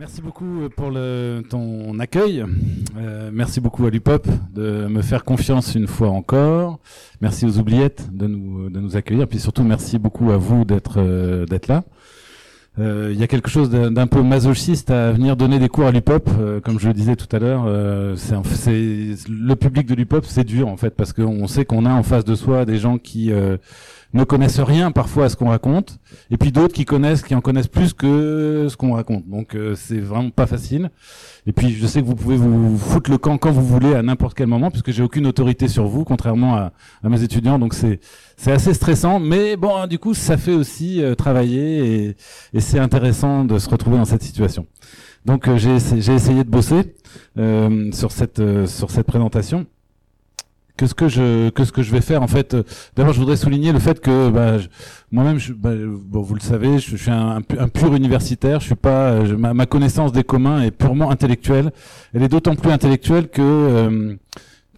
Merci beaucoup pour le, ton accueil. Euh, merci beaucoup à l'UPOP de me faire confiance une fois encore. Merci aux oubliettes de nous, de nous accueillir. Puis surtout, merci beaucoup à vous d'être euh, d'être là. Euh, il y a quelque chose d'un peu masochiste à venir donner des cours à l'UPOP, euh, comme je le disais tout à l'heure. Euh, le public de l'UPOP, c'est dur en fait, parce qu'on sait qu'on a en face de soi des gens qui ne connaissent rien parfois à ce qu'on raconte, et puis d'autres qui connaissent, qui en connaissent plus que ce qu'on raconte. Donc euh, c'est vraiment pas facile. Et puis je sais que vous pouvez vous foutre le camp quand vous voulez à n'importe quel moment, puisque j'ai aucune autorité sur vous, contrairement à, à mes étudiants. Donc c'est c'est assez stressant, mais bon, du coup ça fait aussi euh, travailler et, et c'est intéressant de se retrouver dans cette situation. Donc euh, j'ai essayé de bosser sur cette sur cette présentation. Que ce que je que ce que je vais faire en fait euh, d'abord je voudrais souligner le fait que bah, moi-même bah, bon, vous le savez je, suis un, pur universitaire. Je suis pas ma, connaissance des communs est purement intellectuelle. Elle est d'autant plus intellectuelle que euh,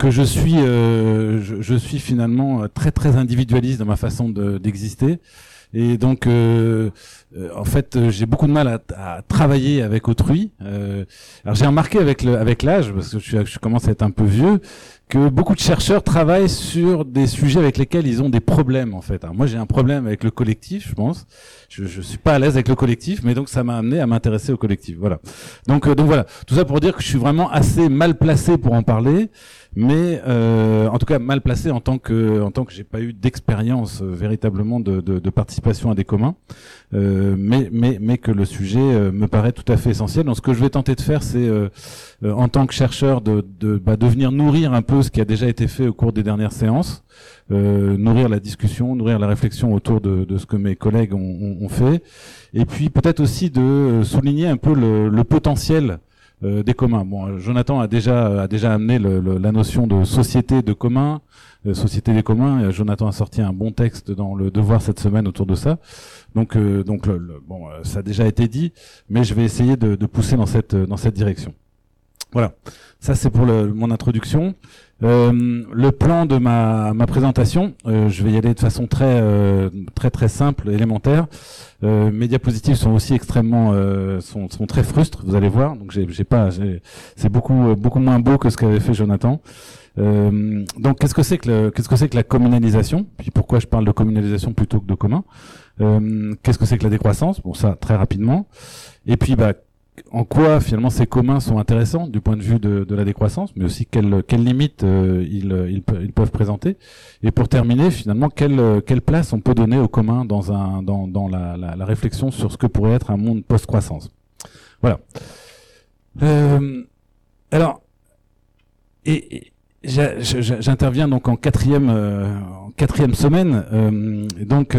que je suis euh, je, je, suis finalement très très individualiste dans ma façon d'exister et donc, euh, en fait, j'ai beaucoup de mal à, à travailler avec autrui. Euh, alors, j'ai remarqué avec le, avec l'âge, parce que je, je commence à être un peu vieux, que beaucoup de chercheurs travaillent sur des sujets avec lesquels ils ont des problèmes en fait. moi j'ai un problème avec le collectif, je pense. Je, je suis pas à l'aise avec le collectif, mais donc ça m'a amené à m'intéresser au collectif. Voilà. Donc euh, donc voilà. Tout ça pour dire que je suis vraiment assez mal placé pour en parler mais euh, en tout cas mal placé en tant que en tant que j'ai pas eu d'expérience euh, véritablement de, de, de, participation à des communs, euh, mais mais mais que le sujet euh, me paraît tout à fait essentiel. Donc ce que je vais tenter de faire, c'est euh, en tant que chercheur de de, bah, de venir nourrir un peu ce qui a déjà été fait au cours des dernières séances, nourrir la discussion, nourrir la réflexion autour de, de ce que mes collègues ont, ont, fait, et puis peut-être aussi de souligner un peu le, le potentiel euh, des communs. Bon, Jonathan a déjà a déjà amené le, la notion de société de communs, euh, société des communs. Et Jonathan a sorti un bon texte dans le Devoir cette semaine autour de ça. Donc euh, donc bon, ça a déjà été dit, mais je vais essayer de, de pousser dans cette dans cette direction. Voilà, ça c'est pour le, mon introduction. Euh, le plan de ma, ma présentation, euh, je vais y aller de façon très euh, très très simple, élémentaire. mes diapositives sont aussi extrêmement sont, sont très frustres, vous allez voir. Donc j'ai pas, c'est beaucoup beaucoup moins beau que ce qu'avait fait Jonathan. donc qu'est-ce que c'est que qu'est-ce que c'est que la communalisation? Puis pourquoi je parle de communalisation plutôt que de commun? Qu'est-ce que c'est que la décroissance? Bon ça très rapidement. Et puis bah en quoi finalement ces communs sont intéressants du point de vue de, la décroissance, mais aussi quelles, limites euh, ils, ils, peuvent présenter. Et pour terminer, finalement, quelle, quelle place on peut donner aux communs dans, un, dans, dans la, la, réflexion sur ce que pourrait être un monde post-croissance? Voilà. Euh, alors, et, j'interviens donc en quatrième, euh, quatrième semaine. Euh, donc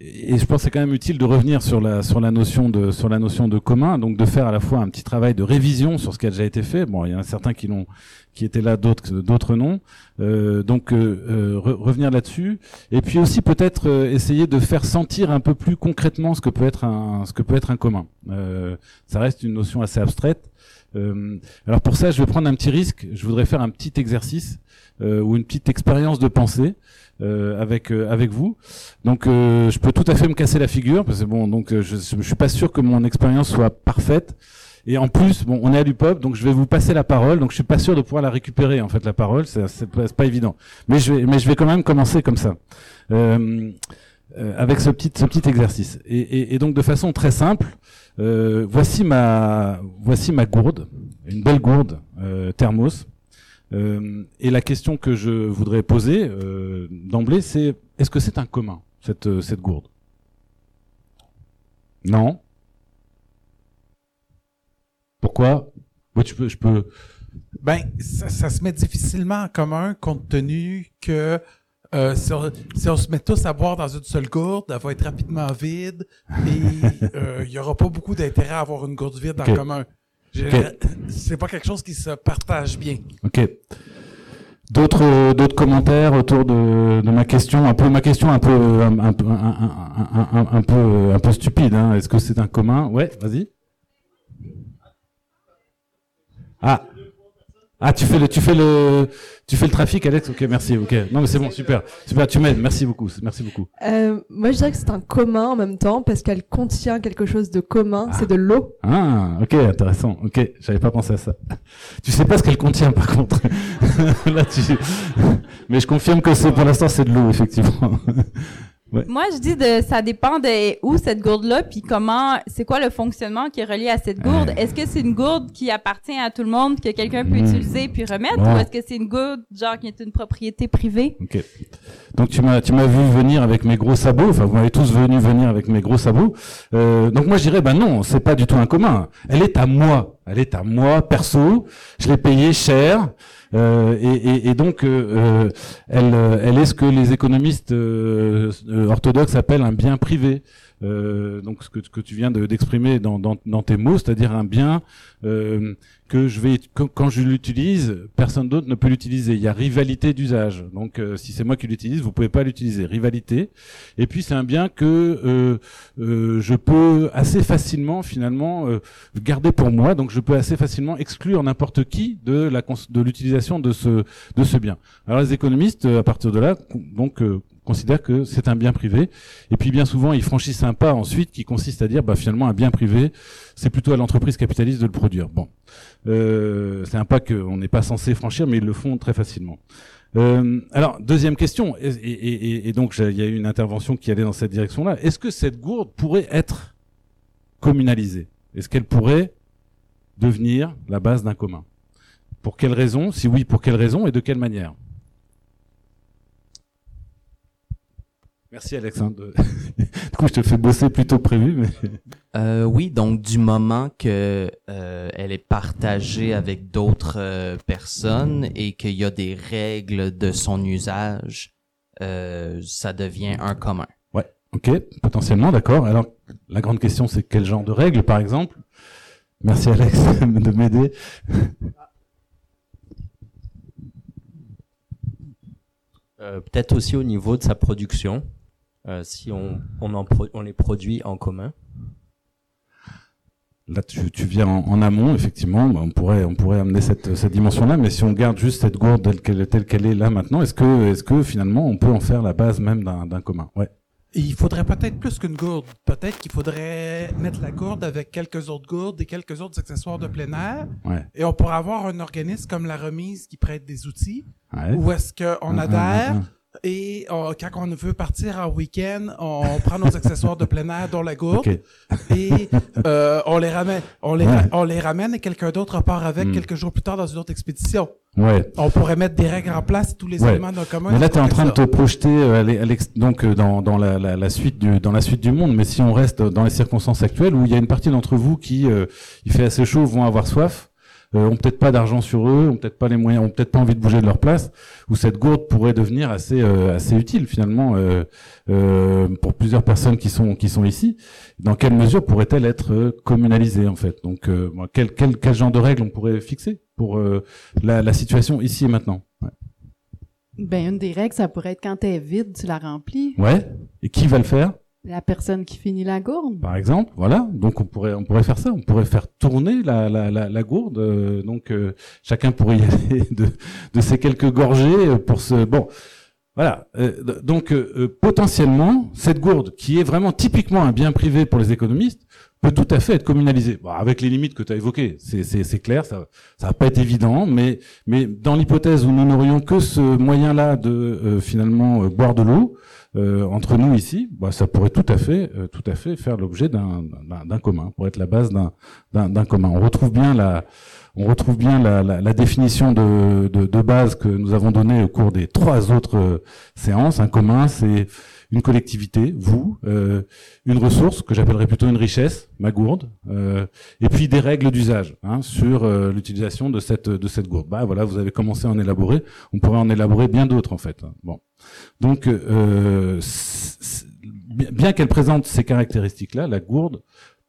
et je pense que c'est quand même utile de revenir sur la sur la notion de sur la notion de commun, donc de faire à la fois un petit travail de révision sur ce qui a déjà été fait. Bon, il y en a certains qui l'ont qui étaient là, d'autres d'autres non. Euh, donc euh, euh revenir là-dessus, et puis aussi peut-être euh, essayer de faire sentir un peu plus concrètement ce que peut être un ce que peut être un commun. Euh, ça reste une notion assez abstraite. alors pour ça, je vais prendre un petit risque. Je voudrais faire un petit exercice ou une petite expérience de pensée. Euh, avec euh, avec vous. Donc euh, je peux tout à fait me casser la figure parce que bon donc je, je suis pas sûr que mon expérience soit parfaite. Et en plus, bon, on est à l'UPOP, donc je vais vous passer la parole. Donc je suis pas sûr de pouvoir la récupérer en fait la parole, c'est pas, pas évident. Mais je vais mais je vais quand même commencer comme ça. Euh, avec ce petit ce petit exercice et, et, et donc de façon très simple euh, voici ma voici ma gourde une belle gourde euh, thermos euh, et la question que je voudrais poser euh, d'emblée, c'est est-ce que c'est un commun, cette, euh, cette gourde? Non? Pourquoi? Moi, tu peux, je peux. Ben, ça, se met difficilement en commun compte tenu que euh, si, on, se met tous à boire dans une seule gourde, elle va être rapidement vide et il n'y aura pas beaucoup d'intérêt à avoir une gourde vide en commun. C'est pas quelque chose qui se partage bien. Ok. D'autres d'autres commentaires autour de, de ma question, un peu ma question un peu un, un, un, un peu un peu stupide. Hein. Est-ce que c'est un commun? Ouais, vas-y. Ah. Ah, tu fais le, tu fais le, tu fais le trafic, Alex. Ok, merci. Ok. Non, mais c'est bon, super, super. Tu m'aides. Merci beaucoup. Merci beaucoup. Euh, moi, je dirais que c'est un commun en même temps parce qu'elle contient quelque chose de commun. C'est de l'eau. Ah, ok, intéressant. Ok, j'avais pas pensé à ça. Tu sais pas ce qu'elle contient, par contre. Là, tu... Mais je confirme que c'est pour l'instant c'est de l'eau, effectivement. Moi, je dis de, ça dépend de où cette gourde-là, puis comment, c'est quoi le fonctionnement qui est relié à cette gourde. Est-ce que c'est une gourde qui appartient à tout le monde, que quelqu'un peut hmm. utiliser puis remettre, ou est-ce que c'est une gourde, genre, qui est une propriété privée? Ok. Donc, tu m'as, tu m'as vu venir avec mes gros sabots, enfin, vous m'avez tous venu venir avec mes gros sabots. Euh, donc, moi, je dirais, ben non, c'est pas du tout un commun. Elle est à moi. Elle est à moi, perso. Je l'ai payée cher. Euh, et, donc, euh, euh, elle, est ce que les économistes orthodoxes appellent un bien privé. Donc ce que, que tu viens d'exprimer dans, dans, dans, tes mots, c'est-à-dire un bien euh, que je vais quand, je l'utilise, personne d'autre ne peut l'utiliser. Il y a rivalité d'usage. Donc euh, si c'est moi qui l'utilise, vous pouvez pas l'utiliser. Rivalité. Et puis c'est un bien que euh, je peux assez facilement finalement garder pour moi. Donc je peux assez facilement exclure n'importe qui de la de l'utilisation de ce de ce bien. Alors les économistes à partir de là donc considèrent que c'est un bien privé. Et puis bien souvent, ils franchissent un pas ensuite qui consiste à dire, bah, finalement, un bien privé, c'est plutôt à l'entreprise capitaliste de le produire. Bon, euh, c'est un pas qu'on n'est pas censé franchir, mais ils le font très facilement. Euh, alors, deuxième question, et, donc il y a eu une intervention qui allait dans cette direction-là. Est-ce que cette gourde pourrait être communalisée? Est-ce qu'elle pourrait devenir la base d'un commun? Pour quelle raison? Si oui, pour quelle raison et de quelle manière? Merci Alexandre. du coup, je te fais bosser plus tôt prévu. Mais... Euh, oui, donc du moment que euh, elle est partagée avec d'autres euh, personnes et qu'il y a des règles de son usage, euh, ça devient un commun. Ouais, ok, potentiellement, d'accord. Alors, la grande question, c'est quel genre de règles, par exemple? Merci Alex de m'aider. Peut-être aussi au niveau de sa production. Euh, si on, on, en on les produit en commun. Là, tu, tu viens en, amont, effectivement. Bah, on pourrait, on pourrait amener cette, cette dimension-là, mais si on garde juste cette gourde telle qu'elle, telle qu'elle est là maintenant, est-ce que, est-ce que finalement, on peut en faire la base même d'un, d'un commun? Ouais. il faudrait peut-être plus qu'une gourde. Peut-être qu'il faudrait mettre la gourde avec quelques autres gourdes et quelques autres accessoires de plein air. Ouais. Et on pourrait avoir un organisme comme la remise qui prête des outils. Ouais. Ou est-ce qu'on adhère et euh, quand on veut partir en week-end, on prend nos accessoires de plein air dans la gourde et euh, on les ramène. On les, on les ramène et quelqu'un d'autre part avec hmm. quelques jours plus tard dans une autre expédition. Ouais. On pourrait mettre des règles en place, tous les éléments d'un commun. Mais là, tu es en train de te projeter euh, donc euh, dans, dans la, la, la, suite du dans la suite du monde. Mais si on reste dans les circonstances actuelles où il y a une partie d'entre vous qui il fait assez chaud, vont avoir soif euh, ont peut-être pas d'argent sur eux, ont peut-être pas les moyens, ont peut-être pas envie de bouger de leur place, où cette gourde pourrait devenir assez euh, assez utile finalement euh, euh, pour plusieurs personnes qui sont qui sont ici. Dans quelle mesure pourrait-elle être euh, communalisée en fait? Donc quel, quel quel genre de règles on pourrait fixer pour la, la situation ici et maintenant? Ouais. Ben une des règles, ça pourrait être quand elle est vide, tu la remplis. Ouais. Et qui va le faire? La personne qui finit la gourde. Par exemple, voilà. Donc on pourrait on pourrait faire ça. On pourrait faire tourner la la gourde. Euh, donc euh, chacun pourrait y aller de de ces quelques gorgées pour ce bon. Voilà. Euh, donc potentiellement cette gourde qui est vraiment typiquement un bien privé pour les économistes peut tout à fait être communalisée. Bon, avec les limites que tu as évoquées, c'est c'est clair. Ça ça va pas être évident, mais mais dans l'hypothèse où nous n'aurions que ce moyen-là de finalement boire de l'eau. Euh, entre nous ici, bah, ça pourrait tout à fait, euh, tout à fait faire l'objet d'un, d'un, commun, pour être la base d'un, d'un, commun. On retrouve bien la, on retrouve bien la, la, la définition de, de, de, base que nous avons donnée au cours des trois autres euh, séances. Un commun, c'est une collectivité, vous, euh, une ressource que j'appellerais plutôt une richesse, ma gourde, euh, et puis des règles d'usage hein, sur euh, l'utilisation de cette de cette gourde. Bah voilà, vous avez commencé à en élaborer. On pourrait en élaborer bien d'autres en fait. Bon, donc euh, bien qu'elle présente ces caractéristiques-là, la gourde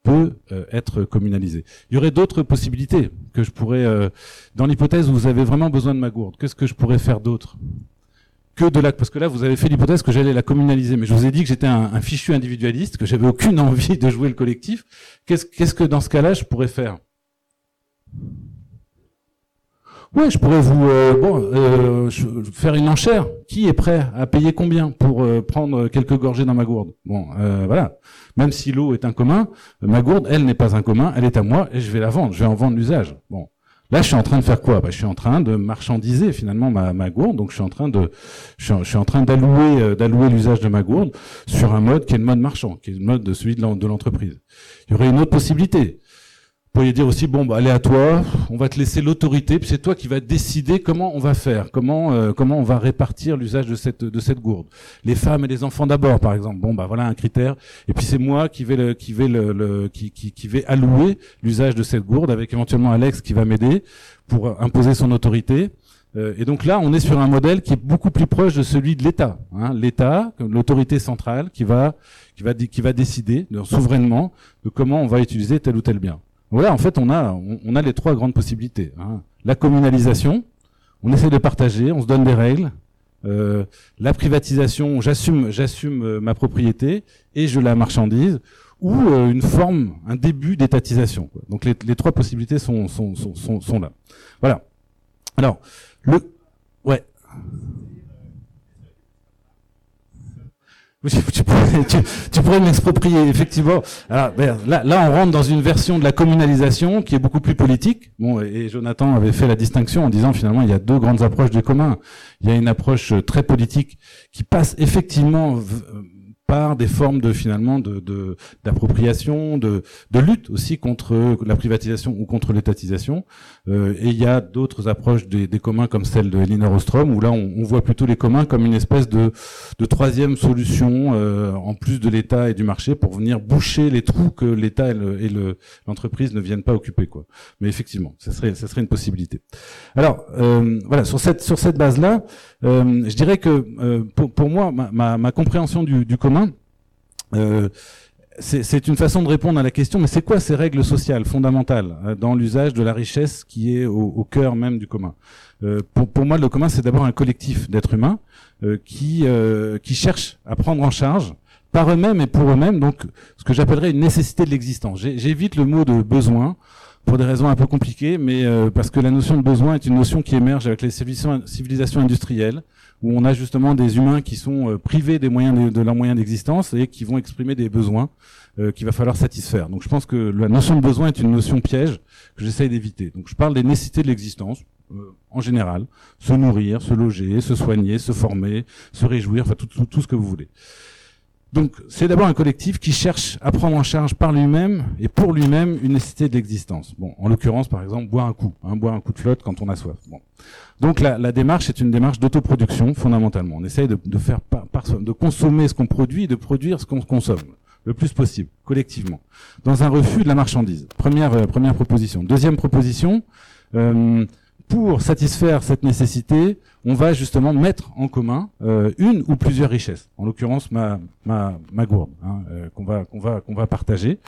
peut euh, être communalisée. Il y aurait d'autres possibilités que je pourrais, euh, dans l'hypothèse où vous avez vraiment besoin de ma gourde, qu'est-ce que je pourrais faire d'autre? Que de la, parce que là vous avez fait l'hypothèse que j'allais la communaliser, mais je vous ai dit que j'étais un, fichu individualiste, que j'avais aucune envie de jouer le collectif. Qu'est-ce, que dans ce cas-là je pourrais faire? Ouais, je pourrais vous euh, euh, faire une enchère. Qui est prêt à payer combien pour euh, prendre quelques gorgées dans ma gourde? Bon, voilà. Même si l'eau est un commun, ma gourde, elle n'est pas un commun, elle est à moi et je vais la vendre. Je vais en vendre l'usage. Bon, Là, je suis en train de faire quoi? Bah, Je suis en train de marchandiser finalement ma, ma gourde. Donc, je suis en train de, je suis en, train d'allouer, euh, d'allouer l'usage de ma gourde sur un mode qui est le mode marchand, qui est le mode de celui de l'entreprise. Il y aurait une autre possibilité. Vous pourriez dire aussi, bon, bah, allez à toi, on va te laisser l'autorité, puis c'est toi qui vas décider comment on va faire, comment euh, comment on va répartir l'usage de cette de cette gourde. Les femmes et les enfants d'abord, par exemple. Bon, bah voilà un critère. Et puis c'est moi qui vais le, qui vais le, qui, qui, qui vais allouer l'usage de cette gourde, avec éventuellement Alex qui va m'aider pour imposer son autorité. Euh, et donc là, on est sur un modèle qui est beaucoup plus proche de celui de l'État. Hein. L'État, l'autorité centrale, qui va qui va qui va décider souverainement de comment on va utiliser tel ou tel bien. Voilà, en fait, on a, on, a les trois grandes possibilités. Hein. La communalisation, on essaie de partager, on se donne des règles. Euh, la privatisation, j'assume, j'assume euh, ma propriété et je la marchandise, ou euh, une forme, un début d'étatisation. Donc les, les, trois possibilités sont, sont, sont, sont, là. Voilà. Alors, le, ouais. tu, pourrais, tu, pourrais m'exproprier, effectivement. Alors, ben, là, là, on rentre dans une version de la communalisation qui est beaucoup plus politique. Bon, et Jonathan avait fait la distinction en disant finalement il y a deux grandes approches du commun. Il y a une approche très politique qui passe effectivement par des formes de finalement de d'appropriation, de, de, lutte aussi contre la privatisation ou contre l'étatisation. Euh, et il y a d'autres approches des, des, communs comme celle de Elinor Ostrom où là on, on, voit plutôt les communs comme une espèce de, de troisième solution euh, en plus de l'État et du marché pour venir boucher les trous que l'État et l'entreprise ne viennent pas occuper quoi. Mais effectivement, ça serait ça serait une possibilité. Alors euh, voilà sur cette sur cette base là, euh, je dirais que euh, pour, pour moi ma, ma, ma compréhension du, du commun c'est une façon de répondre à la question, mais c'est quoi ces règles sociales fondamentales euh, dans l'usage de la richesse qui est au, cœur même du commun? Euh, pour, pour, moi, le commun, c'est d'abord un collectif d'êtres humains qui, qui cherchent à prendre en charge par eux-mêmes et pour eux-mêmes, donc ce que j'appellerais une nécessité de l'existence. J'évite le mot de besoin pour des raisons un peu compliquées, mais parce que la notion de besoin est une notion qui émerge avec les civilisations industrielles, où on a justement des humains qui sont euh, privés des moyens de, leurs moyens d'existence et qui vont exprimer des besoins euh, qu'il va falloir satisfaire. Donc je pense que la notion de besoin est une notion piège que j'essaye d'éviter. Donc je parle des nécessités de l'existence euh, en général, se nourrir, se loger, se soigner, se former, se réjouir, enfin tout ce que vous voulez. Donc c'est d'abord un collectif qui cherche à prendre en charge par lui-même et pour lui-même une nécessité de l'existence. Bon, en l'occurrence par exemple boire un coup, hein, boire un coup de flotte quand on a soif. Bon. Donc la, démarche est une démarche d'autoproduction fondamentalement. On essaye de, faire par, de consommer ce qu'on produit et de produire ce qu'on consomme le plus possible collectivement dans un refus de la marchandise. Première euh, première proposition. Deuxième proposition. Euh, pour satisfaire cette nécessité, on va justement mettre en commun euh, une ou plusieurs richesses. En l'occurrence, ma, ma, gourde hein, euh, qu'on va qu'on va qu'on partager.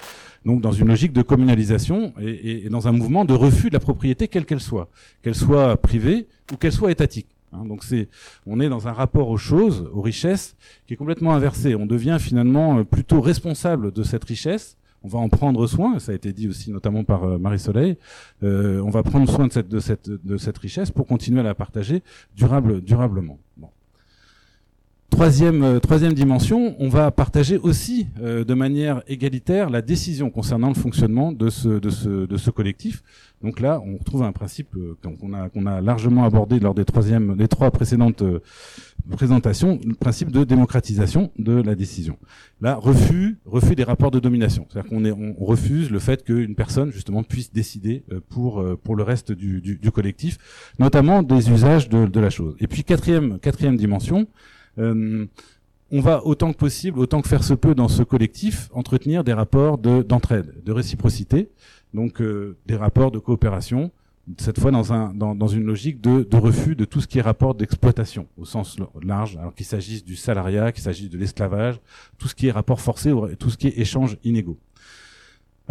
Donc dans une logique de communalisation et, et, dans un mouvement de refus de la propriété quelle qu'elle soit, qu'elle soit privée ou qu'elle soit étatique. Hein. donc c'est, on est dans un rapport aux choses, aux richesses, qui est complètement inversé. On devient finalement euh, plutôt responsable de cette richesse on va en prendre soin, ça a été dit aussi notamment par euh, Marie Soleil, euh, on va prendre soin de cette, de, cette, de cette richesse pour continuer à la partager durable, durablement. Troisième, euh, troisième dimension, on va partager aussi de manière égalitaire la décision concernant le fonctionnement de ce, de ce, de ce collectif. Donc là, on retrouve un principe qu'on a, qu'on a largement abordé lors des, troisièmes, des trois précédentes présentation, le principe de démocratisation de la décision. Là, refus, refus des rapports de domination. C'est-à-dire qu'on on refuse le fait qu'une personne justement puisse décider euh, pour euh, pour le reste du, du, du collectif, notamment des usages de, de, la chose. Et puis quatrième quatrième dimension. Euh, on va autant que possible, autant que faire se peut dans ce collectif, entretenir des rapports d'entraide, de, réciprocité, donc des rapports de coopération, cette fois dans, un, dans, dans une logique de, de, refus de tout ce qui est rapport d'exploitation au sens large, alors qu'il s'agisse du salariat, qu'il s'agisse de l'esclavage, tout ce qui est rapport forcé, tout ce qui est échange inégaux.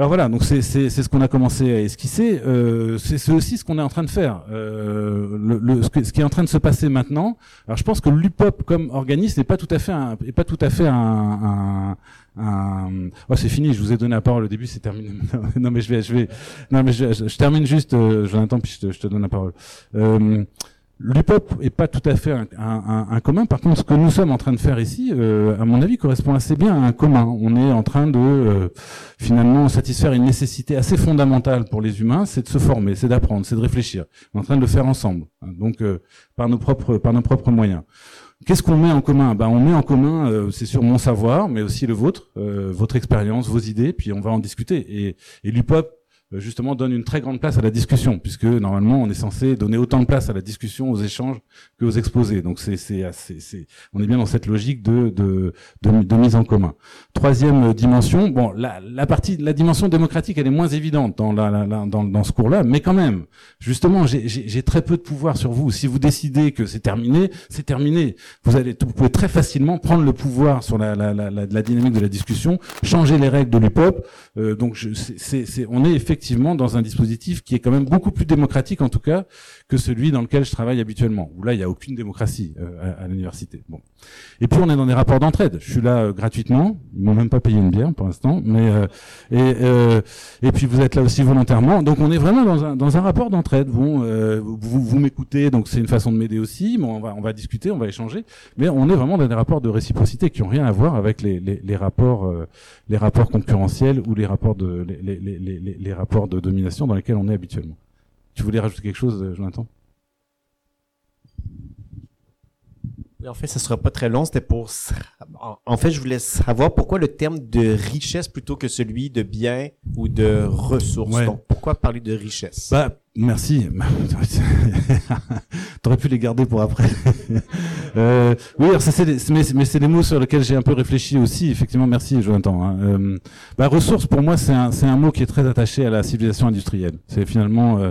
Alors voilà, donc c'est ce qu'on a commencé à esquisser. Euh, c'est aussi ce qu'on est en train de faire. Euh, le, ce, qui est en train de se passer maintenant. Alors je pense que l'UPOP comme organisme n'est pas tout à fait un, est pas tout à fait un, un, Oh, c'est fini. Je vous ai donné la parole au début, c'est terminé. non mais je vais, je vais. Non mais je, je, termine juste. Euh, Jonathan, puis je te, je te donne la parole. Euh, L'UPOP est pas tout à fait un, un, un, commun. Par contre, ce que nous sommes en train de faire ici, euh, à mon avis, correspond assez bien à un commun. On est en train de euh, finalement satisfaire une nécessité assez fondamentale pour les humains, c'est de se former, c'est d'apprendre, c'est de réfléchir. On est en train de le faire ensemble, hein, donc euh, par nos propres moyens. Qu'est-ce qu'on met en commun? Ben, On met en commun, c'est sûr, mon savoir, mais aussi le vôtre, votre expérience, vos idées, puis on va en discuter. Et, l'UPOP justement donne une très grande place à la discussion, puisque normalement on est censé donner autant de place à la discussion, aux échanges, que aux exposés. Donc c'est c'est on est bien dans cette logique de de, de, mise en commun. Troisième dimension, bon la la partie la dimension démocratique elle est moins évidente dans la, la, dans dans ce cours-là, mais quand même justement j'ai très peu de pouvoir sur vous. Si vous décidez que c'est terminé, c'est terminé. Vous allez vous pouvez très facilement prendre le pouvoir sur la la la, la dynamique de la discussion, changer les règles de l'UPOP. Euh, donc c'est c'est on est effectivement effectivement dans un dispositif qui est quand même beaucoup plus démocratique en tout cas que celui dans lequel je travaille habituellement. Où là, il n'y a aucune démocratie euh, à, l'université. Bon. Et puis on est dans des rapports d'entraide. Je suis là euh, gratuitement. Ils m'ont même pas payé une bière pour l'instant, mais euh, et et puis vous êtes là aussi volontairement. Donc on est vraiment dans un dans un rapport d'entraide. Bon, vous vous m'écoutez, donc c'est une façon de m'aider aussi. Bon, on va on va discuter, on va échanger, mais on est vraiment dans des rapports de réciprocité qui ont rien à voir avec les les, les rapports les rapports concurrentiels ou les rapports de les les les, les rapports de domination dans lesquels on est habituellement. Tu voulais rajouter quelque chose, euh, Jonathan? En fait, ce sera pas très long. C'était pour. En fait, je voulais savoir pourquoi le terme de richesse plutôt que celui de bien ou de ressources. Donc, pourquoi parler de richesse? Bah, Merci. T'aurais pu les garder pour après. euh, oui, alors c'est mais, c'est des mots sur lesquels j'ai un peu réfléchi aussi. Effectivement, merci, Jonathan. Hein. Euh, bah, ressources, pour moi, c'est un, un mot qui est très attaché à la civilisation industrielle. C'est finalement euh,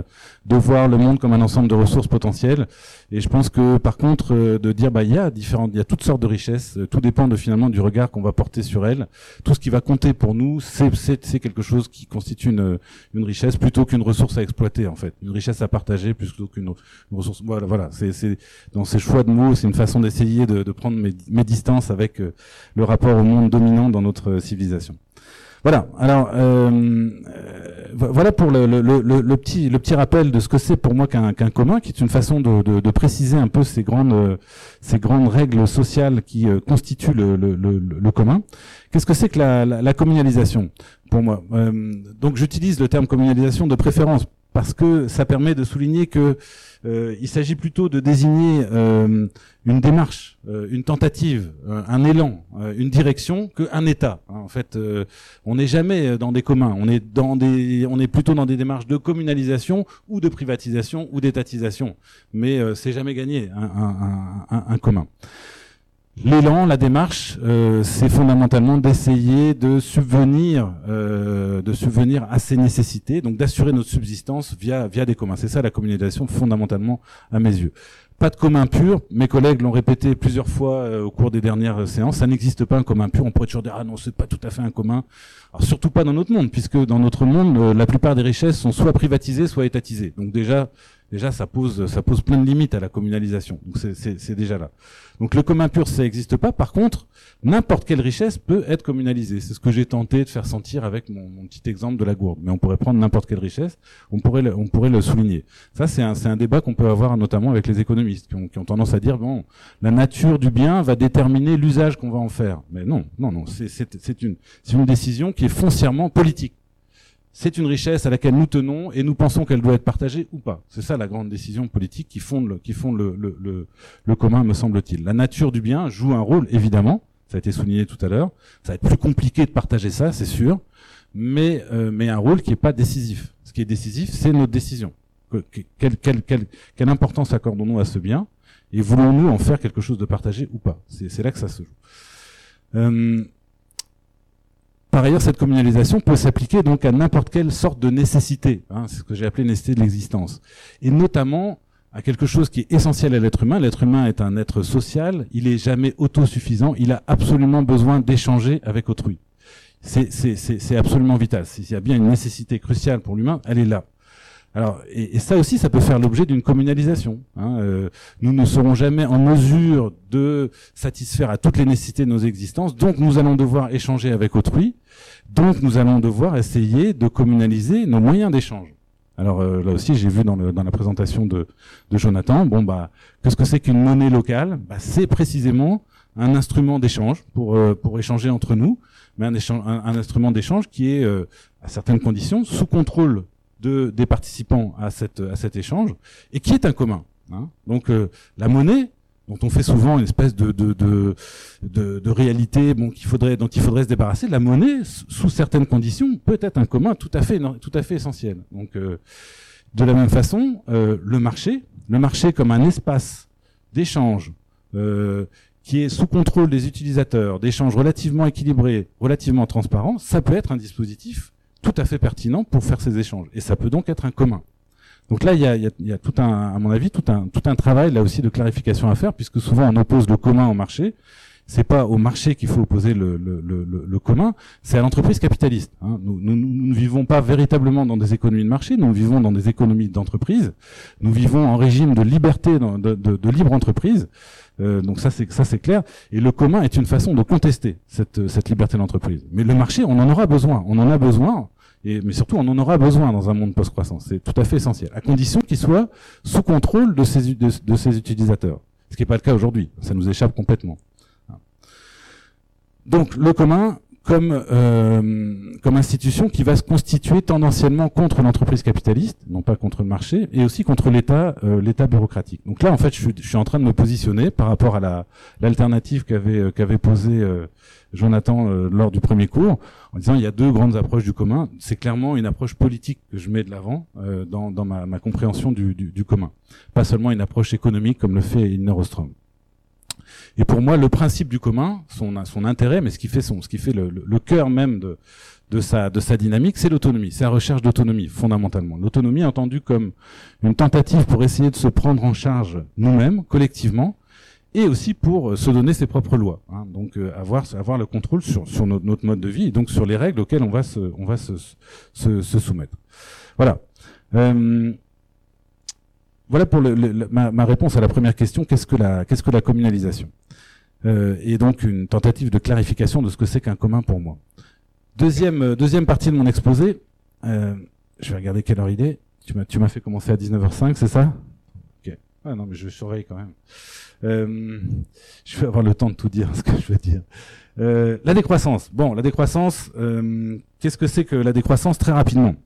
de voir le monde comme un ensemble de ressources potentielles. Et je pense que, par contre, euh, de dire, bah, il y a différentes, il y a toutes sortes de richesses. Euh, tout dépend de finalement du regard qu'on va porter sur elles. Tout ce qui va compter pour nous, c'est, quelque chose qui constitue une, une richesse plutôt qu'une ressource à exploiter, en fait une richesse à partager plutôt qu'une ressource. Voilà, voilà. C'est dans ces choix de mots, c'est une façon d'essayer de, de, prendre mes, mes, distances avec euh, le rapport au monde dominant dans notre civilisation. Voilà. Alors euh, euh voilà pour le, petit rappel de ce que c'est pour moi qu'un commun, qui est une façon de, préciser un peu ces grandes règles sociales qui euh, constituent le, commun. Qu'est-ce que c'est que la, communalisation? Pour moi Donc j'utilise le terme communalisation de préférence parce que ça permet de souligner que euh, il s'agit plutôt de désigner euh, une démarche, euh, une tentative, un élan, une direction qu'un État. En fait, on n'est jamais dans des communs. On est dans des, on est plutôt dans des démarches de communalisation ou de privatisation ou d'étatisation. Mais c'est jamais gagné un, un, un, un commun. L'élan, la démarche, euh, c'est fondamentalement d'essayer de subvenir, euh, de subvenir à ces nécessités, donc d'assurer notre subsistance via via des communs. C'est ça la communication fondamentalement à mes yeux. Pas de commun pur. Mes collègues l'ont répété plusieurs fois euh, au cours des dernières séances. Ça n'existe pas un commun pur. On pourrait toujours dire ah non c'est pas tout à fait un commun. Alors surtout pas dans notre monde puisque dans notre monde la plupart des richesses sont soit privatisées soit étatisées. Donc déjà déjà ça pose ça pose plein de limites à la communalisation. Donc c'est déjà là. Donc le commun pur ça n'existe pas. Par contre, n'importe quelle richesse peut être communalisée. C'est ce que j'ai tenté de faire sentir avec mon, mon, petit exemple de la gourde. Mais on pourrait prendre n'importe quelle richesse, on pourrait le, on pourrait le souligner. Ça c'est un c'est un débat qu'on peut avoir notamment avec les économistes qui ont, qui ont tendance à dire bon la nature du bien va déterminer l'usage qu'on va en faire. Mais non non non c'est c'est une c'est une décision qui est foncièrement politique c'est une richesse à laquelle nous tenons et nous pensons qu'elle doit être partagée ou pas. C'est ça la grande décision politique qui fonde le, qui fonde le, le, le, commun, me semble-t-il. La nature du bien joue un rôle, évidemment, ça a été souligné tout à l'heure. Ça va être plus compliqué de partager ça, c'est sûr, mais, euh, mais un rôle qui n'est pas décisif. Ce qui est décisif, c'est notre décision. Quelle, importance accordons-nous à ce bien et voulons-nous en faire quelque chose de partagé ou pas? C'est là que ça se joue. Euh, par ailleurs, cette communalisation peut s'appliquer donc à n'importe quelle sorte de nécessité. Hein, c'est ce que j'ai appelé nécessité de l'existence. Et notamment à quelque chose qui est essentiel à l'être humain. L'être humain est un être social. Il est jamais autosuffisant. Il a absolument besoin d'échanger avec autrui. c'est absolument vital. S'il y a bien une nécessité cruciale pour l'humain, elle est là. Alors, et, ça aussi, ça peut faire l'objet d'une communalisation. Hein. Euh, nous ne serons jamais en mesure de satisfaire à toutes les nécessités de nos existences, donc nous allons devoir échanger avec autrui, donc nous allons devoir essayer de communaliser nos moyens d'échange. Alors euh, là aussi, j'ai vu dans, le, dans, la présentation de, de Jonathan, bon bah, qu'est-ce que c'est qu'une monnaie locale? Bah, C'est précisément un instrument d'échange pour, euh, pour échanger entre nous, mais un, un, un instrument d'échange qui est, à certaines conditions, sous contrôle de, des participants à, cette, à cet échange et qui est un commun. Hein. Donc euh, la monnaie, dont on fait souvent une espèce de, de, de, de, réalité bon, qu'il faudrait, dont il faudrait se débarrasser, la monnaie, sous certaines conditions, peut être un commun tout à fait, tout à fait essentiel. Donc euh, de la même façon, euh, le marché, le marché comme un espace d'échange qui est sous contrôle des utilisateurs, d'échange relativement équilibré, relativement transparent, ça peut être un dispositif tout à fait pertinent pour faire ces échanges. Et ça peut donc être un commun. Donc là, il y a, il y a, tout un, à mon avis, tout un, tout un travail là aussi de clarification à faire, puisque souvent on oppose le commun au marché. C'est pas au marché qu'il faut opposer le, le, le, le commun, c'est à l'entreprise capitaliste. Hein. Nous, nous, nous, ne vivons pas véritablement dans des économies de marché, nous vivons dans des économies d'entreprise. Nous vivons en régime de liberté, de, de, de libre entreprise. Euh, donc ça c'est ça c'est clair. Et le commun est une façon de contester cette, cette liberté d'entreprise. Mais le marché, on en aura besoin. On en a besoin. Et, mais surtout, on en aura besoin dans un monde post-croissance. C'est tout à fait essentiel, à condition qu'il soit sous contrôle de ses, de, de ses utilisateurs. Ce qui n'est pas le cas aujourd'hui. Ça nous échappe complètement. Donc, le commun, comme, euh, comme institution qui va se constituer tendanciellement contre l'entreprise capitaliste, non pas contre le marché, et aussi contre l'État euh, l'État bureaucratique. Donc là, en fait, je suis, je suis, en train de me positionner par rapport à la l'alternative qu'avait euh, qu'avait posée euh, Jonathan euh, lors du premier cours, en disant il y a deux grandes approches du commun. C'est clairement une approche politique que je mets de l'avant dans, dans ma, ma compréhension du, du, du, commun, pas seulement une approche économique comme le fait Ilner Ostrom. Et pour moi, le principe du commun, son, intérêt, mais ce qui fait son, ce qui fait le, le, cœur même de, de sa, de sa dynamique, c'est l'autonomie. C'est la recherche d'autonomie, fondamentalement. L'autonomie entendue comme une tentative pour essayer de se prendre en charge nous-mêmes, collectivement, et aussi pour euh, se donner ses propres lois. Hein. Donc euh, avoir, avoir le contrôle sur, sur notre, notre, mode de vie et donc sur les règles auxquelles on va se, on va se, se, se soumettre. Voilà. Euh, voilà pour ma, réponse à la première question. Qu'est-ce que la, communalisation? Euh, Et donc une tentative de clarification de ce que c'est qu'un commun pour moi. Deuxième, euh, deuxième partie de mon exposé. Euh, je vais regarder quelle heure il est. Tu m'as, tu m'as fait commencer à 19h05, c'est ça? Ok. Ah non, mais je surveille quand même. Je vais avoir le temps de tout dire ce que je veux dire. La décroissance. Bon, la décroissance. Qu'est-ce que c'est que la décroissance? Très rapidement.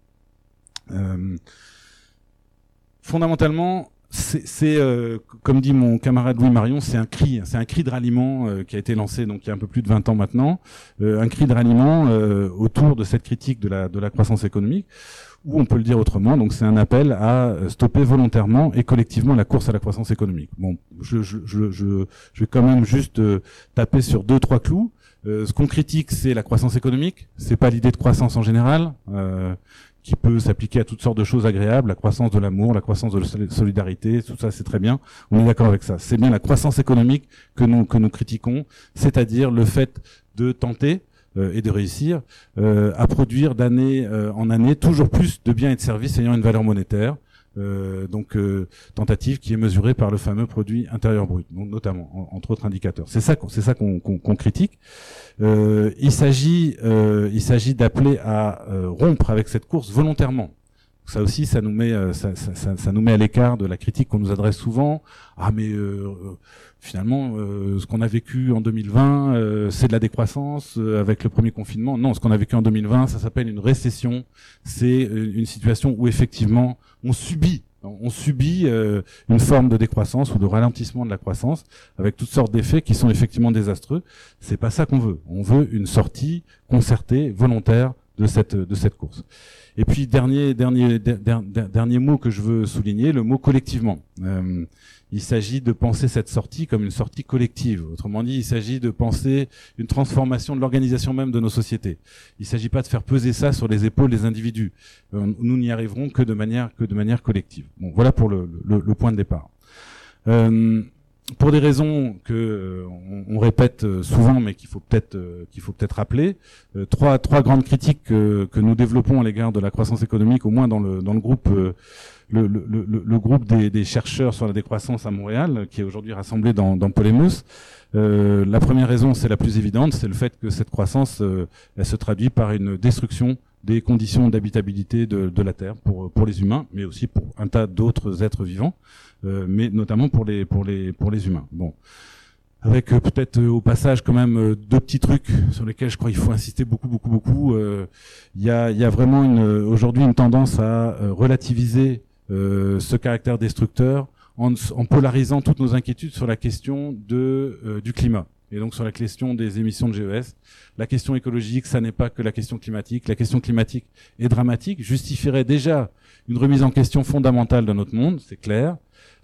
Euh, fondamentalement, c'est euh, comme dit mon camarade Louis Marion, c'est un cri, c'est un cri de ralliement euh, qui a été lancé donc il y a un peu plus de 20 ans maintenant, euh, un cri de ralliement autour de cette critique de la de la croissance économique, ou on peut le dire autrement, donc c'est un appel à stopper volontairement et collectivement la course à la croissance économique. Bon, je je je je, vais quand même juste taper sur deux trois clous. ce qu'on critique, c'est la croissance économique. C'est pas l'idée de croissance en général. Euh, qui peut s'appliquer à toutes sortes de choses agréables, la croissance de l'amour, la croissance de la solidarité, tout ça c'est très bien. On est d'accord avec ça. C'est bien la croissance économique que nous que nous critiquons, c'est-à-dire le fait de tenter euh, et de réussir euh, à produire d'année euh, en année toujours plus de biens et de services ayant une valeur monétaire. Euh, donc euh, tentative qui est mesurée par le fameux produit intérieur brut, notamment entre autres indicateurs. C'est ça, c'est ça qu'on critique. Euh, il s'agit, il s'agit d'appeler à rompre avec cette course volontairement. Ça aussi, ça nous met, ça, ça, ça nous met à l'écart de la critique qu'on nous adresse souvent. Ah mais finalement, ce qu'on a vécu en 2020, c'est de la décroissance avec le premier confinement. Non, ce qu'on a vécu en 2020, ça s'appelle une récession. C'est une situation où effectivement on subit on subit euh, une forme de décroissance ou de ralentissement de la croissance avec toutes sortes d'effets qui sont effectivement désastreux. C'est pas ça qu'on veut. On veut une sortie concertée, volontaire de cette de cette course. Et puis dernier dernier dernier, mot que je veux souligner, le mot collectivement. Euh, il s'agit de penser cette sortie comme une sortie collective. Autrement dit, il s'agit de penser une transformation de l'organisation même de nos sociétés. Il ne s'agit pas de faire peser ça sur les épaules des individus. Euh, nous n'y arriverons que de manière que de manière collective. Bon, voilà pour le, le, le point de départ. Euh, pour des raisons que euh, on, répète euh, souvent, mais qu'il faut peut-être qu'il faut peut-être rappeler, trois trois grandes critiques que, que nous développons à l'égard de la croissance économique, au moins dans le dans le groupe le, le, le, groupe des, des, chercheurs sur la décroissance à Montréal, qui est aujourd'hui rassemblé dans, dans Polémus. la première raison, c'est la plus évidente, c'est le fait que cette croissance, elle se traduit par une destruction des conditions d'habitabilité de, de, la Terre pour, pour les humains, mais aussi pour un tas d'autres êtres vivants, euh, mais notamment pour les, pour les, pour les humains. Bon. Avec euh, peut-être euh, au passage quand même deux petits trucs sur lesquels je crois qu'il faut insister beaucoup, beaucoup, beaucoup. Il y, a, y a vraiment aujourd'hui une tendance à relativiser ce caractère destructeur en, en, polarisant toutes nos inquiétudes sur la question de, du climat et donc sur la question des émissions de GES. La question écologique, ça n'est pas que la question climatique. La question climatique est dramatique, justifierait déjà une remise en question fondamentale de notre monde, c'est clair.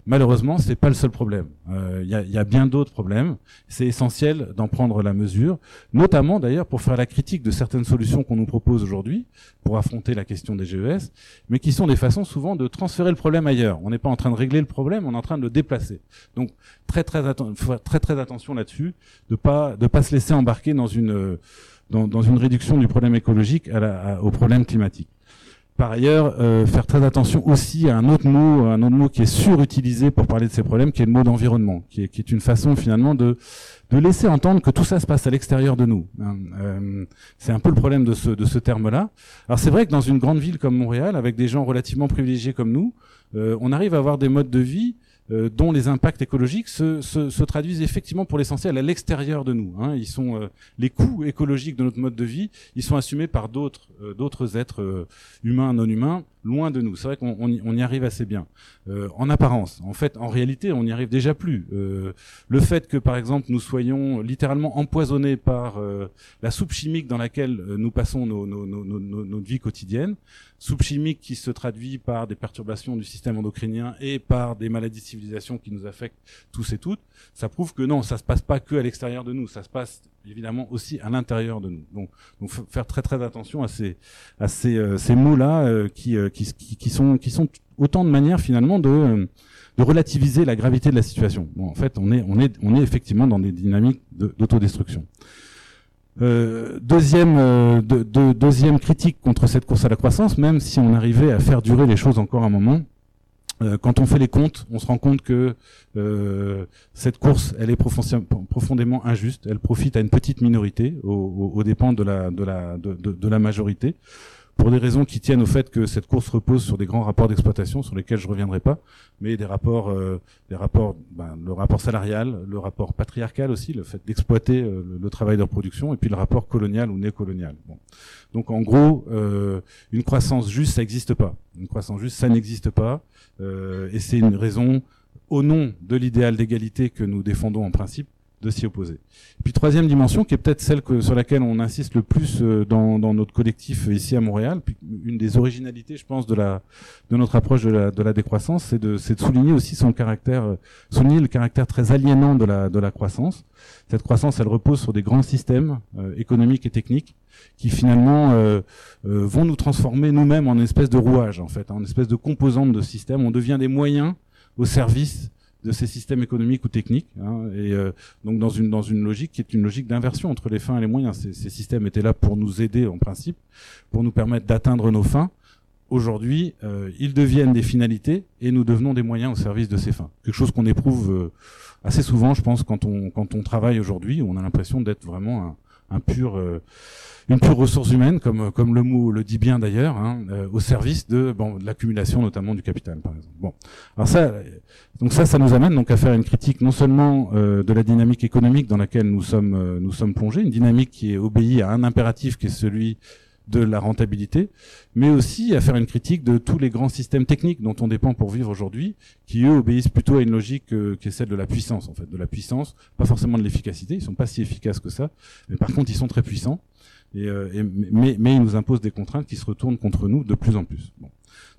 Malheureusement, c'est pas le seul problème. Il euh, y, a, bien d'autres problèmes. C'est essentiel d'en prendre la mesure, notamment d'ailleurs pour faire la critique de certaines solutions qu'on nous propose aujourd'hui pour affronter la question des GES, mais qui sont des façons souvent de transférer le problème ailleurs. On n'est pas en train de régler le problème, on est en train de le déplacer. Donc très très très très attention là-dessus, de pas de pas se laisser embarquer dans une dans, dans une réduction du problème écologique à la, au problème climatique. Par ailleurs, euh, faire très attention aussi à un autre mot, un autre mot qui est surutilisé pour parler de ces problèmes, qui est le mot d'environnement, qui est, une façon finalement de, laisser entendre que tout ça se passe à l'extérieur de nous. Hein. Euh, c'est un peu le problème de ce, de ce terme-là. Alors c'est vrai que dans une grande ville comme Montréal, avec des gens relativement privilégiés comme nous, euh, on arrive à avoir des modes de vie euh, dont les impacts écologiques se, se, se traduisent effectivement pour l'essentiel à l'extérieur de nous. Hein. Ils sont euh, les coûts écologiques de notre mode de vie, ils sont assumés par d'autres euh, d'autres êtres humains, non humains, loin de nous. C'est vrai qu'on on y, arrive assez bien. Euh, en apparence, en fait, en réalité, on n'y arrive déjà plus. Euh, le fait que, par exemple, nous soyons littéralement empoisonnés par euh, la soupe chimique dans laquelle nous passons nos, nos, nos, notre vie quotidienne, soupe chimique qui se traduit par des perturbations du système endocrinien et par des maladies de civilisation qui nous affectent tous et toutes, ça prouve que non, ça se passe pas que à l'extérieur de nous, ça se passe évidemment aussi à l'intérieur de nous. Donc, faire très très attention à ces à ces, euh, ces mots là euh, qui, euh, qui, qui sont qui sont autant de manières finalement de relativiser la gravité de la situation. Bon, en fait, on est on est on est effectivement dans des dynamiques d'autodestruction. Deuxième, de, de, deuxième critique contre cette course à la croissance, même si on arrivait à faire durer les choses encore un moment, quand on fait les comptes, on se rend compte que euh, cette course, elle est profondément injuste. Elle profite à une petite minorité, aux, dépens de, la majorité, pour des raisons qui tiennent au fait que cette course repose sur des grands rapports d'exploitation, sur lesquels je reviendrai pas, mais des rapports, euh, des rapports, ben, le rapport salarial, le rapport patriarcal aussi, le fait d'exploiter le, travail de reproduction, et puis le rapport colonial ou néocolonial. Bon. Donc en gros, une croissance juste, ça n'existe pas. Une croissance juste, ça n'existe pas. Euh, et c'est une raison, au nom de l'idéal d'égalité que nous défendons en principe, de s'y opposer. Puis troisième dimension, qui est peut-être celle que, sur laquelle on insiste le plus euh, dans, dans, notre collectif ici à Montréal, puis une des originalités, je pense, de, la, de notre approche de la, de la décroissance, c'est de, de souligner aussi son caractère, euh, souligner le caractère très aliénant de la, de la croissance. Cette croissance, elle repose sur des grands systèmes économiques et techniques qui finalement euh, euh, vont nous transformer nous-mêmes en espèce de rouage, en fait, en espèce de composante de système. On devient des moyens au service de ces systèmes économiques ou techniques, hein, et euh, donc dans une dans une logique qui est une logique d'inversion entre les fins et les moyens. Ces, ces, systèmes étaient là pour nous aider en principe, pour nous permettre d'atteindre nos fins. Aujourd'hui, euh, ils deviennent des finalités et nous devenons des moyens au service de ces fins. Quelque chose qu'on éprouve assez souvent, je pense, quand on quand on travaille aujourd'hui, on a l'impression d'être vraiment un, un pur une pure ressource humaine, comme, comme le mot le dit bien d'ailleurs, hein, euh, au service de, bon, de l'accumulation notamment du capital, par exemple. Bon, alors ça, donc ça, ça nous amène donc à faire une critique non seulement euh, de la dynamique économique dans laquelle nous sommes, euh, nous sommes plongés, une dynamique qui est obéie à un impératif qui est celui de la rentabilité, mais aussi à faire une critique de tous les grands systèmes techniques dont on dépend pour vivre aujourd'hui, qui eux obéissent plutôt à une logique qui est celle de la puissance en fait, de la puissance, pas forcément de l'efficacité, ils sont pas si efficaces que ça, mais par contre ils sont très puissants et, euh, et, mais, mais il nous impose des contraintes qui se retournent contre nous de plus en plus. Bon.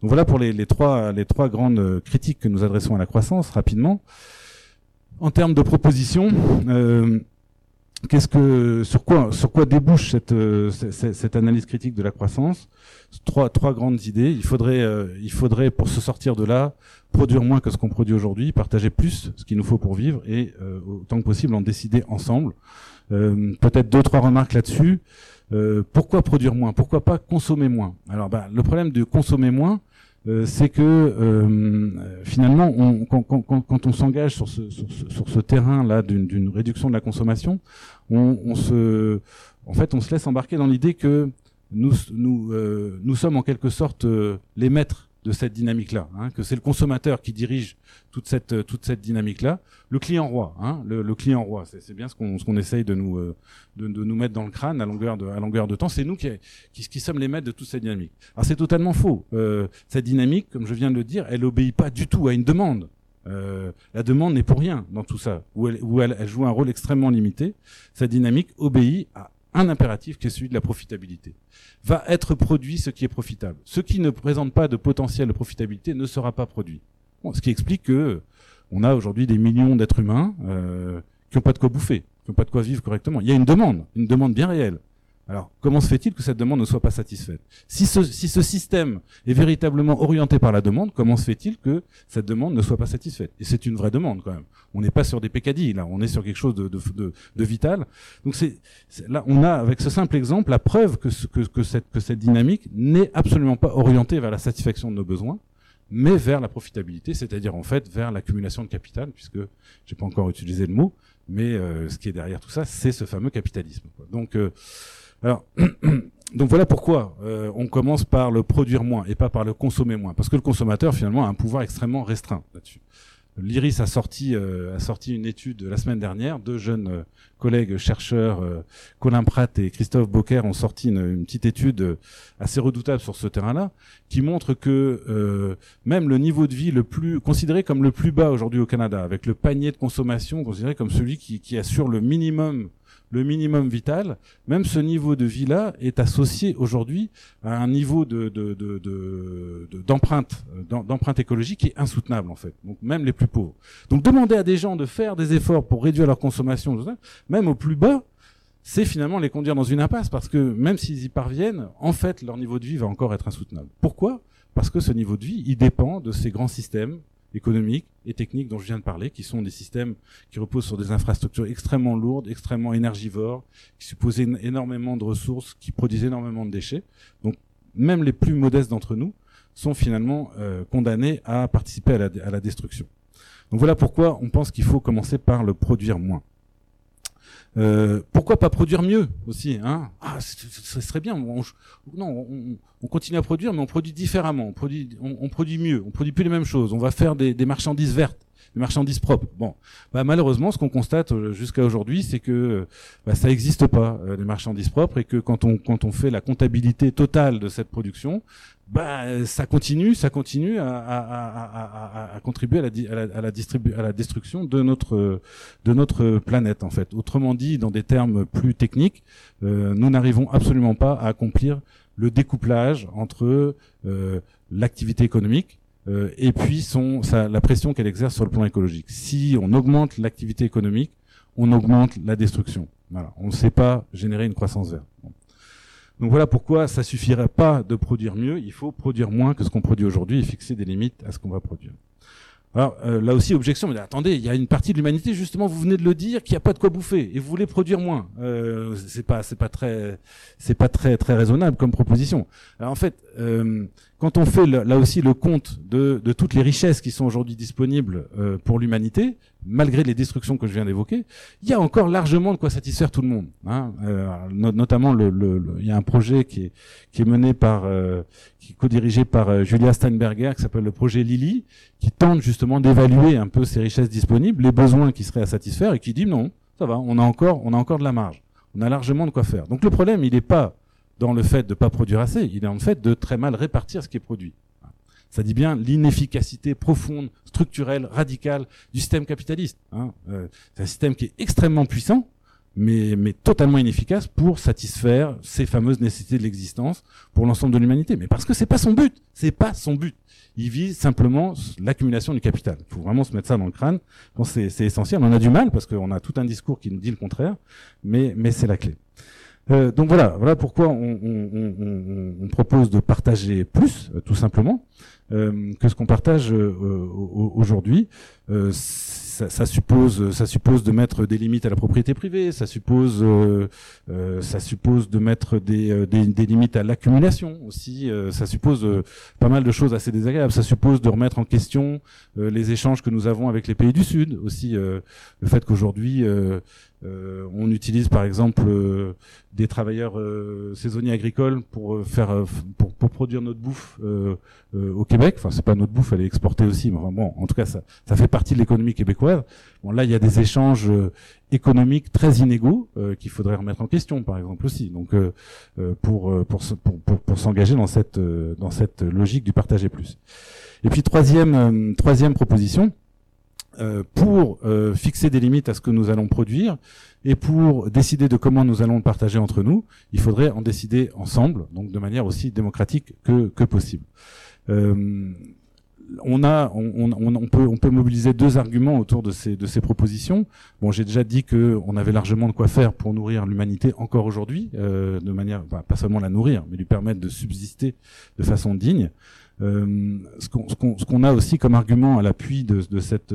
Donc voilà pour les, trois, les trois grandes euh, critiques que nous adressons à la croissance rapidement. En termes de propositions, euh, qu'est-ce que sur quoi sur quoi débouche cette, euh, cette, cette analyse critique de la croissance? Trois trois grandes idées. Il faudrait il faudrait pour se sortir de là produire moins que ce qu'on produit aujourd'hui, partager plus ce qu'il nous faut pour vivre et euh, autant que possible en décider ensemble. Peut-être deux trois remarques là-dessus. Pourquoi produire moins? Pourquoi pas consommer moins? Alors bah, le problème de consommer moins, euh, c'est que euh, finalement, quand, on s'engage sur ce, terrain-là d'une réduction de la consommation, on, se, en fait, on se laisse embarquer dans l'idée que euh, nous sommes en quelque sorte les maîtres de cette dynamique-là, hein, que c'est le consommateur qui dirige toute cette toute cette dynamique-là, le client roi, hein, le, le, client roi, c'est bien ce qu'on ce qu'on essaye de nous euh, de, de, nous mettre dans le crâne à longueur de à longueur de temps, c'est nous qui, qui, qui sommes les maîtres de toute cette dynamique. Alors c'est totalement faux. Euh, cette dynamique, comme je viens de le dire, elle obéit pas du tout à une demande. Euh, la demande n'est pour rien dans tout ça, où, elle, où elle, elle joue un rôle extrêmement limité. Cette dynamique obéit à un impératif qui est celui de la profitabilité. Va être produit ce qui est profitable. Ce qui ne présente pas de potentiel de profitabilité ne sera pas produit. Ce qui explique que on a aujourd'hui des millions d'êtres humains euh, qui n'ont pas de quoi bouffer, qui n'ont pas de quoi vivre correctement. Il y a une demande, une demande bien réelle. Alors, comment se fait-il que cette demande ne soit pas satisfaite? Si ce, si ce système est véritablement orienté par la demande, comment se fait-il que cette demande ne soit pas satisfaite? Et c'est une vraie demande quand même. On n'est pas sur des pécadilles, là, on est sur quelque chose de, de, de, vital. Donc c'est là, on a avec ce simple exemple la preuve que, ce, que, que, cette, que cette dynamique n'est absolument pas orientée vers la satisfaction de nos besoins, mais vers la profitabilité, c'est-à-dire en fait vers l'accumulation de capital, puisque j'ai pas encore utilisé le mot, mais euh, ce qui est derrière tout ça, c'est ce fameux capitalisme. Donc euh, alors, donc voilà pourquoi euh, on commence par le produire moins et pas par le consommer moins, parce que le consommateur finalement a un pouvoir extrêmement restreint là-dessus. L'IRIS a sorti euh, a sorti une étude la semaine dernière. Deux jeunes euh, collègues chercheurs, Colin Pratt et Christophe Bocquer, ont sorti une, petite étude assez redoutable sur ce terrain-là, qui montre que même le niveau de vie le plus considéré comme le plus bas aujourd'hui au Canada, avec le panier de consommation considéré comme celui qui, qui assure le minimum le minimum vital, même ce niveau de vie-là est associé aujourd'hui à un niveau de, d'empreinte, écologique qui est insoutenable en fait. Donc même les plus pauvres. Donc demander à des gens de faire des efforts pour réduire leur consommation, même au plus bas, c'est finalement les conduire dans une impasse parce que même s'ils y parviennent, en fait, leur niveau de vie va encore être insoutenable. Pourquoi? Parce que ce niveau de vie, il dépend de ces grands systèmes économiques et techniques dont je viens de parler, qui sont des systèmes qui reposent sur des infrastructures extrêmement lourdes, extrêmement énergivores, qui supposent énormément de ressources, qui produisent énormément de déchets. Donc même les plus modestes d'entre nous sont finalement euh, condamnés à participer à la, à la destruction. Donc voilà pourquoi on pense qu'il faut commencer par le produire moins. Euh, pourquoi pas produire mieux aussi hein? Ah, ce serait bien. On, non, on, continue à produire, mais on produit différemment. On produit, on, produit mieux. On produit plus les mêmes choses. On va faire des, marchandises vertes des marchandises propres. Bon, bah, malheureusement, ce qu'on constate euh, jusqu'à aujourd'hui, c'est que bah, ça n'existe pas euh, les marchandises propres et que quand on quand on fait la comptabilité totale de cette production, bah ça continue, ça continue à, à, à, à contribuer à la, à la, la, à la destruction de notre de notre planète en fait. Autrement dit, dans des termes plus techniques, euh, nous n'arrivons absolument pas à accomplir le découplage entre euh, l'activité économique euh, et puis son, sa, la pression qu'elle exerce sur le plan écologique. Si on augmente l'activité économique, on augmente la destruction. Voilà. On ne sait pas générer une croissance verte. Donc voilà pourquoi ça suffirait pas de produire mieux, il faut produire moins que ce qu'on produit aujourd'hui et fixer des limites à ce qu'on va produire. Alors euh, là aussi objection, mais attendez, il y a une partie de l'humanité justement, vous venez de le dire, qui a pas de quoi bouffer et vous voulez produire moins. Euh, c'est pas, c'est pas très, c'est pas très très raisonnable comme proposition. Alors en fait, euh, quand on fait là aussi le compte de, de, toutes les richesses qui sont aujourd'hui disponibles euh, pour l'humanité, malgré les destructions que je viens d'évoquer, il y a encore largement de quoi satisfaire tout le monde. Hein. Euh, notamment, le, le, il y a un projet qui est, qui est mené par, euh, qui est co-dirigé par euh, Julia Steinberger, qui s'appelle le projet Lily, qui tente justement d'évaluer un peu ces richesses disponibles, les besoins qui seraient à satisfaire, et qui dit non, ça va, on a encore, on a encore de la marge, on a largement de quoi faire. Donc le problème, il n'est pas dans le fait de ne pas produire assez, il est en fait de très mal répartir ce qui est produit. Ça dit bien l'inefficacité profonde, structurelle, radicale du système capitaliste. Hein. Euh, c'est un système qui est extrêmement puissant, mais, totalement inefficace pour satisfaire ces fameuses nécessités de l'existence pour l'ensemble de l'humanité. Mais parce que c'est pas son but, c'est pas son but. Il vise simplement l'accumulation du capital. Il faut vraiment se mettre ça dans le crâne. C'est essentiel. On a du mal parce qu'on a tout un discours qui nous dit le contraire, mais c'est la clé. Euh, donc voilà, voilà pourquoi on, on, on, on, propose de partager plus, euh, tout simplement, euh, que ce qu'on partage euh, aujourd'hui. Ça, ça, suppose, ça suppose de mettre des limites à la propriété privée, ça suppose, ça suppose de mettre des, des, des limites à l'accumulation aussi, ça suppose pas mal de choses assez désagréables. Ça suppose de remettre en question les échanges que nous avons avec les pays du Sud aussi, le fait qu'aujourd'hui on utilise par exemple euh, des travailleurs euh, saisonniers agricoles pour faire pour, pour, produire notre bouffe au Québec. Enfin, c'est pas notre bouffe, elle est exportée aussi. Mais bon, en tout cas, ça, ça fait partie de l'économie québécoise. Bon, là, il y a des échanges économiques très inégaux qu'il faudrait remettre en question, par exemple aussi. Donc, pour pour pour, pour, s'engager dans cette dans cette logique du partager plus. Et puis troisième troisième proposition euh, pour euh, fixer des limites à ce que nous allons produire et pour décider de comment nous allons le partager entre nous, il faudrait en décider ensemble, donc de manière aussi démocratique que, que possible. Euh, on a, on, on, on, peut, on peut mobiliser deux arguments autour de ces, de ces propositions. Bon, j'ai déjà dit que on avait largement de quoi faire pour nourrir l'humanité encore aujourd'hui, euh, de manière, bah, pas seulement la nourrir, mais lui permettre de subsister de façon digne. Euh, ce qu'on a aussi comme argument à l'appui de, cette,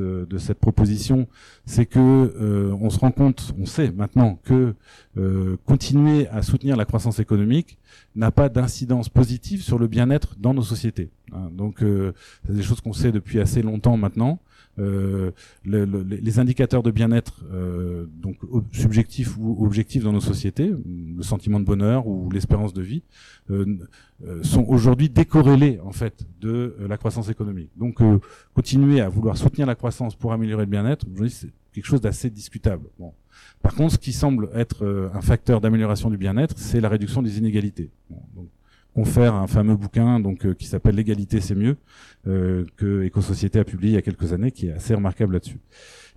proposition, c'est que euh, on se rend compte, on sait maintenant que euh, continuer à soutenir la croissance économique n'a pas d'incidence positive sur le bien-être dans nos sociétés. Hein. donc, c'est des choses qu'on sait depuis assez longtemps maintenant. Euh, le, le, les indicateurs de bien-être, euh, donc subjectifs ou objectifs dans nos sociétés, le sentiment de bonheur ou l'espérance de vie, euh, sont aujourd'hui décorrélés en fait de la croissance économique. Donc, continuer à vouloir soutenir la croissance pour améliorer le bien-être, c'est quelque chose d'assez discutable. Bon. Par contre, ce qui semble être un facteur d'amélioration du bien-être, c'est la réduction des inégalités. Confère un fameux bouquin donc euh, qui s'appelle L'égalité c'est mieux euh, que Éco-Société a publié il y a quelques années qui est assez remarquable là-dessus.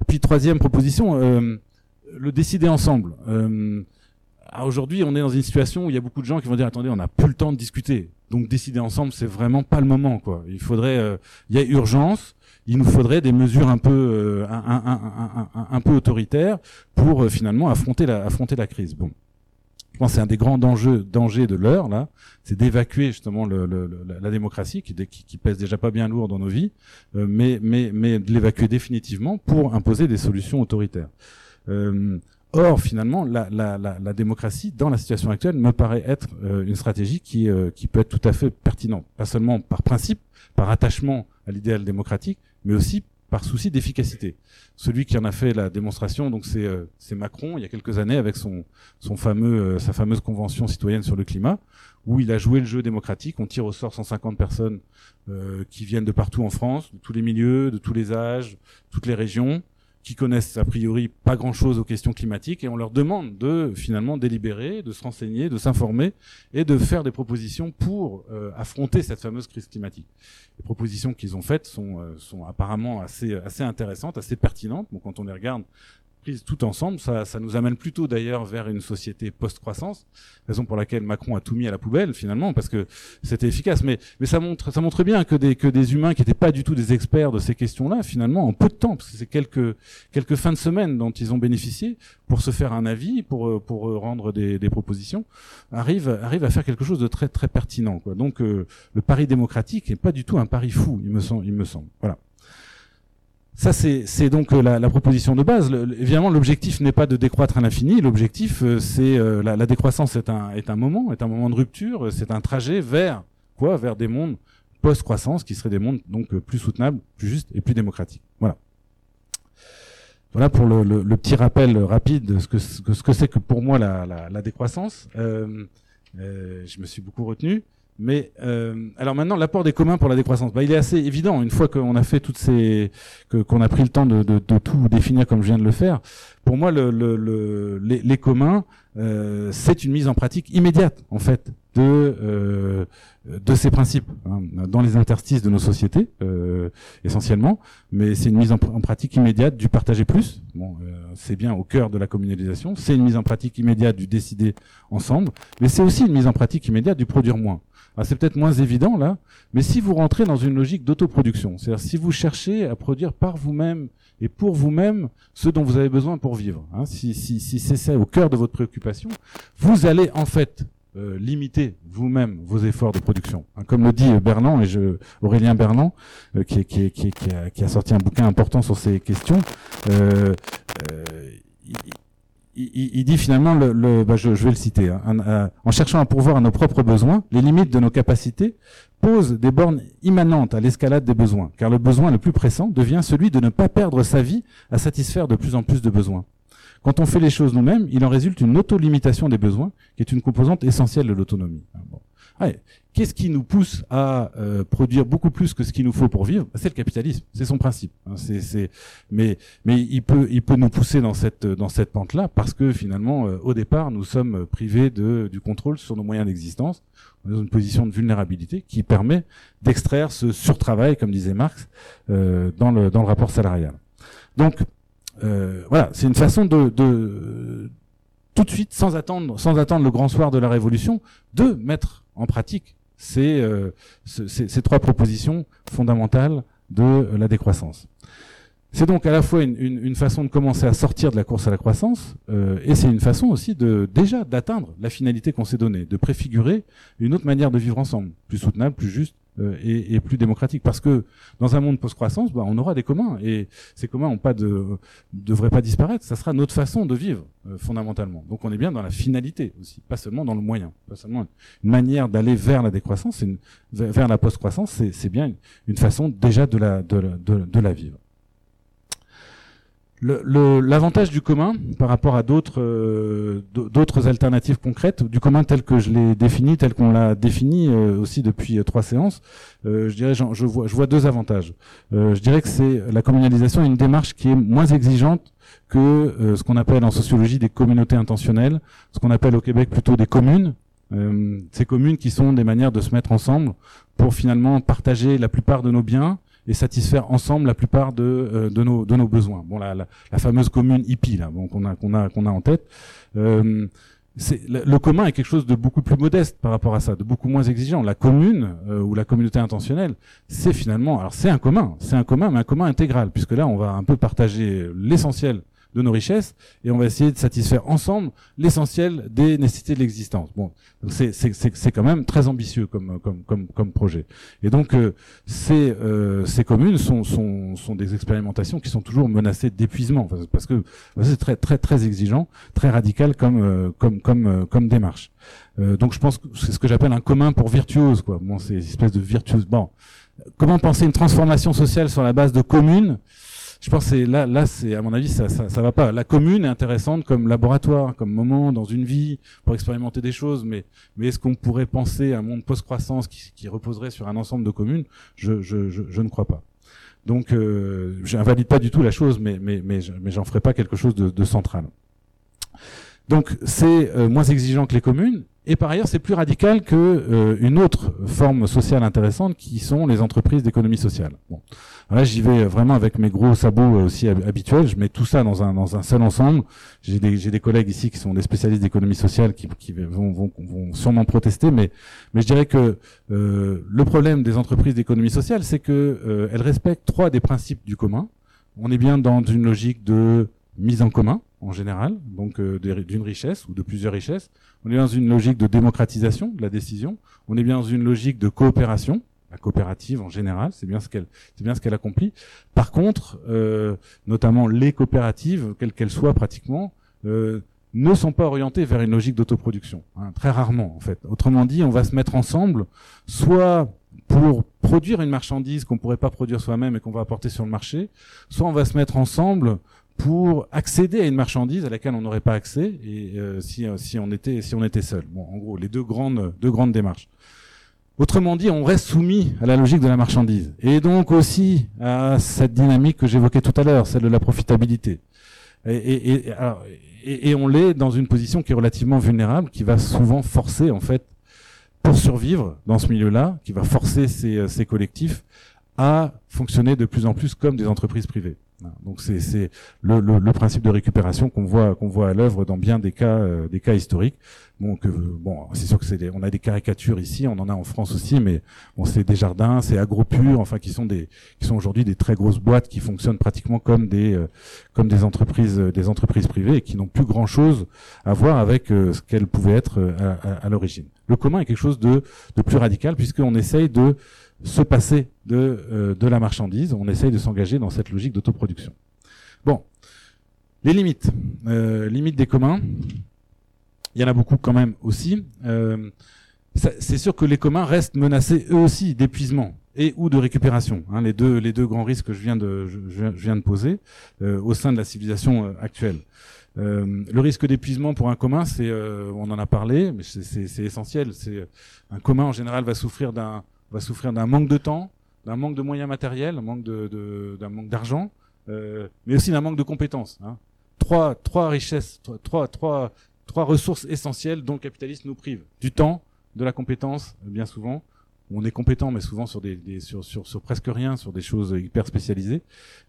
Puis troisième proposition, euh, le décider ensemble. Euh, aujourd'hui, on est dans une situation où il y a beaucoup de gens qui vont dire attendez, on n'a plus le temps de discuter. Donc décider ensemble, c'est vraiment pas le moment quoi. Il faudrait euh, il y a urgence, il nous faudrait des mesures un peu un, un, un, peu autoritaires pour finalement affronter la affronter la crise. Bon pense c'est un des grands dangers, de l'heure là, c'est d'évacuer justement le, le, la, démocratie qui, qui, pèse déjà pas bien lourd dans nos vies, euh, mais mais mais de l'évacuer définitivement pour imposer des solutions autoritaires. Euh, or finalement, la, la, la, la, démocratie dans la situation actuelle me paraît être euh, une stratégie qui euh, qui peut être tout à fait pertinente, pas seulement par principe, par attachement à l'idéal démocratique, mais aussi par souci d'efficacité. Celui qui en a fait la démonstration, donc c'est euh, Macron il y a quelques années avec son son fameux euh, sa fameuse convention citoyenne sur le climat où il a joué le jeu démocratique. On tire au sort 150 personnes euh, qui viennent de partout en France, de tous les milieux, de tous les âges, toutes les régions qui connaissent a priori pas grand-chose aux questions climatiques et on leur demande de finalement délibérer, de se renseigner, de s'informer et de faire des propositions pour euh, affronter cette fameuse crise climatique. Les propositions qu'ils ont faites sont, euh, sont apparemment assez, assez intéressantes, assez pertinentes. Bon, quand on les regarde, prise tout ensemble, ça, ça nous amène plutôt d'ailleurs vers une société post-croissance, raison pour laquelle Macron a tout mis à la poubelle finalement, parce que c'était efficace. Mais, mais ça montre, ça montre bien que des, que des humains qui n'étaient pas du tout des experts de ces questions-là, finalement, en peu de temps, parce que c'est quelques, quelques fins de semaine dont ils ont bénéficié pour se faire un avis, pour, pour rendre des, des propositions, arrivent, arrivent à faire quelque chose de très, très pertinent. Quoi. Donc, euh, le pari démocratique n'est pas du tout un pari fou, il me semble. Il me semble. Voilà. Ça, c'est donc euh, la, la, proposition de base. Le, évidemment, l'objectif n'est pas de décroître à l'infini. L'objectif, euh, c'est euh, la, la, décroissance est un, est un moment, est un moment de rupture. C'est un trajet vers quoi? Vers des mondes post-croissance qui seraient des mondes donc plus soutenables, plus justes et plus démocratiques. Voilà. Voilà pour le, le, le petit rappel rapide de ce que ce que c'est que pour moi la, la décroissance. Euh, je me suis beaucoup retenu. Mais euh, alors maintenant, l'apport des communs pour la décroissance, bah, il est assez évident. Une fois qu'on a fait toutes ces, qu'on a pris le temps de, de, de, tout définir comme je viens de le faire, pour moi, le, le, le les, les, communs, euh, c'est une mise en pratique immédiate en fait de euh, de ces principes hein, dans les interstices de nos sociétés euh, essentiellement, mais c'est une mise en, pratique immédiate du partager plus. Bon, euh, c'est bien au cœur de la communalisation. C'est une mise en pratique immédiate du décider ensemble, mais c'est aussi une mise en pratique immédiate du produire moins. C'est peut-être moins évident là, mais si vous rentrez dans une logique d'autoproduction, c'est-à-dire si vous cherchez à produire par vous-même et pour vous-même ce dont vous avez besoin pour vivre, hein, si, c'est ça au cœur de votre préoccupation, vous allez en fait euh, limiter vous-même vos efforts de production. Hein, comme le dit Berland, et je, Aurélien Berland, euh, qui, a, sorti un bouquin important sur ces questions, euh, il, dit finalement, le, bah je, vais le citer, hein, en cherchant à pourvoir à nos propres besoins, les limites de nos capacités posent des bornes immanentes à l'escalade des besoins, car le besoin le plus pressant devient celui de ne pas perdre sa vie à satisfaire de plus en plus de besoins. Quand on fait les choses nous-mêmes, il en résulte une auto-limitation des besoins, qui est une composante essentielle de l'autonomie. Qu'est-ce qui nous pousse à euh, produire beaucoup plus que ce qu'il nous faut pour vivre? C'est le capitalisme, c'est son principe. Hein. mais il peut nous pousser dans cette pente-là parce que finalement, euh, au départ, nous sommes privés de du contrôle sur nos moyens d'existence. On est dans une position de vulnérabilité qui permet d'extraire ce surtravail, comme disait Marx, euh, dans le rapport salarial. Donc voilà, c'est une façon de, de, tout de suite, sans attendre, sans attendre le grand soir de la Révolution, de mettre en pratique euh, ces, ces trois propositions fondamentales de la décroissance. C'est donc à la fois une, façon de commencer à sortir de la course à la croissance, euh, et c'est une façon aussi de déjà d'atteindre la finalité qu'on s'est donnée, de préfigurer une autre manière de vivre ensemble, plus soutenable, plus juste, euh, et, plus démocratique. Parce que dans un monde post-croissance, bah, on aura des communs et ces communs ont pas de devraient pas disparaître. Ça sera notre façon de vivre euh, fondamentalement. Donc on est bien dans la finalité aussi, pas seulement dans le moyen, pas seulement une manière d'aller vers la décroissance, vers la post-croissance. C'est bien une, façon déjà de la vivre. L'avantage du commun par rapport à d'autres euh, d'autres alternatives concrètes, du commun tel que je l'ai défini, tel qu'on l'a défini euh, aussi depuis euh, trois séances, je dirais je vois, je vois deux avantages. je dirais que c'est la communalisation une démarche qui est moins exigeante que ce qu'on appelle en sociologie des communautés intentionnelles, ce qu'on appelle au Québec plutôt des communes. ces communes qui sont des manières de se mettre ensemble pour finalement partager la plupart de nos biens et satisfaire ensemble la plupart de, euh, de, nos, de nos besoins. Bon, la, la, la fameuse commune hippie là, bon, qu'on a qu'on a qu'on a en tête. Euh, le, commun est quelque chose de beaucoup plus modeste par rapport à ça, de beaucoup moins exigeant. La commune euh, ou la communauté intentionnelle, c'est finalement, alors c'est un commun, c'est un commun, mais un commun intégral, puisque là on va un peu partager l'essentiel de nos richesses et on va essayer de satisfaire ensemble l'essentiel des nécessités de l'existence. Bon, c'est quand même très ambitieux comme comme comme comme projet. Et donc euh, ces euh, ces communes sont sont sont des expérimentations qui sont toujours menacées d'épuisement parce que c'est très très très exigeant, très radical comme euh, comme comme euh, comme démarche. donc je pense que c'est ce que j'appelle un commun pour virtuose quoi. Bon, c'est espèce de virtuose. Bon, comment penser une transformation sociale sur la base de communes? Je pense que là, là, c'est à mon avis, ça, ça, ça, va pas. La commune est intéressante comme laboratoire, comme moment dans une vie pour expérimenter des choses, mais mais est-ce qu'on pourrait penser à un monde post-croissance qui, qui, reposerait sur un ensemble de communes? Je, je, je, je ne crois pas. Donc, euh, j'invalide pas du tout la chose, mais mais mais, mais j'en ferai pas quelque chose de, de central. Donc, c'est euh, moins exigeant que les communes, et par ailleurs, c'est plus radical que euh, une autre forme sociale intéressante, qui sont les entreprises d'économie sociale. Bon. Là, j'y vais vraiment avec mes gros sabots euh, aussi habituels. Je mets tout ça dans un, dans un seul ensemble. J'ai des, des collègues ici qui sont des spécialistes d'économie sociale qui, qui vont, vont, vont, sûrement protester, mais, mais je dirais que euh, le problème des entreprises d'économie sociale, c'est que euh, elles respectent trois des principes du commun. On est bien dans une logique de mise en commun en général, donc euh, d'une richesse ou de plusieurs richesses. On est dans une logique de démocratisation de la décision. On est bien dans une logique de coopération la coopérative en général, c'est bien ce qu'elle, c'est bien ce qu'elle accomplit. Par contre, euh, notamment les coopératives, quelles qu'elles soient pratiquement, euh, ne sont pas orientées vers une logique d'autoproduction. Hein, très rarement, en fait. Autrement dit, on va se mettre ensemble, soit pour produire une marchandise qu'on pourrait pas produire soi-même et qu'on va apporter sur le marché, soit on va se mettre ensemble pour accéder à une marchandise à laquelle on n'aurait pas accès et euh, si, si on était si on était seul. Bon, en gros, les deux grandes deux grandes démarches. Autrement dit, on reste soumis à la logique de la marchandise. Et donc aussi à cette dynamique que j'évoquais tout à l'heure, celle de la profitabilité. Et, on l'est dans une position qui est relativement vulnérable, qui va souvent forcer en fait pour survivre dans ce milieu-là, qui va forcer ces, ces collectifs à fonctionner de plus en plus comme des entreprises privées. Donc c'est le, le, le, principe de récupération qu'on voit qu'on voit à l'œuvre dans bien des cas euh, des cas historiques. Bon que bon c'est sûr que c'est on a des caricatures ici, on en a en France aussi, mais bon c'est des jardins, c'est AgroPure, enfin qui sont des qui sont aujourd'hui des très grosses boîtes qui fonctionnent pratiquement comme des euh, comme des entreprises des entreprises privées et qui n'ont plus grand chose à voir avec euh, ce qu'elles pouvaient être à, à, à l'origine. Le commun est quelque chose de de plus radical puisqu'on essaye de se passer de, euh, de la marchandise. On essaye de s'engager dans cette logique d'autoproduction. Bon, les limites. Euh, limites des communs. Il y en a beaucoup quand même aussi. Euh, c'est sûr que les communs restent menacés eux aussi d'épuisement et ou de récupération. Hein, les deux grands risques que je viens de poser euh, au sein de la civilisation actuelle. Le risque d'épuisement pour un commun, on en a parlé, mais c'est essentiel. Un commun en général va souffrir d'un va souffrir d'un manque de temps, d'un manque de moyens matériels, d'un manque d'un manque d'argent, euh, mais aussi d'un manque de compétences. Hein. Trois, trois richesses, trois, trois, trois ressources essentielles dont le capitaliste nous prive du temps, de la compétence, bien souvent. On est compétent, mais souvent sur presque rien, sur des choses hyper spécialisées.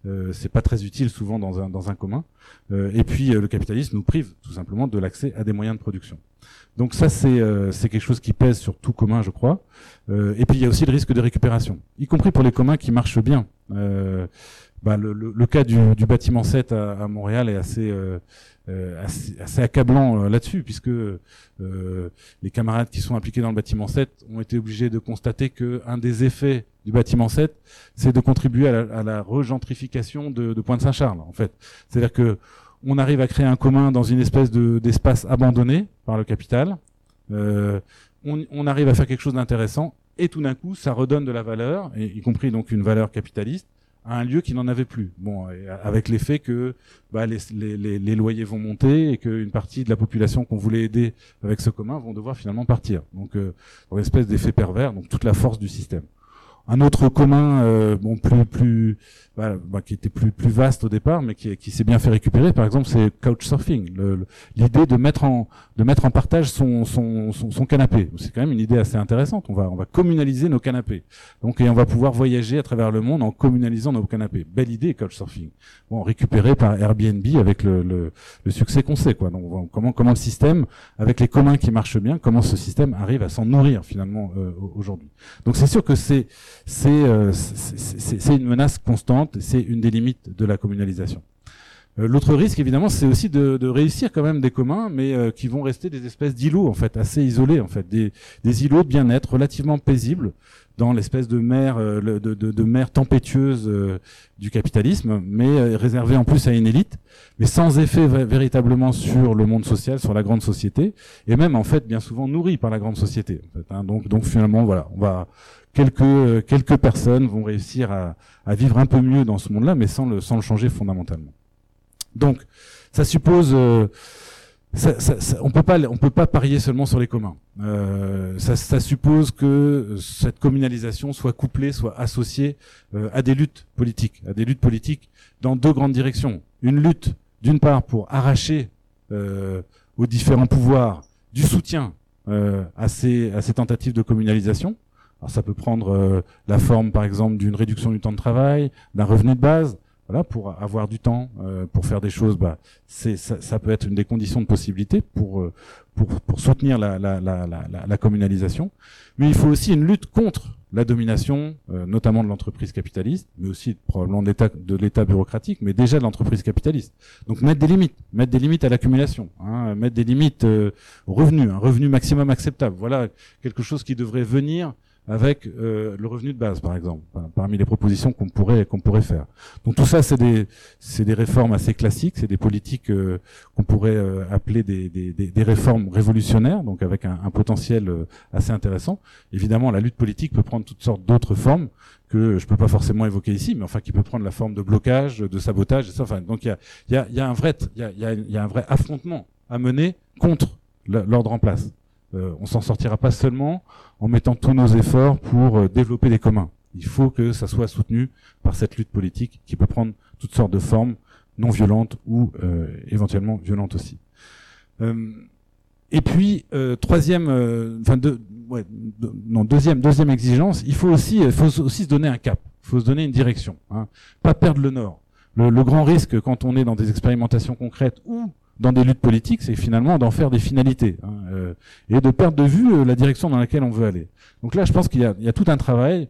Euh, c'est pas très utile souvent dans un commun. Euh, et puis euh, le capitalisme nous prive tout simplement de l'accès à des moyens de production. Donc ça, c'est euh, quelque chose qui pèse sur tout commun, je crois. Et puis il y a aussi le risque de récupération, y compris pour les communs qui marchent bien. Euh, bah, le, le, le, cas du, du, bâtiment 7 à, à Montréal est assez, euh, euh, assez, assez, accablant là-dessus, puisque les camarades qui sont impliqués dans le bâtiment 7 ont été obligés de constater que un des effets du bâtiment 7, c'est de contribuer à la, à la regentrification de, de Pointe-Saint-Charles, en fait. C'est-à-dire que on arrive à créer un commun dans une espèce d'espace abandonné par le capital. Euh, on, on, arrive à faire quelque chose d'intéressant et tout d'un coup, ça redonne de la valeur, y compris donc une valeur capitaliste, à un lieu qui n'en avait plus. Bon, avec l'effet que bah, les, les, les, loyers vont monter et qu'une partie de la population qu'on voulait aider avec ce commun vont devoir finalement partir. Donc, euh, une espèce d'effet pervers, donc toute la force du système. Un autre commun, euh, bon, plus plus bah, bah, qui était plus plus vaste au départ, mais qui, qui s'est bien fait récupérer. Par exemple, c'est couchsurfing, l'idée de mettre en de mettre en partage son son, son, son canapé. C'est quand même une idée assez intéressante. On va on va communaliser nos canapés. Donc et on va pouvoir voyager à travers le monde en communalisant nos canapés. Belle idée, couchsurfing. Bon, récupéré par Airbnb avec le le, le succès qu'on sait quoi. Donc comment comment le système avec les communs qui marchent bien, comment ce système arrive à s'en nourrir finalement euh, aujourd'hui. Donc c'est sûr que c'est c'est euh, c'est une menace constante c'est une des limites de la communalisation. Euh, l'autre risque, évidemment, c'est aussi de, réussir quand même des communs, mais euh, qui vont rester des espèces d'îlots, en fait, assez isolés, en fait, des, îlots de bien-être relativement paisibles dans l'espèce de mer, euh, de, de, mer tempétueuse du capitalisme, mais réservés en plus à une élite, mais sans effet véritablement sur le monde social, sur la grande société, et même en fait bien souvent nourris par la grande société. Hein. Donc, donc finalement, voilà, on va quelques quelques personnes vont réussir à, à vivre un peu mieux dans ce monde-là, mais sans le sans le changer fondamentalement. Donc, ça suppose, euh, ça, ça, on peut pas, on peut pas parier seulement sur les communs. Euh, ça, ça, suppose que cette communalisation soit couplée, soit associée euh, à des luttes politiques, à des luttes politiques dans deux grandes directions. Une lutte, d'une part, pour arracher euh, aux différents pouvoirs du soutien euh, à ces, à ces tentatives de communalisation. Alors ça peut prendre la forme, par exemple, d'une réduction du temps de travail, d'un revenu de base, voilà, pour avoir du temps, euh, pour faire des choses, bah, c'est ça, ça, peut être une des conditions de possibilité pour euh, pour, pour soutenir la, la, la, la, communalisation. Mais il faut aussi une lutte contre la domination, euh, notamment de l'entreprise capitaliste, mais aussi probablement de l'État de l'État bureaucratique, mais déjà de l'entreprise capitaliste. Donc mettre des limites, mettre des limites à l'accumulation, hein, mettre des limites au revenu, un revenu maximum acceptable. Voilà quelque chose qui devrait venir avec euh, le revenu de base, par exemple, parmi les propositions qu'on pourrait qu'on pourrait faire. Donc tout ça, c'est des c'est des réformes assez classiques, c'est des politiques euh, qu'on pourrait euh, appeler des, des, des, réformes révolutionnaires, donc avec un, un potentiel assez intéressant. Évidemment, la lutte politique peut prendre toutes sortes d'autres formes que je peux pas forcément évoquer ici, mais enfin qui peut prendre la forme de blocage, de sabotage, et. Enfin, donc il y a il y a, y a un vrai il y a, y, y a un vrai affrontement à mener contre l'ordre en place. Euh, on s'en sortira pas seulement en mettant tous nos efforts pour euh, développer des communs. Il faut que ça soit soutenu par cette lutte politique qui peut prendre toutes sortes de formes non violentes ou euh, éventuellement violentes aussi. et puis troisième, enfin deux, non deuxième deuxième exigence, il faut aussi il faut aussi se donner un cap, il faut se donner une direction, hein. pas perdre le nord. Le, le, grand risque quand on est dans des expérimentations concrètes ou dans des luttes politiques, c'est finalement d'en faire des finalités hein, euh, et de perdre de vue euh, la direction dans laquelle on veut aller. Donc là, je pense qu'il y, y, a tout un travail,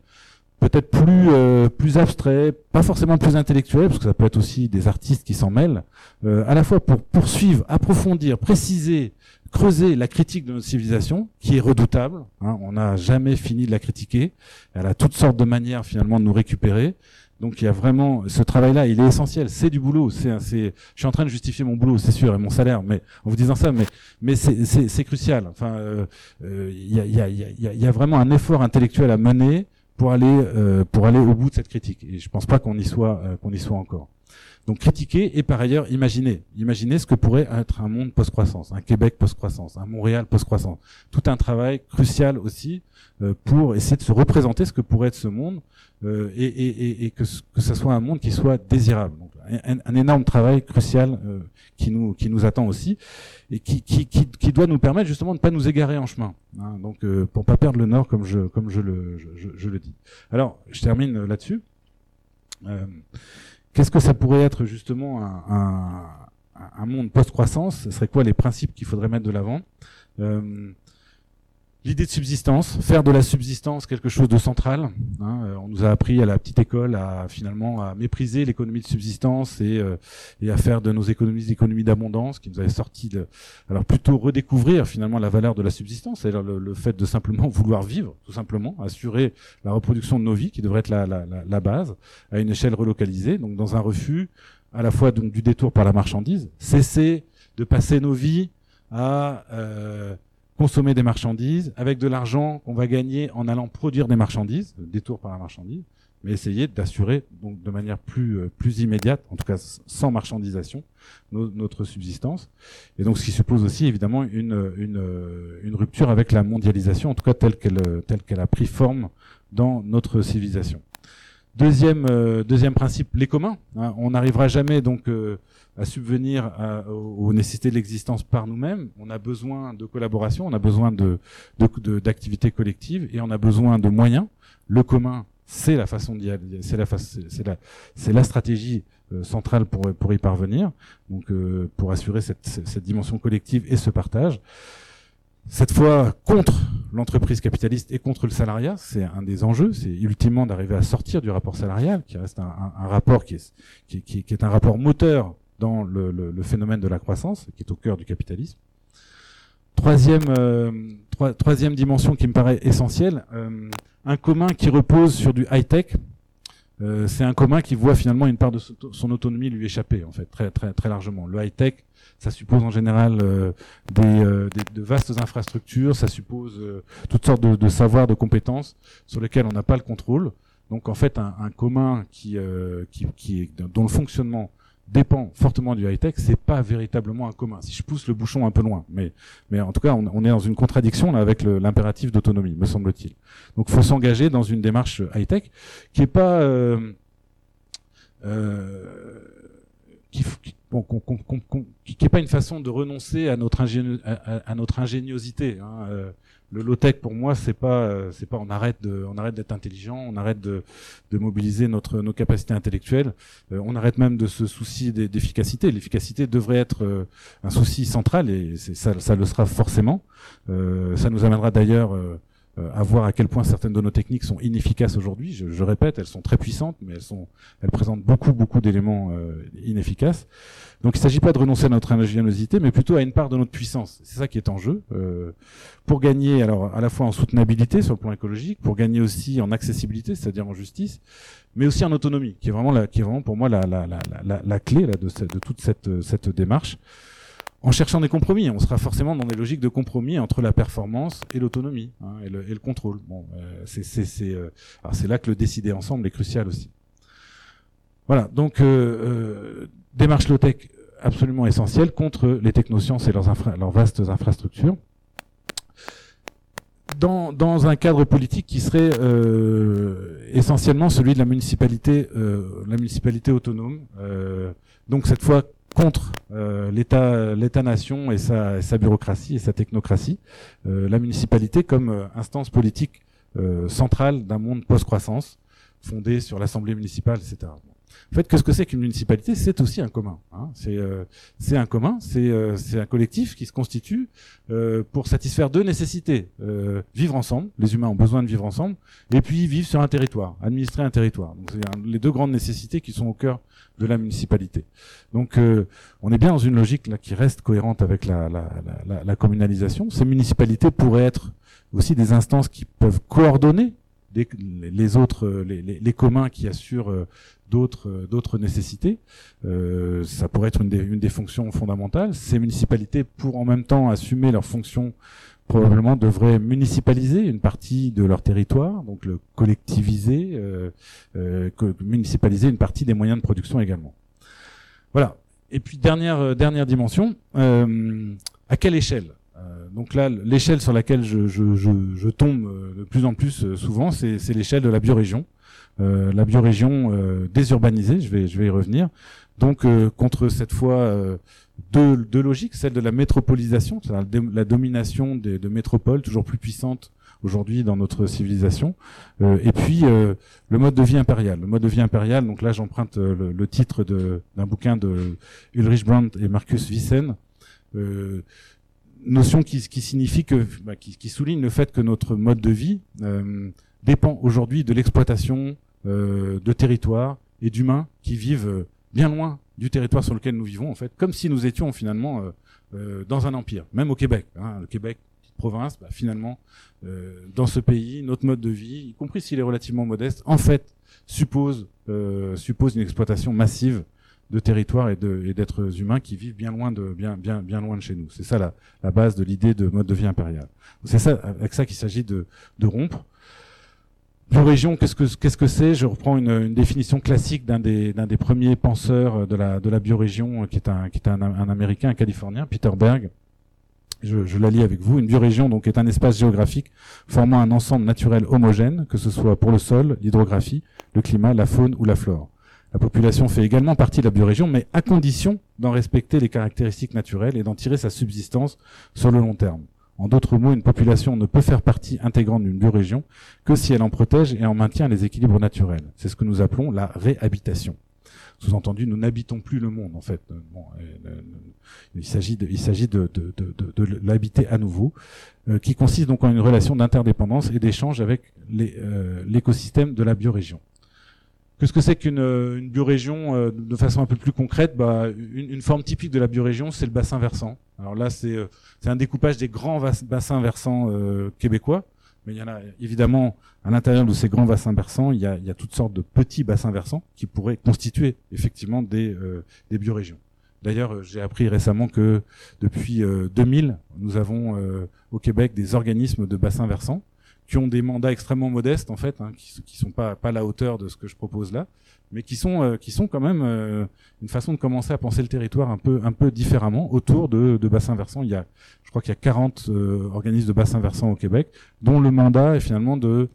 peut-être plus euh, plus abstrait, pas forcément plus intellectuel, parce que ça peut être aussi des artistes qui s'en mêlent, à la fois pour poursuivre, approfondir, préciser, creuser la critique de notre civilisation, qui est redoutable. Hein, on n'a jamais fini de la critiquer. Elle a toutes sortes de manières finalement de nous récupérer. Donc il y a vraiment ce travail-là, il est essentiel. C'est du boulot. C'est, c'est, je suis en train de justifier mon boulot, c'est sûr, et mon salaire, mais en vous disant ça, mais c'est, crucial. Enfin, euh, euh, il y, a, vraiment un effort intellectuel à mener pour aller euh, pour aller au bout de cette critique. Et je pense pas qu'on y soit qu'on y soit encore. Donc critiquer et par ailleurs imaginer, imaginer ce que pourrait être un monde post-croissance, un Québec post-croissance, un Montréal post-croissance. Tout un travail crucial aussi pour essayer de se représenter ce que pourrait être ce monde euh, et, que, ce soit un monde qui soit désirable. Un, énorme travail crucial euh, qui nous qui nous attend aussi et qui, qui, qui, doit nous permettre justement de ne pas nous égarer en chemin. Hein, donc euh, pour pas perdre le nord comme je comme je le je, le dis. Alors je termine là-dessus. Euh, Qu'est-ce que ça pourrait être justement un, monde post-croissance? Ce serait quoi les principes qu'il faudrait mettre de l'avant? Euh, L'idée de subsistance, faire de la subsistance quelque chose de central. Hein, euh, on nous a appris à la petite école à finalement à mépriser l'économie de subsistance et, euh, et à faire de nos économies économies d'abondance, qui nous avait sorti de, alors plutôt redécouvrir finalement la valeur de la subsistance, c'est-à-dire le, fait de simplement vouloir vivre, tout simplement, assurer la reproduction de nos vies, qui devrait être la, la, la base, à une échelle relocalisée, donc dans un refus à la fois donc du détour par la marchandise, cesser de passer nos vies à euh, consommer des marchandises avec de l'argent qu'on va gagner en allant produire des marchandises, détour par la marchandise, mais essayer d'assurer donc de manière plus euh, plus immédiate, en tout cas sans marchandisation, notre subsistance. Et donc ce qui suppose aussi évidemment une une une rupture avec la mondialisation, en tout cas telle qu'elle telle qu'elle a pris forme dans notre civilisation. Deuxième euh, deuxième principe, les communs. Hein. on n'arrivera jamais donc euh, à subvenir à, aux nécessités de l'existence par nous-mêmes. On a besoin de collaboration, on a besoin de, d'activités collectives et on a besoin de moyens. Le commun, c'est la façon d'y aller, c'est la, c'est la, c'est la stratégie euh, centrale pour, pour y parvenir. Donc, euh, pour assurer cette, cette dimension collective et ce partage cette fois contre l'entreprise capitaliste et contre le salariat, c'est un des enjeux, c'est ultimement d'arriver à sortir du rapport salarial, qui reste un, un, un rapport qui est, qui, qui, qui, est un rapport moteur dans le, phénomène de la croissance, qui est au cœur du capitalisme. Troisième, euh, dimension qui me paraît essentielle, euh, un commun qui repose sur du high-tech. Euh, c'est un commun qui voit finalement une part de son autonomie lui échapper, en fait, très, très, très largement. Le high-tech, ça suppose en général des, de vastes infrastructures, ça suppose toutes sortes de, savoirs, de compétences sur lesquels on n'a pas le contrôle. Donc en fait, un, un commun qui, qui, qui, dont le fonctionnement dépend fortement du high-tech, c'est pas véritablement un commun. Si je pousse le bouchon un peu loin, mais mais en tout cas, on, est dans une contradiction là avec l'impératif d'autonomie, me semble-t-il. Donc, faut s'engager dans une démarche high-tech qui est pas euh, euh, qui, est pas une façon de renoncer à, notre ingéniosité. Hein. Euh, le low tech pour moi c'est pas euh, c'est pas on arrête de on arrête d'être intelligent on arrête de, mobiliser notre nos capacités intellectuelles. Euh, on arrête même de se soucier d'efficacité. L'efficacité devrait être euh, un souci central et ça ça le sera forcément. Ça nous amènera d'ailleurs euh, à voir à quel point certaines de nos techniques sont inefficaces aujourd'hui. Je, je, répète, elles sont très puissantes, mais elles sont, elles présentent beaucoup, beaucoup d'éléments euh, inefficaces. Donc, il ne s'agit pas de renoncer à notre ingéniosité, mais plutôt à une part de notre puissance. C'est ça qui est en jeu. Euh, pour gagner, alors, à la fois en soutenabilité sur le plan écologique, pour gagner aussi en accessibilité, c'est-à-dire en justice, mais aussi en autonomie, qui est vraiment, la, qui est vraiment pour moi la, la, la, la, la clé là, de, de toute cette, cette démarche en cherchant des compromis. On sera forcément dans des logiques de compromis entre la performance et l'autonomie hein, et, le, et, le, contrôle. Bon, euh, c'est euh, là que le décider ensemble est crucial aussi. Voilà, donc euh, euh démarche low-tech absolument essentielle contre les technosciences et leurs, leurs vastes infrastructures. Dans, dans, un cadre politique qui serait euh, essentiellement celui de la municipalité, euh, la municipalité autonome. Euh, donc cette fois contre l'État, l'État-nation et sa, sa, bureaucratie et sa technocratie, la municipalité comme instance politique centrale d'un monde post-croissance fondé sur l'Assemblée municipale, etc. En fait, qu'est-ce que c'est qu'une municipalité? C'est aussi un commun. Hein. C'est euh, un commun, c'est euh, un collectif qui se constitue euh, pour satisfaire deux nécessités euh, vivre ensemble. Les humains ont besoin de vivre ensemble, et puis vivre sur un territoire, administrer un territoire. Donc c'est les deux grandes nécessités qui sont au cœur de la municipalité. Donc on est bien dans une logique là qui reste cohérente avec la, la, la, la communalisation. Ces municipalités pourraient être aussi des instances qui peuvent coordonner les, autres, les, communs qui assurent d'autres euh, d'autres nécessités. Euh, ça pourrait être une des, fonctions fondamentales. Ces municipalités, pour en même temps assumer leurs fonctions, probablement devraient municipaliser une partie de leur territoire, donc le collectiviser, euh, euh, municipaliser une partie des moyens de production également. Voilà. Et puis dernière euh, dimension, euh, à quelle échelle? Donc là, l'échelle sur laquelle je, tombe de plus en plus souvent, c'est l'échelle de la biorégion. Euh, la biorégion euh, désurbanisée, je vais, je vais y revenir. Donc euh, contre cette fois deux, deux logiques, celle de la métropolisation, c'est-à-dire la domination de métropoles toujours plus puissantes aujourd'hui dans notre civilisation, euh, et puis euh, le mode de vie impérial. Le mode de vie impérial, donc là j'emprunte le, le, titre d'un bouquin de Ulrich Brandt et Marcus Wissen, euh, notion qui, qui signifie que, bah, qui, souligne le fait que notre mode de vie dépend aujourd'hui de l'exploitation euh, de territoires et d'humains qui vivent euh, bien loin du territoire sur lequel nous vivons, en fait, comme si nous étions finalement euh, dans un empire, même au Québec. Hein, le Québec, province, bah, finalement, dans ce pays, notre mode de vie, y compris s'il est relativement modeste, en fait, suppose suppose une exploitation massive de territoires et d'êtres humains qui vivent bien loin de bien bien loin de chez nous. C'est ça la, base de l'idée de mode de vie impérial. C'est ça avec ça qu'il s'agit de, de rompre. Biorégion, qu'est-ce que qu'est-ce que c'est? Je reprends une, définition classique d'un des des premiers penseurs de la de la biorégion, qui est un qui est un, américain, un californien, Peter Berg. Je, je, la lis avec vous. Une biorégion donc est un espace géographique formant un ensemble naturel homogène, que ce soit pour le sol, l'hydrographie, le climat, la faune ou la flore. La population fait également partie de la biorégion, mais à condition d'en respecter les caractéristiques naturelles et d'en tirer sa subsistance sur le long terme. En d'autres mots, une population ne peut faire partie intégrante d'une biorégion que si elle en protège et en maintient les équilibres naturels. C'est ce que nous appelons la réhabitation. Sous-entendu, nous n'habitons plus le monde, en fait. Euh, il s'agit de, il s'agit de, l'habiter à nouveau, euh, qui consiste donc en une relation d'interdépendance et d'échange avec euh, l'écosystème euh, de la biorégion. Qu'est-ce que c'est qu'une une biorégion euh, de façon un peu plus concrète bah, une, forme typique de la biorégion, c'est le bassin versant. Alors là, c'est euh, un découpage des grands bassins versants euh, québécois, mais il y en a évidemment à l'intérieur de ces grands bassins versants, il y, a, toutes sortes de petits bassins versants qui pourraient constituer effectivement des, des biorégions. D'ailleurs, j'ai appris récemment que depuis 2000, nous avons au Québec des organismes de bassins versants qui ont des mandats extrêmement modestes en fait, hein, qui, qui sont pas pas à la hauteur de ce que je propose là, mais qui sont euh, qui sont quand même euh, une façon de commencer à penser le territoire un peu un peu différemment autour de, de bassins versants. Il y a, je crois qu'il y a 40 euh, organismes de bassins versants au Québec, dont le mandat est finalement de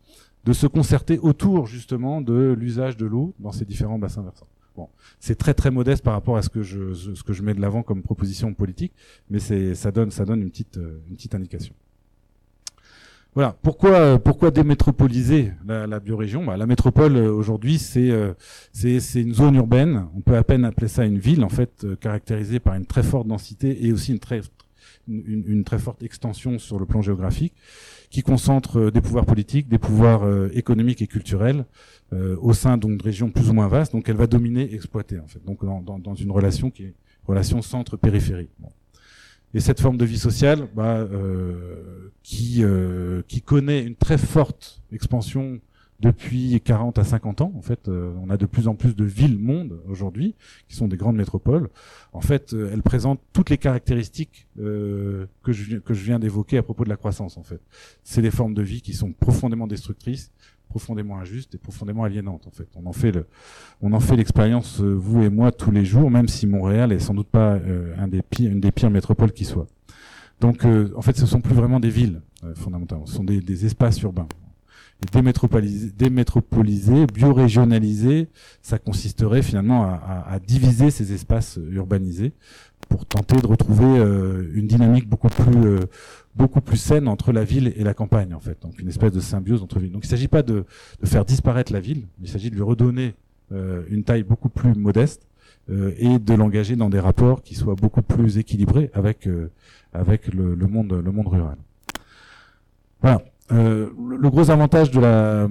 de se concerter autour justement de l'usage de l'eau dans ces différents bassins versants. Bon, c'est très très modeste par rapport à ce que je ce que je mets de l'avant comme proposition politique, mais c'est ça donne ça donne une petite une petite indication. Voilà. Pourquoi, euh, pourquoi démétropoliser la, la biorégion? Bah, La métropole euh, aujourd'hui, c'est euh, c'est une zone urbaine. On peut à peine appeler ça une ville, en fait, caractérisée par une très forte densité et aussi une très forte extension sur le plan géographique, qui concentre des pouvoirs politiques, des pouvoirs économiques et culturels au sein donc de régions plus ou moins vastes. Donc, elle va dominer, exploiter, en fait. Donc, dans, une relation qui est relation centre-périphérie. Et cette forme de vie sociale, bah, euh, qui, euh, qui connaît une très forte expansion depuis 40 à 50 ans. En fait, euh, on a de plus en plus de villes-mondes aujourd'hui, qui sont des grandes métropoles. En fait, euh, elles présentent toutes les caractéristiques euh, que je, que je viens d'évoquer à propos de la croissance. En fait, c'est des formes de vie qui sont profondément destructrices, profondément injuste et profondément aliénante en fait. On en fait le, on en fait l'expérience euh, vous et moi tous les jours, même si Montréal est sans doute pas euh, un des pires, une des pires métropoles qui soit. Donc euh, en fait, ce sont plus vraiment des villes fondamentalement, ce sont des, des, espaces urbains. Et démétropoliser, démétropoliser biorégionaliser, ça consisterait finalement à, à, diviser ces espaces urbanisés pour tenter de retrouver euh, une dynamique beaucoup plus euh, beaucoup plus saine entre la ville et la campagne en fait. Donc une espèce de symbiose entre villes. Donc il ne s'agit pas de, faire disparaître la ville, il s'agit de lui redonner euh, une taille beaucoup plus modeste et de l'engager dans des rapports qui soient beaucoup plus équilibrés avec avec le, monde le monde rural. Voilà. Euh, le gros avantage de la,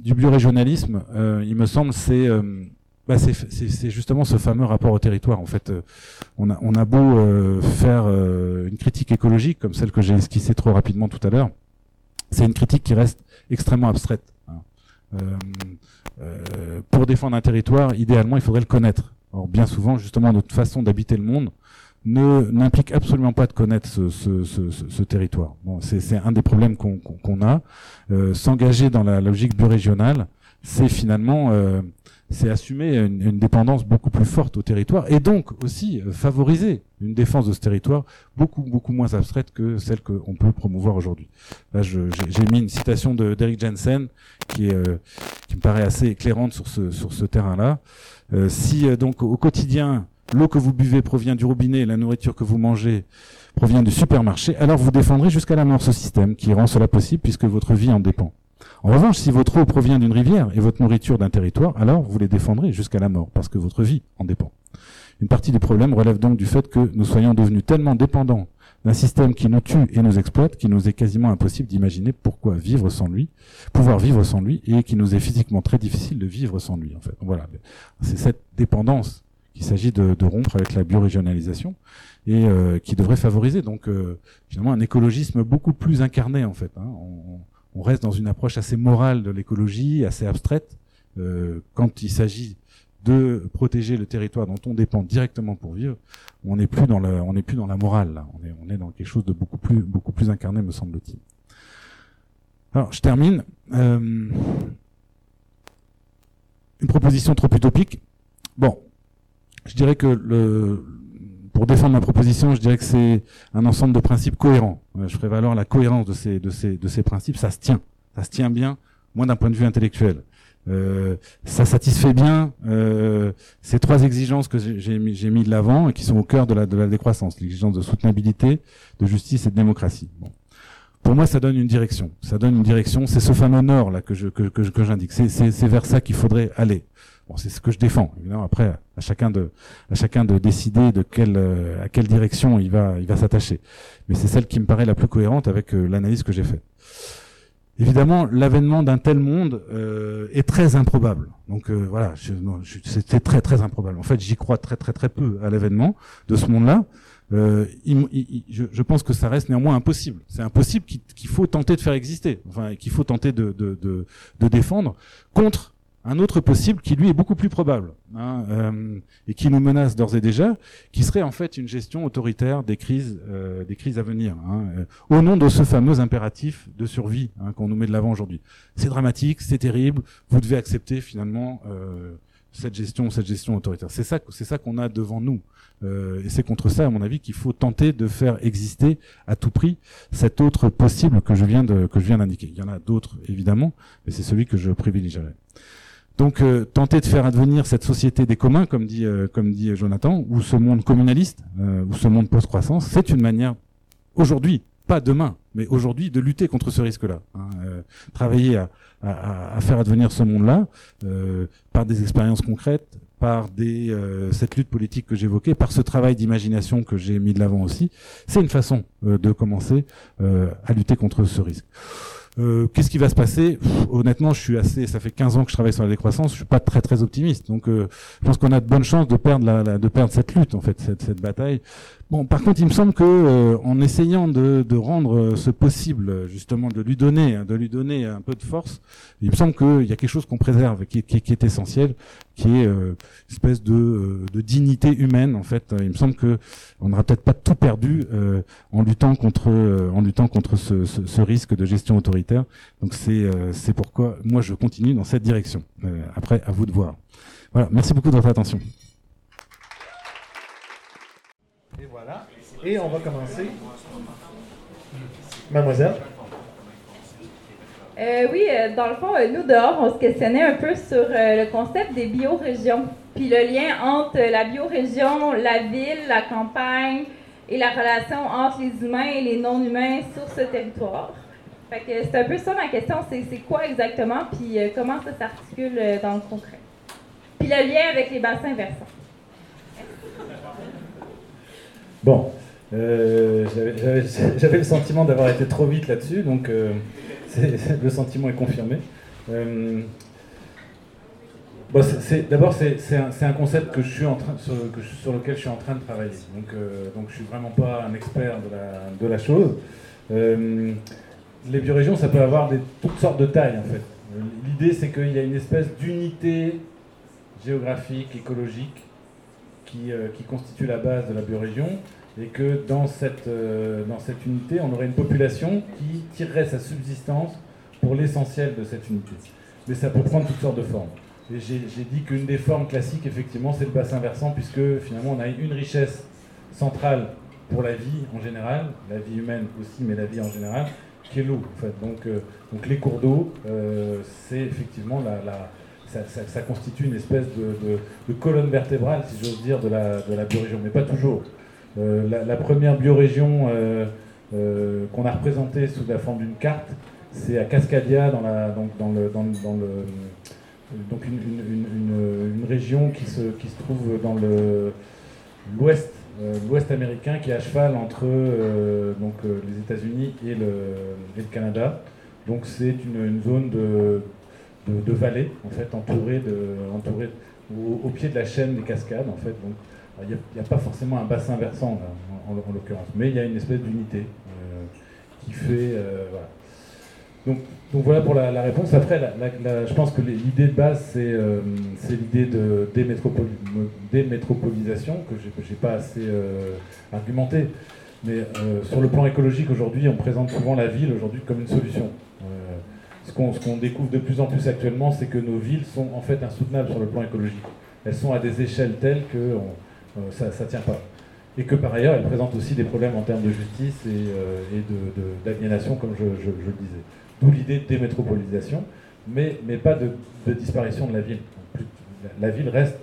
du biorégionalisme, euh, il me semble, c'est euh, bah c'est justement ce fameux rapport au territoire. En fait, euh, on, a, on a beau euh, faire une critique écologique, comme celle que j'ai esquissée trop rapidement tout à l'heure, c'est une critique qui reste extrêmement abstraite. Hein. pour défendre un territoire, idéalement, il faudrait le connaître. Or, bien souvent, justement, notre façon d'habiter le monde ne n'implique absolument pas de connaître ce, ce, ce, ce territoire. Bon, c'est un des problèmes qu'on qu'on a. Euh, S'engager dans la logique biorégionale, c'est finalement euh, c'est assumer une, dépendance beaucoup plus forte au territoire et donc aussi euh, favoriser une défense de ce territoire beaucoup beaucoup moins abstraite que celle qu'on peut promouvoir aujourd'hui. Là, j'ai mis une citation de d'Eric Jensen qui euh, me paraît assez éclairante sur ce terrain-là. Euh, si donc au quotidien l'eau que vous buvez provient du robinet la nourriture que vous mangez provient du supermarché, alors vous défendrez jusqu'à la mort ce système qui rend cela possible puisque votre vie en dépend. En revanche, si votre eau provient d'une rivière et votre nourriture d'un territoire, alors vous les défendrez jusqu'à la mort parce que votre vie en dépend. Une partie du problème relève donc du fait que nous soyons devenus tellement dépendants d'un système qui nous tue et nous exploite qu'il nous est quasiment impossible d'imaginer pourquoi vivre sans lui, pouvoir vivre sans lui et qu'il nous est physiquement très difficile de vivre sans lui en fait. Voilà, c'est cette dépendance qu'il s'agit de, rompre avec la biorégionalisation et euh, qui devrait favoriser donc euh, finalement un écologisme beaucoup plus incarné en fait. Hein. On, reste dans une approche assez morale de l'écologie, assez abstraite euh, quand il s'agit de protéger le territoire dont on dépend directement pour vivre. On n'est plus dans le, on n'est plus dans la morale. On est, on est dans quelque chose de beaucoup plus, beaucoup plus incarné me semble-t-il. Alors je termine. Euh, une proposition trop utopique. Bon, je dirais que le, pour défendre ma proposition, je dirais que c'est un ensemble de principes cohérents. Je ferai valoir la cohérence de ces, de ces, de ces principes. Ça se tient. Ça se tient bien, moins d'un point de vue intellectuel. Euh, ça satisfait bien euh, ces trois exigences que j'ai mis, mis de l'avant et qui sont au cœur de la, de la décroissance, l'exigence de soutenabilité, de justice et de démocratie. Bon. Pour moi, ça donne une direction. Ça donne une direction. C'est ce fameux nord là que je que, que, que j'indique. C'est vers ça qu'il faudrait aller. Bon, c'est ce que je défends. Évidemment, après, à chacun de, décider de quelle, euh, à quelle direction il va, il va s'attacher. Mais c'est celle qui me paraît la plus cohérente avec euh, l'analyse que j'ai faite. Évidemment, l'avènement d'un tel monde euh, est très improbable. Donc voilà, c'est très très improbable. En fait, j'y crois très très très peu à l'avènement de ce monde-là. Je, pense que ça reste néanmoins impossible. C'est impossible qu'il faut tenter de faire exister, enfin qu'il faut tenter de défendre contre un autre possible qui lui est beaucoup plus probable hein, euh, et qui nous menace d'ores et déjà, qui serait en fait une gestion autoritaire des crises, euh, des crises à venir, hein, euh, au nom de ce fameux impératif de survie hein, qu'on nous met de l'avant aujourd'hui. C'est dramatique, c'est terrible, vous devez accepter finalement cette gestion, cette gestion autoritaire. C'est ça, c'est ça qu'on a devant nous, et c'est contre ça, à mon avis, qu'il faut tenter de faire exister à tout prix cet autre possible que je viens que je viens d'indiquer. Il y en a d'autres évidemment, mais c'est celui que je privilégierais. Donc euh, tenter de faire advenir cette société des communs, comme dit euh, Jonathan, ou ce monde communaliste, euh, ou ce monde post-croissance, c'est une manière aujourd'hui, pas demain, mais aujourd'hui, de lutter contre ce risque-là. Hein, travailler à, faire advenir ce monde-là par des expériences concrètes, par cette lutte politique que j'évoquais, par ce travail d'imagination que j'ai mis de l'avant aussi, c'est une façon de commencer à lutter contre ce risque. Euh, qu'est-ce qui va se passer? Honnêtement, je suis assez. Ça fait 15 ans que je travaille sur la décroissance. Je suis pas très très optimiste. Donc, euh, je pense qu'on a de bonnes chances de perdre la, de perdre cette lutte en fait, cette, cette bataille. Bon, par contre, il me semble que euh, en essayant de, rendre euh, ce possible, justement, de lui donner, hein, de lui donner un peu de force, il me semble qu'il y a quelque chose qu'on préserve, qui, qui, est essentiel, qui est euh, une espèce de, dignité humaine. En fait, il me semble que on n'aura peut-être pas tout perdu en luttant contre, en luttant contre ce, risque de gestion autoritaire. Donc, c'est c'est pourquoi moi je continue dans cette direction. après, à vous de voir. Voilà. Merci beaucoup de votre attention. Et on va commencer. Mademoiselle? Euh, oui, euh, dans le fond, euh, nous dehors, on se questionnait un peu sur le concept des biorégions, puis le lien entre la biorégion, la ville, la campagne et la relation entre les humains et les non-humains sur ce territoire. Fait que c'est un peu ça ma question, c'est quoi exactement, puis comment ça s'articule dans le concret? Puis le lien avec les bassins versants. Bon, j'avais le sentiment d'avoir été trop vite là-dessus, donc le sentiment est confirmé. Euh, d'abord, c'est un, concept sur, lequel je suis en train de travailler. Donc, euh, donc je ne suis vraiment pas un expert de la, chose. Euh, les biorégions, ça peut avoir toutes sortes de tailles, en fait. L'idée, c'est qu'il y a une espèce d'unité géographique, écologique, qui, qui, constitue la base de la biorégion, et que dans cette, euh, dans cette unité, on aurait une population qui tirerait sa subsistance pour l'essentiel de cette unité. Mais ça peut prendre toutes sortes de formes. Et j'ai dit qu'une des formes classiques, effectivement, c'est le bassin versant, puisque finalement, on a une richesse centrale pour la vie en général, la vie humaine aussi, mais la vie en général, qui est l'eau. En fait. donc, euh, donc les cours d'eau, euh, c'est effectivement la ça, constitue une espèce de, colonne vertébrale, si j'ose dire, de la, biorégion, mais pas toujours. Euh, la, première biorégion euh, euh, qu'on a représentée sous la forme d'une carte, c'est à Cascadia, dans, la, dans le, dans, le donc une, région qui se, trouve dans l'ouest américain qui est à cheval entre donc, les États-Unis et le, Canada. Donc c'est une, zone de, de, vallée en fait entourée de entourée au, pied de la chaîne des cascades en fait. Donc il n'y a, pas forcément un bassin versant en, l'occurrence, mais il y a une espèce d'unité euh, qui fait. Euh, voilà. Donc, voilà pour la, réponse. Après, je pense que l'idée de base, c'est euh, l'idée de démétropolisation, que je n'ai pas assez argumenté. Mais sur le plan écologique, aujourd'hui, on présente souvent la ville aujourd'hui comme une solution. Ce qu'on découvre de plus en plus actuellement, c'est que nos villes sont en fait insoutenables sur le plan écologique. Elles sont à des échelles telles que euh, ça ne tient pas. Et que par ailleurs, elle présente aussi des problèmes en termes de justice et, euh, d'aliénation, comme je, le disais. D'où l'idée de démétropolisation, mais, pas de, disparition de la ville. La, ville reste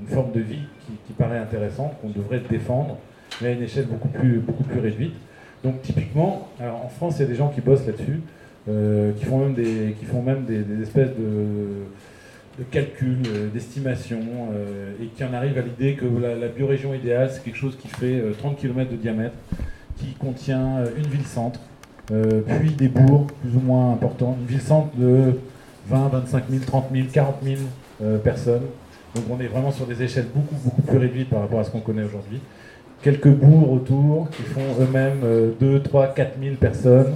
une forme de vie qui, paraît intéressante, qu'on devrait défendre, mais à une échelle beaucoup plus, réduite. Donc typiquement, en France, il y a des gens qui bossent là-dessus, euh, qui font même des, qui font même des espèces de de calcul, euh, d'estimation, euh, et qui en arrive à l'idée que la, biorégion idéale, c'est quelque chose qui fait 30 euh, km de diamètre, qui contient une ville-centre, puis des bourgs plus ou moins importants, une ville-centre de 20, 25 000, 30 000, 40 000 personnes. Donc on est vraiment sur des échelles beaucoup, beaucoup plus réduites par rapport à ce qu'on connaît aujourd'hui. Quelques bourgs autour qui font eux-mêmes 2, 3, 4 000 personnes,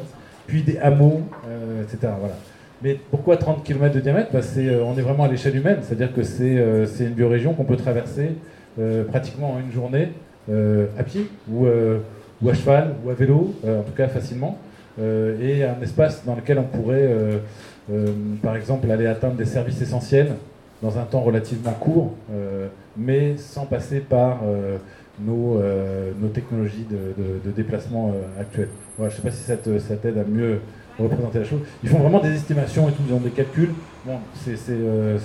des hameaux, etc. Voilà. Mais pourquoi 30 km de diamètre? Bah, euh, On est vraiment à l'échelle humaine, c'est-à-dire que c'est euh, une biorégion qu'on peut traverser euh, pratiquement en une journée à pied ou, à cheval ou à vélo, en tout cas facilement, et un espace dans lequel on pourrait, par exemple, aller atteindre des services essentiels dans un temps relativement court, mais sans passer par nos, nos, technologies de, de, déplacement actuelles. je ne sais pas si ça t'aide à mieux représenter la chose. Ils font vraiment des estimations et tout, ils ont des calculs. Bon, c'est euh,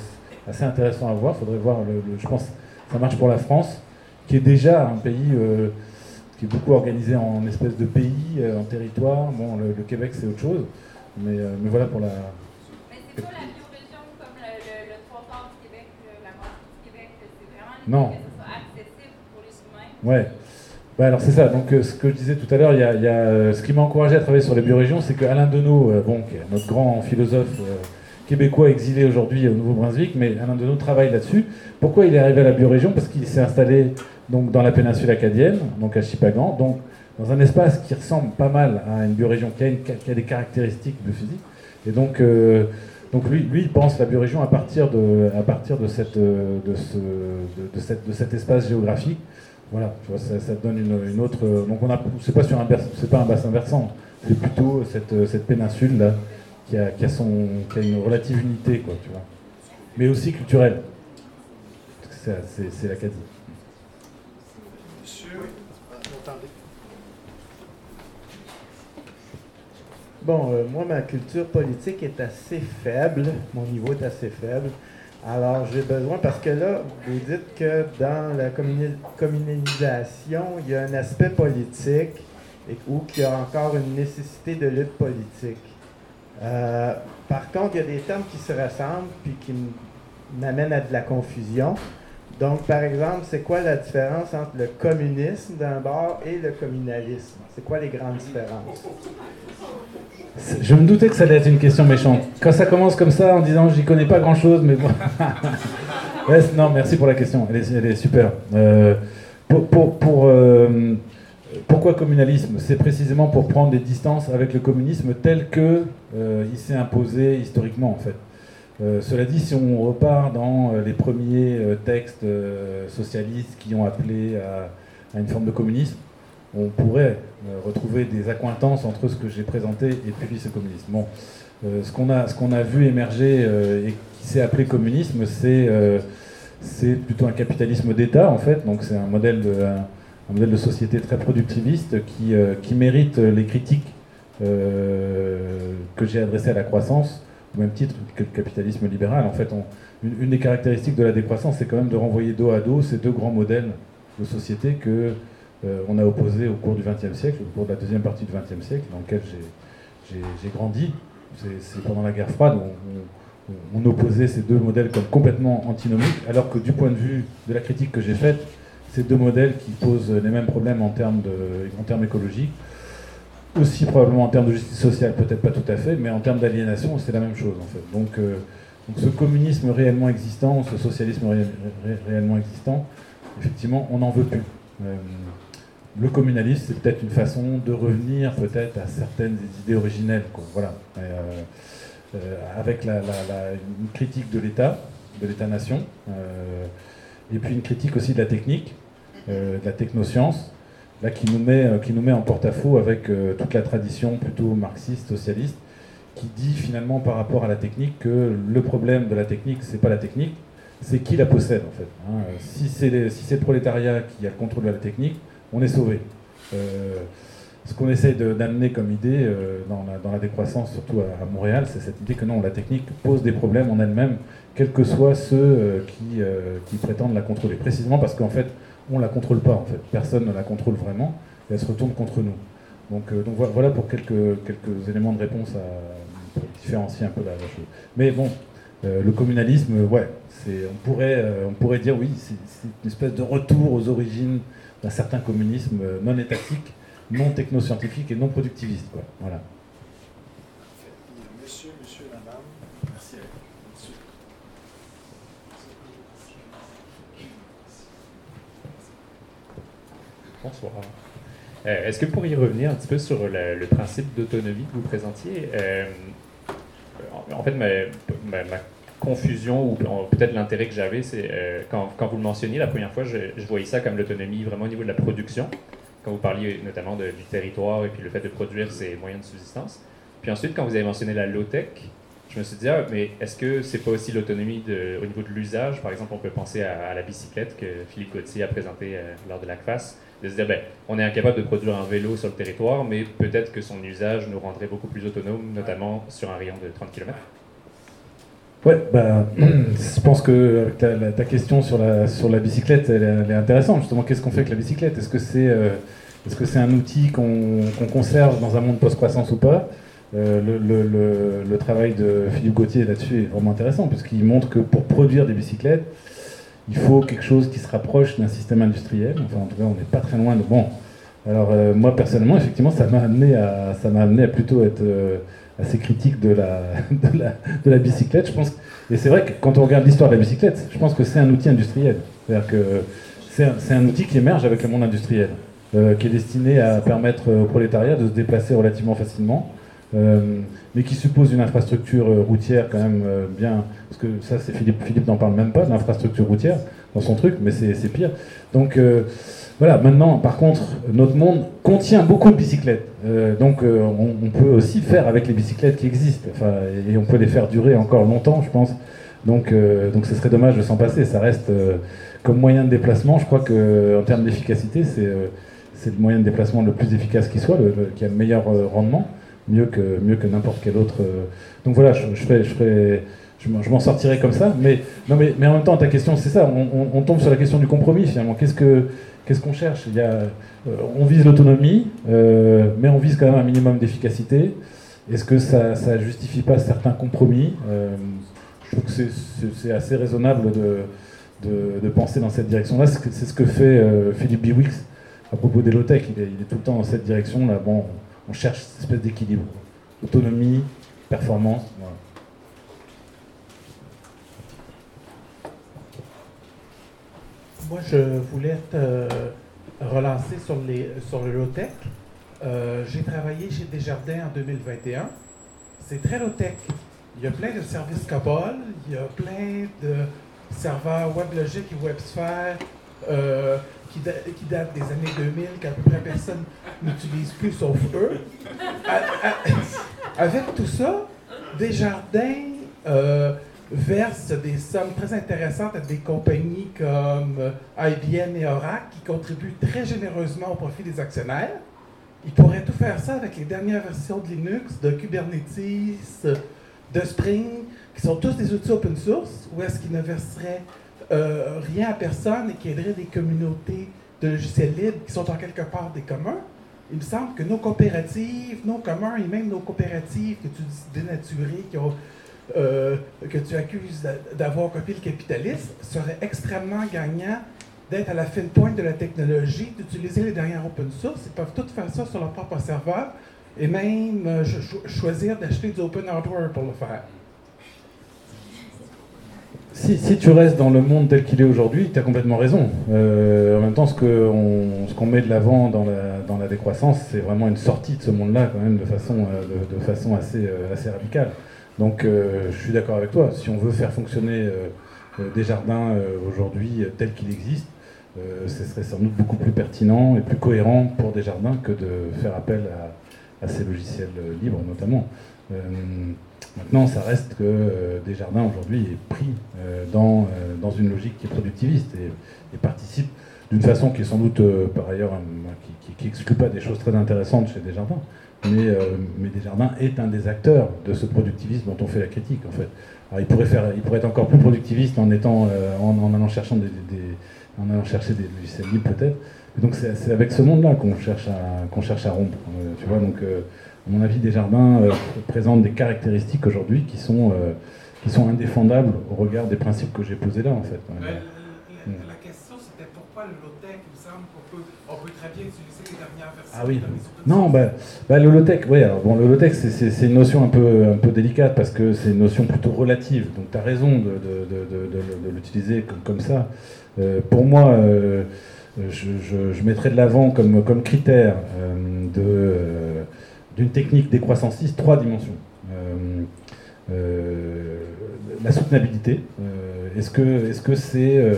assez intéressant à voir. Faudrait voir. Le, je pense que ça marche pour la France, qui est déjà un pays euh, qui est beaucoup organisé en espèce de pays, euh, en territoire. Bon, le, Québec c'est autre chose, mais, mais voilà pour la. Mais c'est pas la biorégion comme le, le, le trois quarts du Québec, la moitié du Québec. C'est vraiment non. que ce soit accessible pour les humains. Ouais. Bah, alors c'est ça, donc euh, ce que je disais tout à l'heure, y a, euh, ce qui m'a encouragé à travailler sur les biorégions, c'est que Alain Deneau, euh, bon, notre grand philosophe québécois exilé aujourd'hui au Nouveau-Brunswick, mais Alain Deneau travaille là-dessus. Pourquoi il est arrivé à la biorégion? Parce qu'il s'est installé donc, dans la péninsule acadienne, donc à Chipagan, donc dans un espace qui ressemble pas mal à une biorégion qui a, des caractéristiques de physique. Et donc, lui, lui, il pense la biorégion à partir de cet espace géographique. Voilà, ça, ça, donne une, autre. Donc on a, c'est pas sur un, c'est pas un bassin versant, c'est plutôt cette, cette péninsule là qui a, qui a son, qui a une relative unité, quoi, tu vois. Mais aussi culturelle. C'est, c'est, c'est l'Acadie. Bon, euh, moi, ma culture politique est assez faible. Mon niveau est assez faible. Alors, j'ai besoin, parce que là, vous dites que dans la communalisation, il y a un aspect politique et, ou qu'il y a encore une nécessité de lutte politique. Euh, par contre, il y a des termes qui se ressemblent puis qui m'amènent à de la confusion. Donc, par exemple, c'est quoi la différence entre le communisme d'un bord et le communalisme? C'est quoi les grandes différences? Je me doutais que ça allait être une question méchante. Quand ça commence comme ça, en disant j'y connais pas grand chose, mais bon. non, merci pour la question, elle est, super. Euh, pour, euh, pourquoi communalisme? C'est précisément pour prendre des distances avec le communisme tel que euh, s'est imposé historiquement, en fait. Cela dit, si on repart dans les premiers textes socialistes qui ont appelé à, une forme de communisme, on pourrait euh, retrouver des accointances entre ce que j'ai présenté et puis ce communisme. Bon, euh, ce qu'on a, a vu émerger euh, et qui s'est appelé communisme, c'est c'est plutôt un capitalisme d'État en fait. Donc c'est un modèle de un, modèle de société très productiviste qui, qui mérite les critiques que j'ai adressées à la croissance au même titre que le capitalisme libéral. En fait, une, des caractéristiques de la décroissance, c'est quand même de renvoyer dos à dos ces deux grands modèles de société que euh, on a opposé au cours du XXe siècle, au cours de la deuxième partie du XXe siècle, dans lequel j'ai grandi. C'est pendant la guerre froide où on, opposait ces deux modèles comme complètement antinomiques, alors que du point de vue de la critique que j'ai faite, ces deux modèles qui posent les mêmes problèmes en termes écologiques, aussi probablement en termes de justice sociale, peut-être pas tout à fait, mais en termes d'aliénation, c'est la même chose en fait. Donc, euh, ce communisme réellement existant, ce socialisme réellement existant, effectivement, on n'en veut plus. Euh, le communalisme, c'est peut-être une façon de revenir peut-être à certaines idées originelles, voilà, euh, avec une critique de l'État, de l'État-nation, et puis une critique aussi de la technique, de la technoscience, là qui nous met, qui nous met en porte-à-faux avec toute la tradition plutôt marxiste, socialiste, qui dit finalement par rapport à la technique que le problème de la technique, c'est pas la technique, c'est qui la possède en fait. Hein. Si c'est le prolétariat qui a le contrôle de la technique, on est sauvé. Euh, ce qu'on essaie d'amener comme idée euh, dans, la, décroissance, surtout à, Montréal, c'est cette idée que non, la technique pose des problèmes en elle-même, quels que soient ceux euh, qui, prétendent la contrôler. Précisément parce qu'en fait, on ne la contrôle pas, en fait. Personne ne la contrôle vraiment, et elle se retourne contre nous. Donc, voilà pour quelques, quelques éléments de réponse à, différencier un peu la, chose. Mais bon, le communalisme, ouais, on pourrait, on pourrait dire oui, c'est une espèce de retour aux origines d'un certain communisme non étatique, non technoscientifique et non productiviste. Quoi. Voilà. Monsieur, monsieur, madame. Merci. Bonsoir. Euh, est-ce que vous pourriez revenir un petit peu sur le, principe d'autonomie que vous présentiez? Euh, En fait, ma, confusion ou peut-être l'intérêt que j'avais, c'est euh, quand, vous le mentionniez la première fois, je, voyais ça comme l'autonomie vraiment au niveau de la production, quand vous parliez notamment du territoire et puis le fait de produire ses moyens de subsistance. Puis ensuite, quand vous avez mentionné la low-tech, je me suis dit, ah, mais est-ce que c'est pas aussi l'autonomie au niveau de l'usage? Par exemple, on peut penser à, la bicyclette que Philippe Gauthier a présentée lors de la CFAS, de se dire, ben, on est incapable de produire un vélo sur le territoire, mais peut-être que son usage nous rendrait beaucoup plus autonomes, notamment sur un rayon de 30 km. Ouais, bah, je pense que ta, question sur la, sur la bicyclette, elle, est intéressante. Justement, qu'est-ce qu'on fait avec la bicyclette? Est-ce que c'est euh, est -ce un outil qu'on conserve dans un monde post-croissance ou pas? Euh, le, le, le, travail de Philippe Gauthier là-dessus est vraiment intéressant, puisqu'il montre que pour produire des bicyclettes, il faut quelque chose qui se rapproche d'un système industriel. Enfin, en tout cas, on n'est pas très loin de... Bon, alors euh, moi, personnellement, effectivement, ça m'a amené, à, amené à plutôt être assez critique de la, de la, bicyclette. Je pense, et c'est vrai que quand on regarde l'histoire de la bicyclette, je pense que c'est un outil industriel. C'est-à-dire que c'est un, un, outil qui émerge avec le monde industriel, euh, qui est destiné à permettre au prolétariat de se déplacer relativement facilement, euh, mais qui suppose une infrastructure routière quand même euh, bien. Parce que ça, c'est Philippe, Philippe n'en parle même pas d'infrastructure routière dans son truc, mais c'est pire. Donc voilà, maintenant, par contre, notre monde contient beaucoup de bicyclettes. Euh, donc, euh, on, peut aussi faire avec les bicyclettes qui existent. Et on peut les faire durer encore longtemps, je pense. Donc, euh, donc ce serait dommage de s'en passer. Ça reste comme moyen de déplacement. Je crois qu'en termes d'efficacité, c'est le moyen de déplacement le plus efficace qui soit, qui a le meilleur rendement. Mieux que, mieux que n'importe quel autre. Donc voilà, je, ferai, je m'en sortirai comme ça. Mais, non, mais, mais en même temps, ta question, c'est ça. On, tombe sur la question du compromis, finalement. Qu'est-ce qu'on qu'est-ce qu'on cherche? Il y a, euh, On vise l'autonomie, euh, mais on vise quand même un minimum d'efficacité. Est-ce que ça ne justifie pas certains compromis? Euh, Je trouve que c'est assez raisonnable de, de, penser dans cette direction-là. C'est ce que fait Philippe Biwix à propos des low-tech. Il, est tout le temps dans cette direction-là. Bon, on cherche cette espèce d'équilibre. Autonomie, performance. Moi, je voulais te relancer sur, les, sur le low-tech. Euh, j'ai travaillé chez Desjardins en 2021. C'est très low-tech. Il y a plein de services COBOL, il y a plein de serveurs WebLogic et WebSphere euh, qui, qui, datent des années 2000, qu'à peu près personne n'utilise plus sauf eux. avec tout ça, Desjardins euh, verse des sommes très intéressantes à des compagnies comme euh, IBM et Oracle qui contribuent très généreusement au profit des actionnaires. Ils pourraient tout faire ça avec les dernières versions de Linux, de Kubernetes, de Spring, qui sont tous des outils open source, ou est-ce qu'ils ne verseraient euh, rien à personne et qui aideraient des communautés de logiciels libres qui sont en quelque part des communs? Il me semble que nos coopératives, nos communs et même nos coopératives que tu dis dénaturées, euh, que tu accuses d'avoir copié le capitalisme serait extrêmement gagnant d'être à la fine pointe de la technologie, d'utiliser les dernières open source. Ils peuvent tous faire ça sur leur propre serveur et même euh, choisir d'acheter du open hardware pour le faire. Si, tu restes dans le monde tel qu'il est aujourd'hui, tu as complètement raison. Euh, en même temps, ce qu'on met de l'avant dans la, décroissance, c'est vraiment une sortie de ce monde-là, quand même, de façon, de façon assez, radicale. Donc euh, je suis d'accord avec toi, si on veut faire fonctionner euh, euh, des jardins aujourd'hui tels qu'il existe, ce serait sans doute beaucoup plus pertinent et plus cohérent pour des jardins que de faire appel à, ces logiciels libres notamment. Maintenant, ça reste que des jardins aujourd'hui est pris dans, dans une logique qui est productiviste et, participe d'une façon qui est sans doute par ailleurs qui n'exclut pas des choses très intéressantes chez des jardins mais, euh, mais Desjardins est un des acteurs de ce productivisme dont on fait la critique en fait. Alors, il pourrait faire, il pourrait être encore plus productiviste en étant, euh, en, allant chercher des, en allant chercher des libres peut-être. donc c'est avec ce monde-là qu'on cherche à qu'on cherche à rompre. Euh, tu vois donc à mon avis Desjardins présente des caractéristiques aujourd'hui qui sont qui sont indéfendables au regard des principes que j'ai posés là en fait. La, question c'était pourquoi le low-tech, il me semble qu'on peut, on peut très bien utiliser les dernières versions. Ah oui. Non, bah, bah, le low-tech, oui, bon, le low-tech, c'est une notion un peu, un peu délicate parce que c'est une notion plutôt relative. Donc, tu as raison de, de, l'utiliser comme, comme, ça. Euh, pour moi, euh, je, je, mettrais de l'avant comme, comme critère euh, d'une technique décroissantiste trois dimensions. la soutenabilité. Est-ce que c'est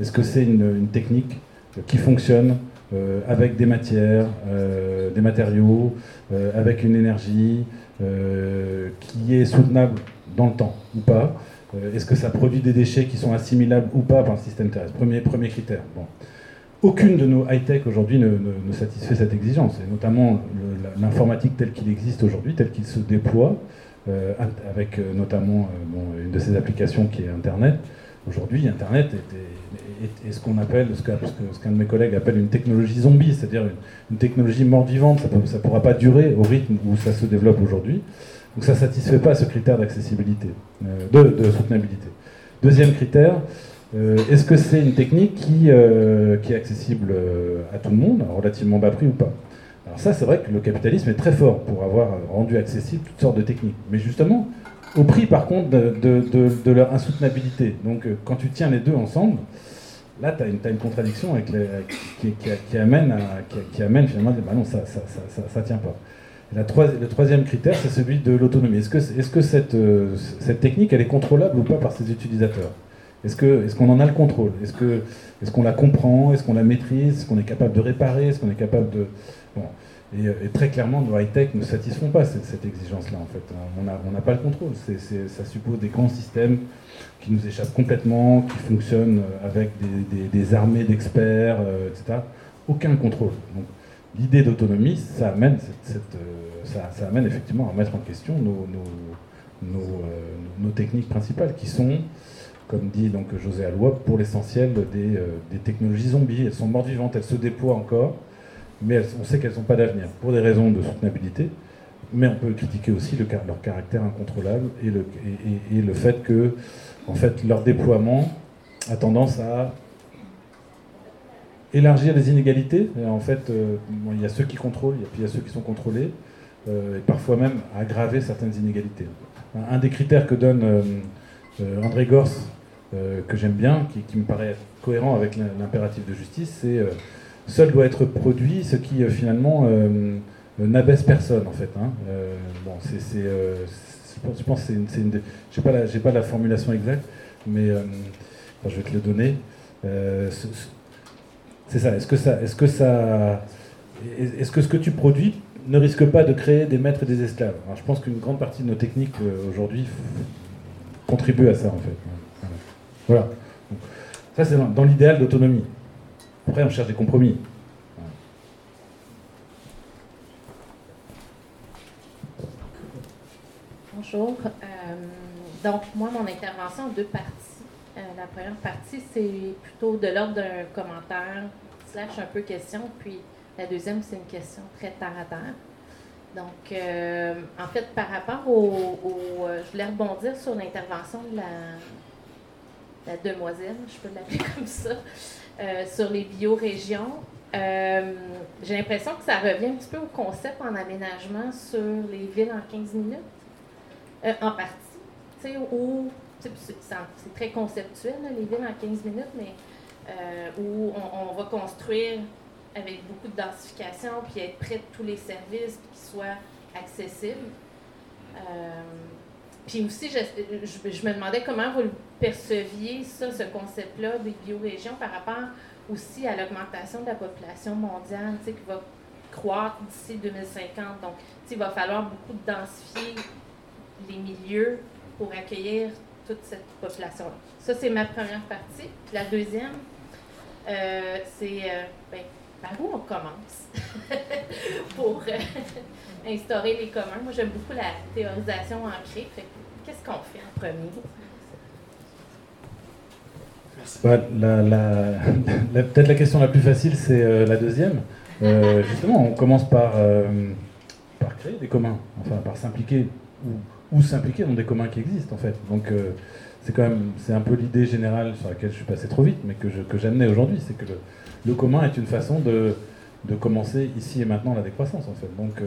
est -ce c'est une, technique qui fonctionne euh, avec des matières, euh, des matériaux, euh, avec une énergie qui est soutenable dans le temps ou pas? Est-ce que ça produit des déchets qui sont assimilables ou pas par le système terrestre? Premier, premier critère. Aucune de nos high-tech aujourd'hui ne, ne, satisfait cette exigence, et notamment l'informatique telle qu'il existe aujourd'hui, telle qu'il se déploie, avec notamment une de ces applications qui est Internet. Aujourd'hui, Internet est, ce qu'on appelle, ce qu'un de mes collègues appelle une technologie zombie, c'est-à-dire une, technologie mort-vivante. Ça ne pourra pas durer au rythme où ça se développe aujourd'hui. Donc ça ne satisfait pas ce critère d'accessibilité, euh, de, soutenabilité. Deuxième critère, euh, est-ce que c'est une technique qui, euh, est accessible à tout le monde, à relativement bas prix ou pas? Alors ça, c'est vrai que le capitalisme est très fort pour avoir rendu accessible toutes sortes de techniques. Mais justement, au prix par contre de, leur insoutenabilité. Donc euh, quand tu tiens les deux ensemble, là tu as, une contradiction qui, amène qui, amène finalement, bah non, ça ça, ça, tient pas. la le troisième critère, c'est celui de l'autonomie. Est-ce que, euh, cette technique, elle est contrôlable ou pas par ses utilisateurs? Est-ce, qu'on en a le contrôle? Est-ce, qu'on la comprend? Est-ce qu'on la maîtrise? Est-ce qu'on est capable de réparer? Est-ce qu'on est capable de... Bon. Euh, et, très clairement, nos high-tech ne satisfont pas cette, exigence-là, en fait. On n'a pas le contrôle. ça suppose des grands systèmes qui nous échappent complètement, qui fonctionnent avec des, armées d'experts, euh, etc. Aucun contrôle. Donc, l'idée d'autonomie, ça amène, ça, amène effectivement à mettre en question nos, techniques principales, qui sont, comme dit donc José Alois, pour l'essentiel des, des, technologies zombies. Elles sont mortes vivantes, elles se déploient encore, mais on sait qu'elles n'ont pas d'avenir, pour des raisons de soutenabilité, mais on peut critiquer aussi le, leur caractère incontrôlable et le, fait que en fait, leur déploiement a tendance à élargir les inégalités. en fait, euh, il y a ceux qui contrôlent, puis il y a ceux qui sont contrôlés, euh, et parfois même aggraver certaines inégalités. Un, des critères que donne euh, André Gors, que j'aime bien, qui, me paraît cohérent avec l'impératif de justice, c'est seul doit être produit ce qui finalement n'abaisse personne, en fait. Hein. bon, c'est je pense c'est une, une j'ai pas la, pas la formulation exacte, mais euh, je vais te le donner. Euh, c'est ça. Est-ce que ça, est-ce que ça, est-ce que ce que tu produis ne risque pas de créer des maîtres et des esclaves? Je pense qu'une grande partie de nos techniques euh, aujourd'hui contribuent à ça en fait. Voilà. ça c'est dans, l'idéal d'autonomie. Après on cherche des compromis. Bonjour. Euh, donc, moi, mon intervention en deux parties. Euh, la première partie, c'est plutôt de l'ordre d'un commentaire, slash un peu question, puis la deuxième, c'est une question très terre à terre. Donc, euh, en fait, par rapport au. je voulais rebondir sur l'intervention de la, demoiselle, je peux l'appeler comme ça, sur les biorégions. J'ai l'impression que ça revient un petit peu au concept en aménagement sur les villes en 15 minutes. Euh, en partie, c'est très conceptuel, les villes en 15 minutes, mais euh, où on, va construire avec beaucoup de densification, puis être près de tous les services, puis qu'ils soient accessibles. Puis aussi, je, je, me demandais comment vous perceviez ça, ce concept-là des biorégions par rapport aussi à l'augmentation de la population mondiale, qui va croître d'ici 2050. Donc, il va falloir beaucoup de densifier les milieux pour accueillir toute cette population-là. Ça, c'est ma première partie. Puis la deuxième, euh, c'est euh, ben, par où on commence? Pour euh, instaurer les communs. Moi, j'aime beaucoup la théorisation ancrée. Qu'est-ce qu'on fait en premier? la, Peut-être la question la plus facile, c'est la deuxième. justement, on commence par, par créer des communs, enfin par s'impliquer ou s'impliquer dans des communs qui existent en fait. Donc euh, c'est quand même c'est un peu l'idée générale sur laquelle je suis passé trop vite, mais que que j'amenais aujourd'hui, c'est que le, commun est une façon de, de commencer ici et maintenant la décroissance en fait. Donc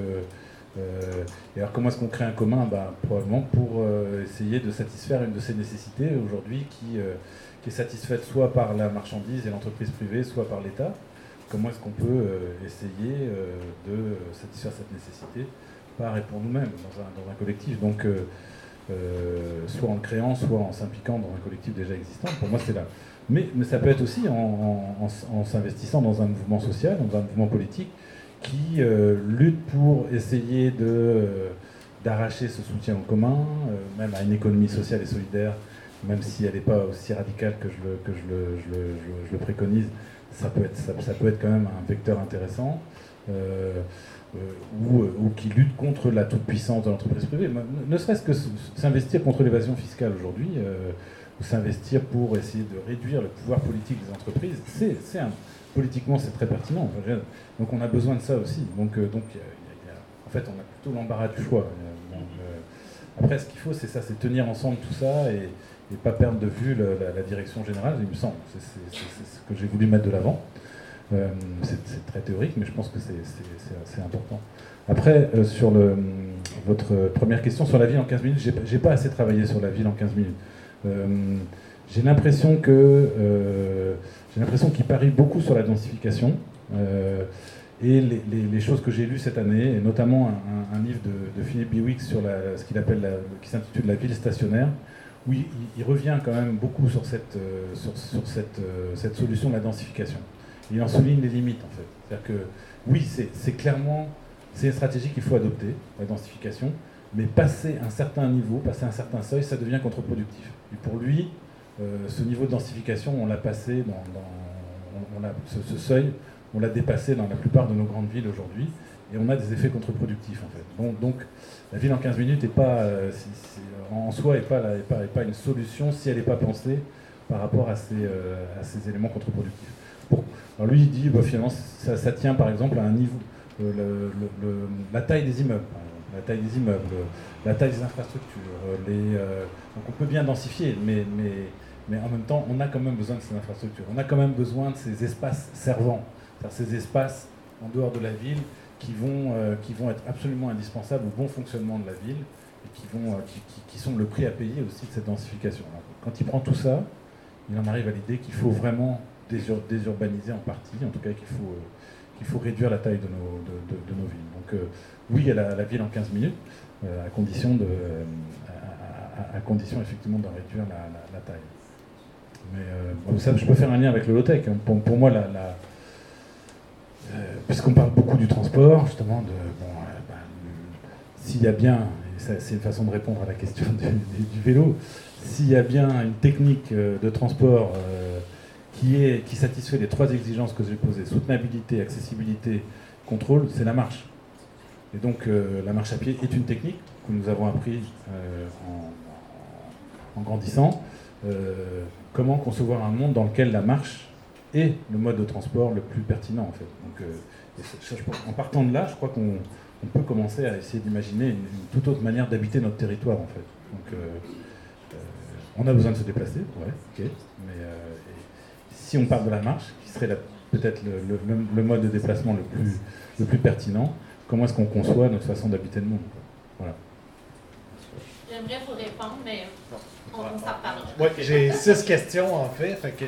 euh, euh, et alors comment est-ce qu'on crée un commun bah, Probablement pour essayer de satisfaire une de ces nécessités aujourd'hui qui, qui est satisfaite soit par la marchandise et l'entreprise privée, soit par l'État. Comment est-ce qu'on peut essayer de satisfaire cette nécessité? Par et pour nous-mêmes dans un, dans un, collectif. Donc, euh, euh, soit en le créant, soit en s'impliquant dans un collectif déjà existant. Pour moi, c'est là. Mais, mais, ça peut être aussi en, en, s'investissant dans un mouvement social, dans un mouvement politique qui euh, lutte pour essayer de d'arracher ce soutien en commun, même à une économie sociale et solidaire, même si elle n'est pas aussi radicale que je le, que je le, je le, je le préconise, ça peut, être, ça, peut être quand même un vecteur intéressant. Euh, ou, euh, ou, qui luttent contre la toute-puissance de l'entreprise privée. Ne serait-ce que s'investir contre l'évasion fiscale aujourd'hui, euh, ou s'investir pour essayer de réduire le pouvoir politique des entreprises, c'est, politiquement c'est très pertinent. Donc on a besoin de ça aussi. Donc, donc en fait on a plutôt l'embarras du choix. après ce qu'il faut c'est ça, c'est tenir ensemble tout ça et, pas perdre de vue la, direction générale, il me semble. C'est, ce que j'ai voulu mettre de l'avant. Euh, c'est très théorique, mais je pense que c'est important. Après, euh, sur votre première question sur la ville en 15 minutes, j'ai pas assez travaillé sur la ville en 15 minutes. Euh, j'ai l'impression que j'ai l'impression qu'il parie beaucoup sur la densification. et les, choses que j'ai lues cette année, et notamment un, livre de, Philippe Biwix sur ce qu'il appelle, qui s'intitule La ville stationnaire, où il, revient quand même beaucoup sur sur cette, cette solution de la densification il en souligne les limites en fait. C'est-à-dire que oui, c'est clairement c'est une stratégie qu'il faut adopter, la densification, mais passer un certain niveau, passer un certain seuil, ça devient contre-productif. Et pour lui, euh, ce niveau de densification, on l'a passé dans, on, a, ce, seuil, on l'a dépassé dans la plupart de nos grandes villes aujourd'hui, et on a des effets contre-productifs en fait. Donc la ville en 15 minutes est pas, euh, en soi n'est pas, une solution si elle n'est pas pensée par rapport à ces, euh, éléments contre-productifs. Alors lui il dit bah, finalement ça, tient par exemple à un niveau, la taille des immeubles, la taille des immeubles, la taille des infrastructures, les, donc on peut bien densifier, mais, mais mais en même temps, on a quand même besoin de ces infrastructures. On a quand même besoin de ces espaces servants, c'est-à-dire ces espaces en dehors de la ville qui vont, euh, qui vont être absolument indispensables au bon fonctionnement de la ville et qui, vont, euh, qui, sont le prix à payer aussi de cette densification. quand il prend tout ça, il en arrive à l'idée qu'il faut vraiment désurbaniser en partie, en tout cas qu'il faut, euh, faut réduire la taille de nos, de, nos villes. Donc oui, il y a la, ville en 15 minutes, à, condition de, à, condition effectivement de réduire la taille. Mais euh, je peux faire un lien avec le low-tech. Hein. Pour, moi, la, euh, puisqu'on parle beaucoup du transport, justement, de, bon, euh, bah, s'il y a bien, c'est une façon de répondre à la question du, vélo, s'il y a bien une technique de transport qui, est, qui satisfait les trois exigences que j'ai posées, soutenabilité, accessibilité, contrôle, c'est la marche. Et donc la marche à pied est une technique que nous avons appris en, en, grandissant comment concevoir un monde dans lequel la marche est le mode de transport le plus pertinent en fait. Donc, euh, en partant de là, je crois qu'on peut commencer à essayer d'imaginer une, toute autre manière d'habiter notre territoire en fait. Donc, euh, euh, on a besoin de se déplacer, ouais, ok, mais si on part de la marche, qui serait peut-être le, mode de déplacement le plus pertinent, comment est-ce qu'on conçoit notre façon d'habiter le monde Voilà. J'aimerais vous répondre, mais on, s'en parlera. Oui, j'ai six questions en fait. fait que,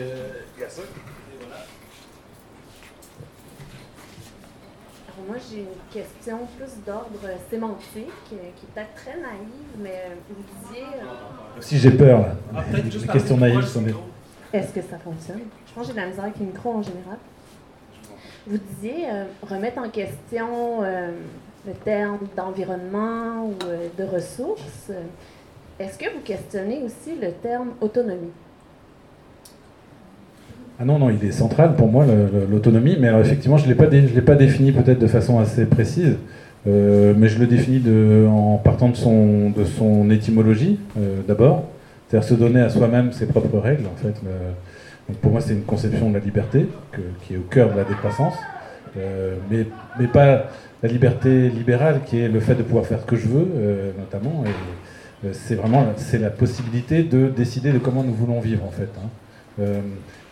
moi, j'ai une question plus d'ordre sémantique, qui est peut-être très naïve, mais vous disiez. Euh, si j'ai peur, là. Ah, les questions naïves sont Est-ce que ça fonctionne? Je pense que j'ai de la misère avec le micro en général. Vous disiez euh, remettre en question euh, le terme d'environnement ou de ressources. Est-ce que vous questionnez aussi le terme autonomie? Ah non, non, il est central pour moi, l'autonomie, mais effectivement, je ne l'ai pas, défini peut-être de façon assez précise, euh, mais je le définis en partant de son, de son étymologie, euh, d'abord, c'est-à-dire se donner à soi-même ses propres règles, en fait. Donc pour moi, c'est une conception de la liberté qui est au cœur de la décroissance, euh, mais, mais pas la liberté libérale, qui est le fait de pouvoir faire ce que je veux, notamment, et, euh, c'est vraiment c'est la possibilité de décider de comment nous voulons vivre en fait. Hein. Euh,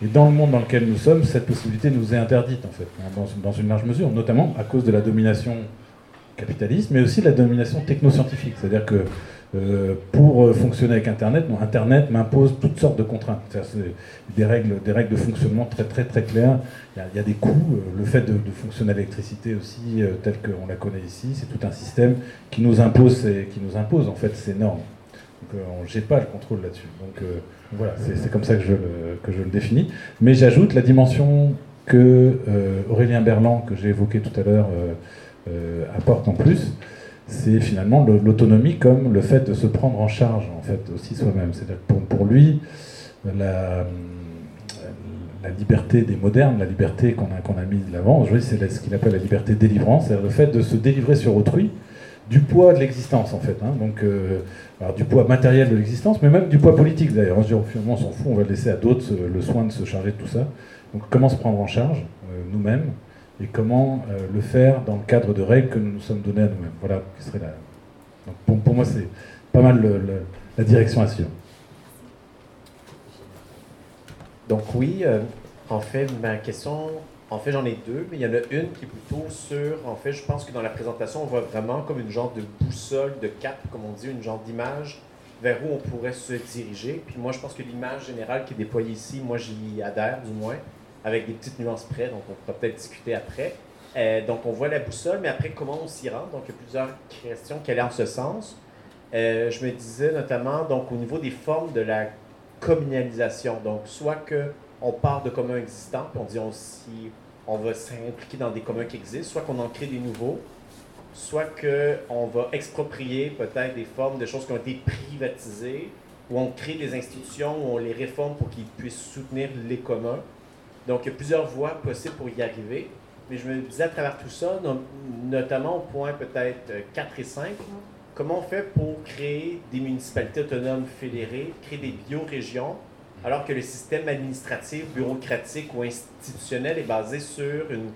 et dans le monde dans lequel nous sommes, cette possibilité nous est interdite en fait, hein, dans, une large mesure, notamment à cause de la domination capitaliste, mais aussi de la domination technoscientifique. C'est-à-dire que euh, pour fonctionner avec Internet, Internet m'impose toutes sortes de contraintes. Des règles, des règles de fonctionnement très très très claires. Il y a, des coûts. Le fait de, fonctionner à l'électricité aussi, tel qu'on la connaît ici, c'est tout un système qui nous impose, qui nous impose en fait ces normes. Donc j'ai pas le contrôle là-dessus. Donc voilà, c'est comme ça que je le définis. Mais j'ajoute la dimension que Aurélien Berland, que j'ai évoqué tout à l'heure, apporte en plus c'est finalement l'autonomie comme le fait de se prendre en charge en fait aussi soi-même. C'est-à-dire pour, pour lui, la, liberté des modernes, la liberté qu'on a, a mise de l'avant, c'est ce qu'il appelle la liberté délivrance, c'est-à-dire le fait de se délivrer sur autrui du poids de l'existence en fait. Hein. Donc, euh, alors, du poids matériel de l'existence, mais même du poids politique d'ailleurs. On se dit finalement on s'en fout, on va laisser à d'autres le soin de se charger de tout ça. Donc comment se prendre en charge euh, nous-mêmes et comment euh, le faire dans le cadre de règles que nous nous sommes données à nous-mêmes. Voilà qui serait la... Pour, moi, c'est pas mal la direction à suivre. Donc oui, euh, en fait, ma question, en fait, j'en ai deux, mais il y en a une qui est plutôt sur, en fait, je pense que dans la présentation, on voit vraiment comme une genre de boussole, de cap, comme on dit, une genre d'image vers où on pourrait se diriger. Puis moi, je pense que l'image générale qui est déployée ici, moi, j'y adhère du moins avec des petites nuances près, donc on pourra peut-être discuter après. Euh, donc on voit la boussole, mais après comment on s'y rend? Donc il y a plusieurs questions qui allaient en ce sens. Euh, je me disais notamment donc au niveau des formes de la communalisation, donc soit que on part de communs existants, puis on dit on, si on va s'impliquer dans des communs qui existent, soit qu'on en crée des nouveaux, soit qu'on va exproprier peut-être des formes de choses qui ont été privatisées, ou on crée des institutions, où on les réforme pour qu'ils puissent soutenir les communs. Donc, il y a plusieurs voies possibles pour y arriver. Mais je me disais à travers tout ça, notamment au point peut-être 4 et 5, comment on fait pour créer des municipalités autonomes fédérées, créer des biorégions, alors que le système administratif, bureaucratique ou institutionnel est basé sur une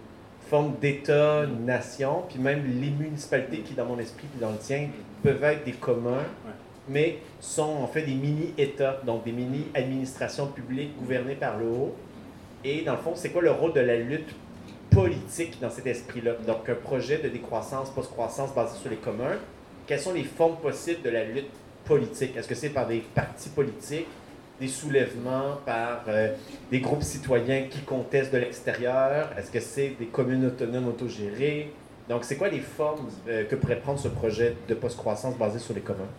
forme d'État-nation, puis même les municipalités qui, dans mon esprit, puis dans le tien, peuvent être des communs, mais sont en fait des mini-États, donc des mini-administrations publiques gouvernées par le haut. Et dans le fond, c'est quoi le rôle de la lutte politique dans cet esprit-là? Donc, un projet de décroissance, post-croissance basé sur les communs. Quelles sont les formes possibles de la lutte politique? Est-ce que c'est par des partis politiques? des soulèvements par euh, des groupes citoyens qui contestent de l'extérieur? Est-ce que c'est des communes autonomes autogérées? Donc, c'est quoi les formes euh, que pourrait prendre ce projet de post-croissance basé sur les communs?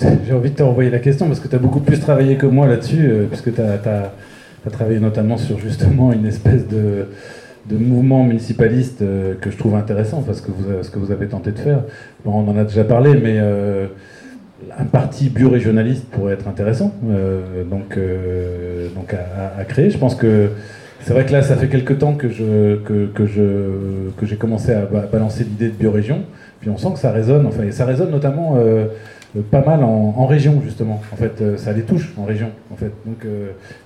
J'ai envie de t'envoyer la question parce que tu as beaucoup plus travaillé que moi là-dessus, euh, puisque tu as, travaillé notamment sur justement une espèce de, de mouvement municipaliste que je trouve intéressant, parce que vous, ce que vous avez tenté de faire. Bon, on en a déjà parlé, mais un parti biorégionaliste pourrait être intéressant euh, donc, euh, donc à, créer. Je pense que c'est vrai que là, ça fait quelques temps que, je, que, que je, que j'ai commencé à balancer l'idée de biorégion. Puis on sent que ça résonne, enfin, et ça résonne notamment euh, pas mal en, région, justement. En fait, ça les touche en région. En fait. Donc,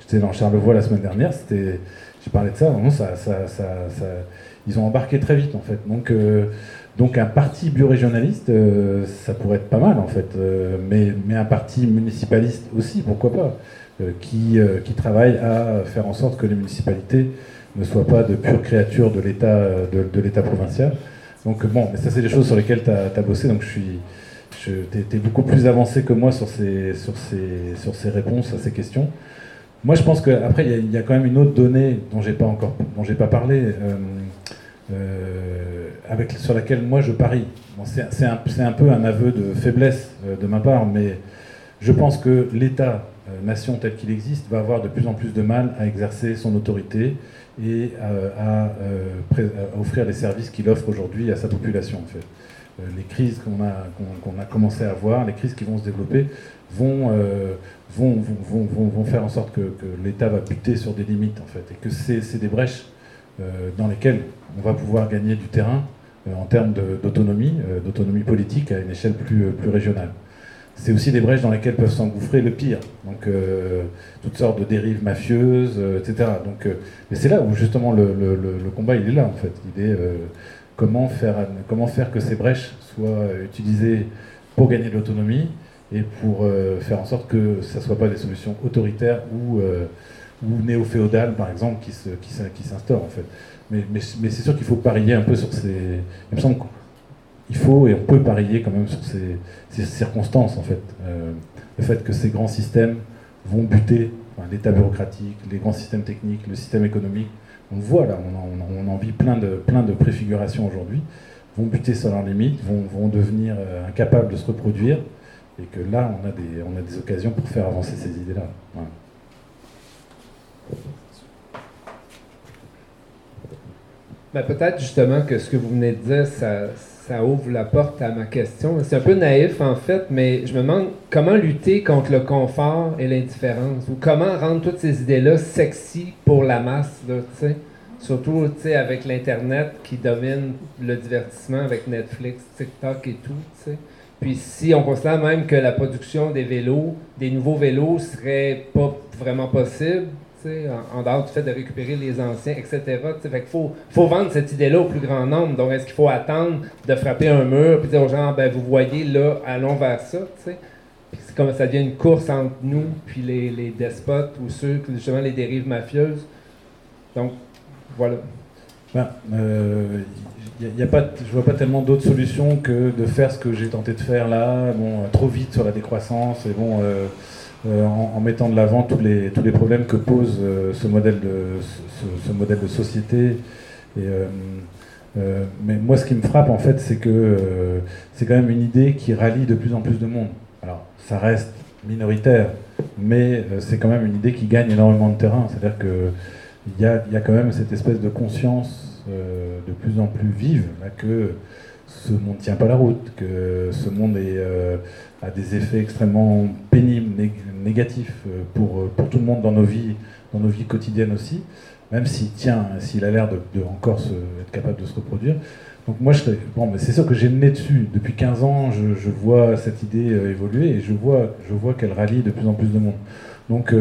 j'étais dans Charlevoix la semaine dernière, c'était, j'ai parlé de ça, ça, ça, ça, ils ont embarqué très vite, en fait. Donc, donc un parti biorégionaliste, euh, ça pourrait être pas mal en fait, euh, mais, mais, un parti municipaliste aussi, pourquoi pas, euh, qui, qui, travaille à faire en sorte que les municipalités ne soient pas de pures créatures de l'État de, l'État provincial. Donc bon, mais ça c'est des choses sur lesquelles tu as, bossé, donc je suis... Tu es, beaucoup plus avancé que moi sur ces, sur, ces, sur ces réponses à ces questions. Moi, je pense qu'après, il y, a quand même une autre donnée dont j'ai pas encore, dont pas parlé. Euh, avec, sur laquelle moi je parie. c'est un, un, peu un aveu de faiblesse euh, de ma part, mais je pense que l'État, euh, nation tel qu'il existe, va avoir de plus en plus de mal à exercer son autorité et à, offrir les services qu'il offre aujourd'hui à sa population. En fait. Les crises qu'on a, qu'on a commencé à voir, les crises qui vont se développer, vont, vont, vont, vont, vont faire en sorte que, l'État va buter sur des limites, en fait, et que c'est des brèches dans lesquelles on va pouvoir gagner du terrain euh, en termes d'autonomie, euh, d'autonomie politique à une échelle plus, euh, plus régionale. C'est aussi des brèches dans lesquelles peuvent s'engouffrer le pire, donc toutes sortes de dérives mafieuses, etc. Donc, mais c'est là où justement le, combat il est là en fait. Il est comment faire comment faire que ces brèches soient utilisées pour gagner de l'autonomie et pour faire en sorte que ça ne soit pas des solutions autoritaires ou, ou néo-féodales, par exemple, qui s'instaurent, qui en fait. Mais, mais, c'est sûr qu'il faut parier un peu sur ces. Il me semble qu'il faut et on peut parier quand même sur ces, circonstances, en fait. Euh, le fait que ces grands systèmes vont buter l'État bureaucratique, les grands systèmes techniques, le système économique. On voit là, on, en vit plein de, plein de préfigurations aujourd'hui, vont buter sur leurs limites, vont, vont devenir euh, incapables de se reproduire, et que là, on a des, on a des occasions pour faire avancer ces idées-là. Ben, peut-être justement que ce que vous venez de dire, ça, ça ouvre la porte à ma question. C'est un peu naïf en fait, mais je me demande comment lutter contre le confort et l'indifférence, ou comment rendre toutes ces idées-là sexy pour la masse. Surtout avec l'Internet qui domine le divertissement avec Netflix, TikTok et tout. Puis si on considère même que la production des vélos, des nouveaux vélos, serait pas vraiment possible, en, dehors du fait de récupérer les anciens, etc. Fait faut, vendre cette idée-là au plus grand nombre. Donc, est-ce qu'il faut attendre de frapper un mur puis dire aux gens, ben, vous voyez, là, allons vers ça, c'est comme ça devient une course entre nous puis les, despotes ou ceux, justement, les dérives mafieuses. Donc, voilà. Ben, euh, y a pas, je vois pas tellement d'autres solutions que de faire ce que j'ai tenté de faire là, bon, trop vite sur la décroissance et bon. Euh, euh, en, mettant de l'avant tous les, tous les problèmes que pose euh, ce, modèle de, ce, modèle de société. Euh, mais moi, ce qui me frappe, en fait, c'est que c'est quand même une idée qui rallie de plus en plus de monde. Alors, ça reste minoritaire, mais c'est quand même une idée qui gagne énormément de terrain. C'est-à-dire qu'il y a, y a quand même cette espèce de conscience de plus en plus vive que ce monde ne tient pas la route, que ce monde est, a des effets extrêmement pénibles, négatifs pour, pour tout le monde dans nos vies, dans nos vies quotidiennes aussi, même s'il tient, s'il a l'air de, encore être capable de se reproduire. Donc moi, c'est sûr que j'ai le dessus. Depuis 15 ans, je, vois cette idée évoluer et je vois, je vois qu'elle rallie de plus en plus de monde. Donc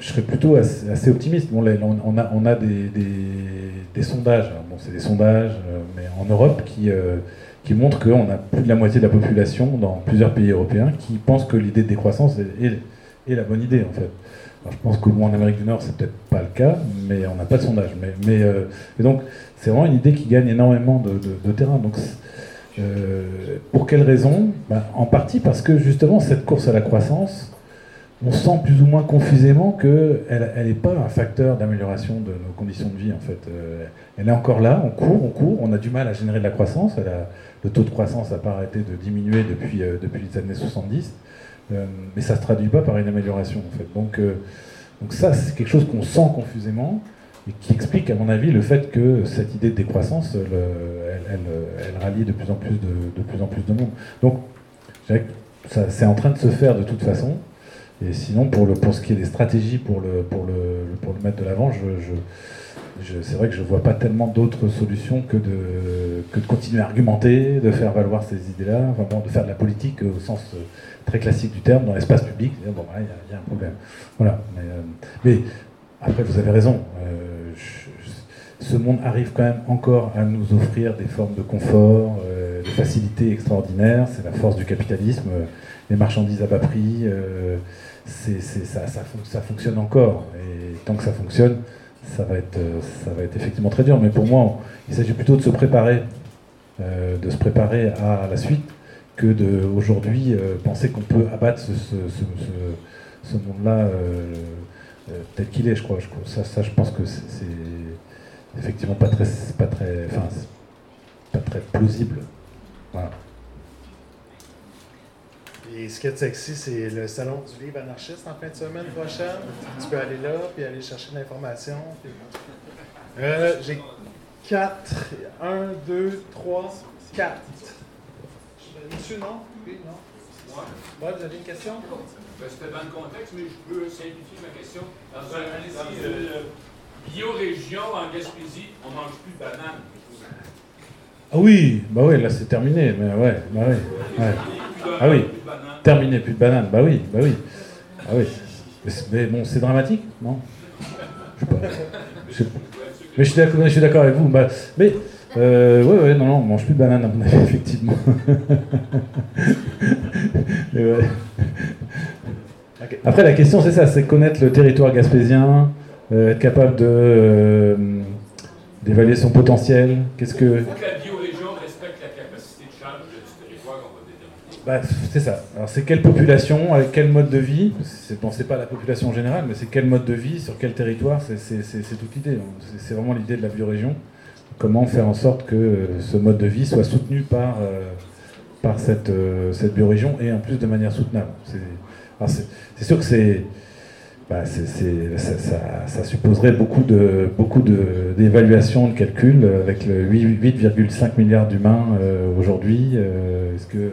je serais plutôt assez, optimiste. Bon, on, a, des, sondages, bon, c'est des sondages, euh, mais en Europe qui, euh, montrent qu'on a plus de la moitié de la population dans plusieurs pays européens qui pensent que l'idée de décroissance est, la bonne idée en fait. je pense qu'au moins en Amérique du Nord, c'est peut-être pas le cas, mais on n'a pas de sondage. Mais, euh, donc, c'est vraiment une idée qui gagne énormément de, terrain. Donc, pour quelles raisons ben, En partie parce que justement, cette course à la croissance, on sent plus ou moins confusément qu'elle n'est pas un facteur d'amélioration de nos conditions de vie, en fait. Euh, elle est encore là, on court, on court, on a du mal à générer de la croissance. le taux de croissance n'a pas arrêté de diminuer depuis, euh, les années 70, euh, mais ça ne se traduit pas par une amélioration, en fait. Donc, donc ça, c'est quelque chose qu'on sent confusément et qui explique, à mon avis, le fait que cette idée de décroissance, elle, rallie de plus en plus de, de, plus en plus de monde. Donc, c'est en train de se faire de toute façon. Et sinon, pour, ce qui est des stratégies pour le, mettre de l'avant, c'est vrai que je ne vois pas tellement d'autres solutions que de, continuer à argumenter, de faire valoir ces idées-là, de faire de la politique au sens euh, très classique du terme, dans l'espace public. Bon, il y, a un problème. Voilà. Mais, euh, après, vous avez raison. Euh, ce monde arrive quand même encore à nous offrir des formes de confort, de facilité extraordinaires. C'est la force du capitalisme. les marchandises à bas prix ça, fonctionne encore. Et tant que ça fonctionne, ça va être, ça va être effectivement très dur. Mais pour moi, il s'agit plutôt de se préparer, euh, de se préparer à la suite, que de aujourd'hui euh, penser qu'on peut abattre ce, monde-là euh, tel qu'il est. Je crois. ça, je pense que c'est, effectivement pas très, pas très plausible. Voilà. Et ce qui est sexy, c'est le salon du livre anarchiste en fin de semaine prochaine. Tu peux aller là, puis aller chercher de l'information. Euh, j'ai quatre. Un, deux, trois, quatre. Monsieur, non? Oui, non? Ouais. vous avez une question? Ben, C'était dans le contexte, mais je peux simplifier ma question. Dans un euh, biorégion en Gaspésie, on ne mange plus de bananes. Ah oui, bah oui, là c'est terminé, mais ouais, bah oui. Ah oui, terminé, plus de bananes, bah oui, bah oui. Ah oui. Mais, bon, c'est dramatique, non? Je sais pas. Mais je suis d'accord avec vous. Bah, mais, euh, ouais, ouais, non, non, on mange plus de bananes, à mon avis, effectivement. Après, la question, c'est ça, c'est connaître le territoire gaspésien, euh, être capable de euh, d'évaluer son potentiel. Qu'est-ce que... Bah, c'est ça. Alors c'est quelle population, avec quel mode de vie C'est bon, pas la population générale, mais c'est quel mode de vie, sur quel territoire, c'est toute l'idée. C'est vraiment l'idée de la biorégion. Comment faire en sorte que euh, ce mode de vie soit soutenu par, euh, par cette, euh, cette biorégion et en plus de manière soutenable. C'est sûr que c'est... Bah, ça, ça, supposerait beaucoup de beaucoup de, de, calculs avec le 8,5 milliards d'humains aujourd'hui. Est-ce que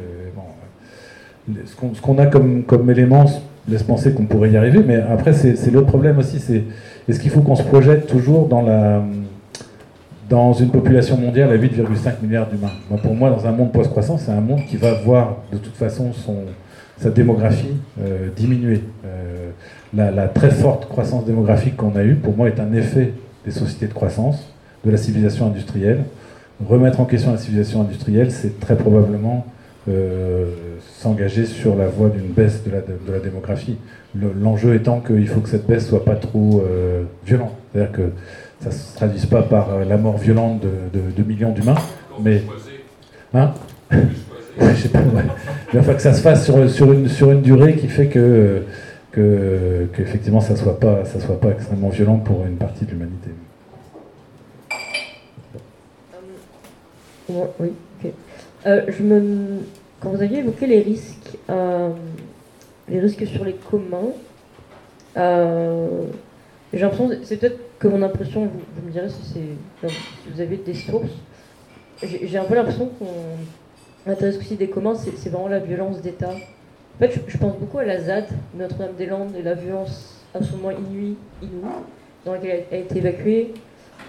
ce qu'on a comme, élément laisse penser qu'on pourrait y arriver, mais après, c'est l'autre problème aussi, c'est est-ce qu'il faut qu'on se projette toujours dans, une population mondiale à 8,5 milliards d'humains? Pour moi, dans un monde post-croissant, c'est un monde qui va voir de toute façon sa démographie euh, diminuer. Euh, la, très forte croissance démographique qu'on a eue, pour moi, est un effet des sociétés de croissance, de la civilisation industrielle. Remettre en question la civilisation industrielle, c'est très probablement s'engager sur la voie d'une baisse de la, de, la démographie. L'enjeu étant qu'il faut que cette baisse soit pas trop euh, violente. C'est-à-dire que ça ne se traduise pas par euh, la mort violente de, de, millions d'humains, mais... Hein? Je sais pas, Mais enfin que ça se fasse sur, sur, une, sur une durée qui fait que, que, effectivement ça ne soit, pas, ça soit pas extrêmement violent pour une partie de l'humanité. Oui, me quand vous aviez évoqué les risques, euh, les risques sur les communs, euh, j'ai l'impression, c'est peut-être que mon impression, vous, me direz si, vous avez des sources, j'ai un peu l'impression qu'on intéresse aussi des communs, c'est vraiment la violence d'État. En fait, je, pense beaucoup à la ZAD, Notre-Dame-des-Landes, et la violence absolument inouïe, inouïe dans laquelle elle a été évacuée.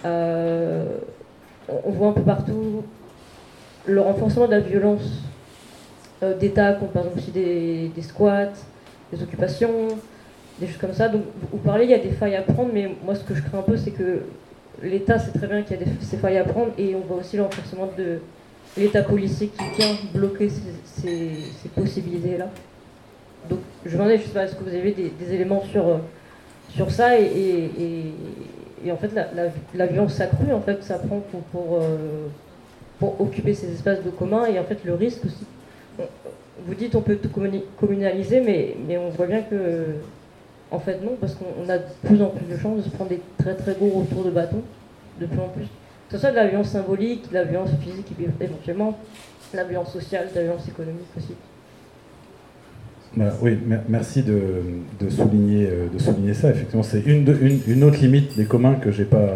Euh, on voit un peu partout le renforcement de la violence euh, d'État, comme par exemple aussi des, squats, des occupations, des choses comme ça. Donc, vous parlez, il y a des failles à prendre, mais moi, ce que je crains un peu, c'est que l'État sait très bien qu'il y a des, ces failles à prendre, et on voit aussi le renforcement de l'État policier qui vient bloquer ces, possibilités-là. Donc, je me demandais, je sais pas, est-ce que vous avez des, éléments sur, euh, sur ça, et, en fait, la, violence s'accrue, en fait, ça prend pour, pour, euh, pour occuper ces espaces de commun, et en fait, le risque aussi vous dites on peut tout communaliser, mais, mais on voit bien que, en fait, non, parce qu'on a de plus en plus de chances de se prendre des très très gros retours de bâton, de plus en plus. Que ce soit de la violence symbolique, de la violence physique éventuellement, de la violence sociale, de la violence économique aussi. Bah, oui, merci de, de, souligner, euh, de souligner ça. Effectivement, c'est une, une, une, autre limite des communs que j'ai pas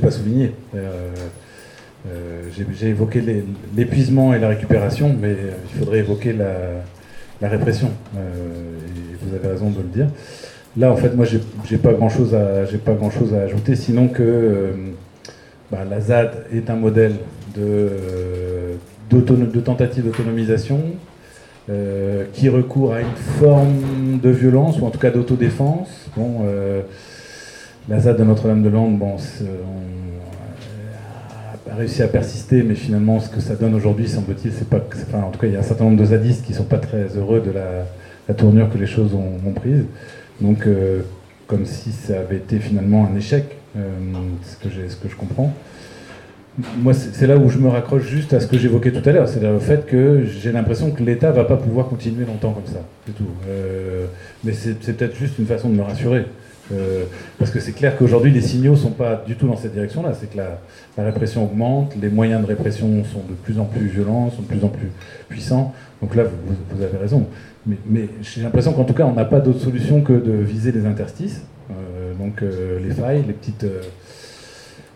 pas souligné. Euh, euh, j'ai évoqué l'épuisement et la récupération, mais euh, il faudrait évoquer la, répression. Euh, et vous avez raison de le dire. Là, en fait, moi, j'ai pas grand chose à, pas grand chose à ajouter, sinon que bah, la ZAD est un modèle de, tentative d'autonomisation qui recourt à une forme de violence ou en tout cas d'autodéfense. Bon, la ZAD de Notre-Dame-de-Lande, bon, a réussi à persister, mais finalement, ce que ça donne aujourd'hui, semble-t-il, c'est pas. Enfin, en tout cas, il y a un certain nombre de zadistes qui sont pas très heureux de la, tournure que les choses ont, prise. Donc, euh, comme si ça avait été finalement un échec, euh, ce, que ce que je comprends. Moi, c'est là où je me raccroche juste à ce que j'évoquais tout à l'heure, c'est-à-dire le fait que j'ai l'impression que l'État va pas pouvoir continuer longtemps comme ça, c'est tout. Euh, mais c'est peut-être juste une façon de me rassurer. Euh, parce que c'est clair qu'aujourd'hui, les signaux ne sont pas du tout dans cette direction-là. C'est que la, répression augmente, les moyens de répression sont de plus en plus violents, sont de plus en plus puissants. Donc là, vous, avez raison. Mais, j'ai l'impression qu'en tout cas, on n'a pas d'autre solution que de viser les interstices, euh, donc euh, les failles, les petites.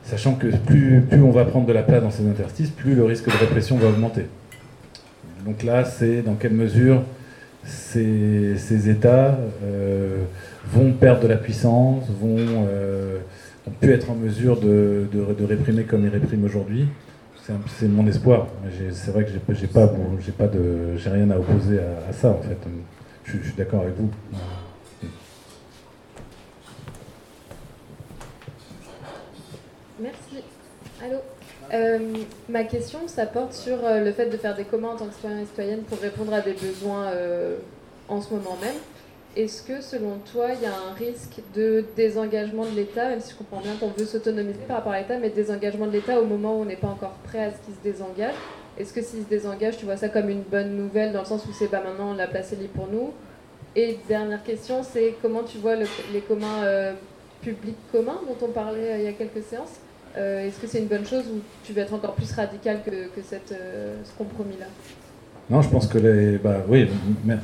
sachant que plus, plus on va prendre de la place dans ces interstices, plus le risque de répression va augmenter. Donc là, c'est dans quelle mesure ces, ces États vont perdre de la puissance, vont, euh, plus être en mesure de, de, réprimer comme ils répriment aujourd'hui. C'est mon espoir. C'est vrai que j'ai pas, j'ai pas de, j'ai rien à opposer à, ça en fait. Je, suis d'accord avec vous. Merci. Allô. Euh, ma question, ça porte sur euh, le fait de faire des commandes en tant que et citoyenne pour répondre à des besoins en ce moment même. Est-ce que, selon toi, il y a un risque de désengagement de l'État, même si je comprends bien qu'on veut s'autonomiser par rapport à l'État, mais désengagement de l'État au moment où on n'est pas encore prêt à ce qu'il se désengage? Est-ce que s'il se désengage, tu vois ça comme une bonne nouvelle, dans le sens où c'est pas maintenant, la place est libre pour nous? Et dernière question, c'est comment tu vois les communs euh, publics communs dont on parlait euh, il y a quelques séances? Euh, Est-ce que c'est une bonne chose ou tu veux être encore plus radical que, ce compromis-là? Non, je pense que les. Bah, oui,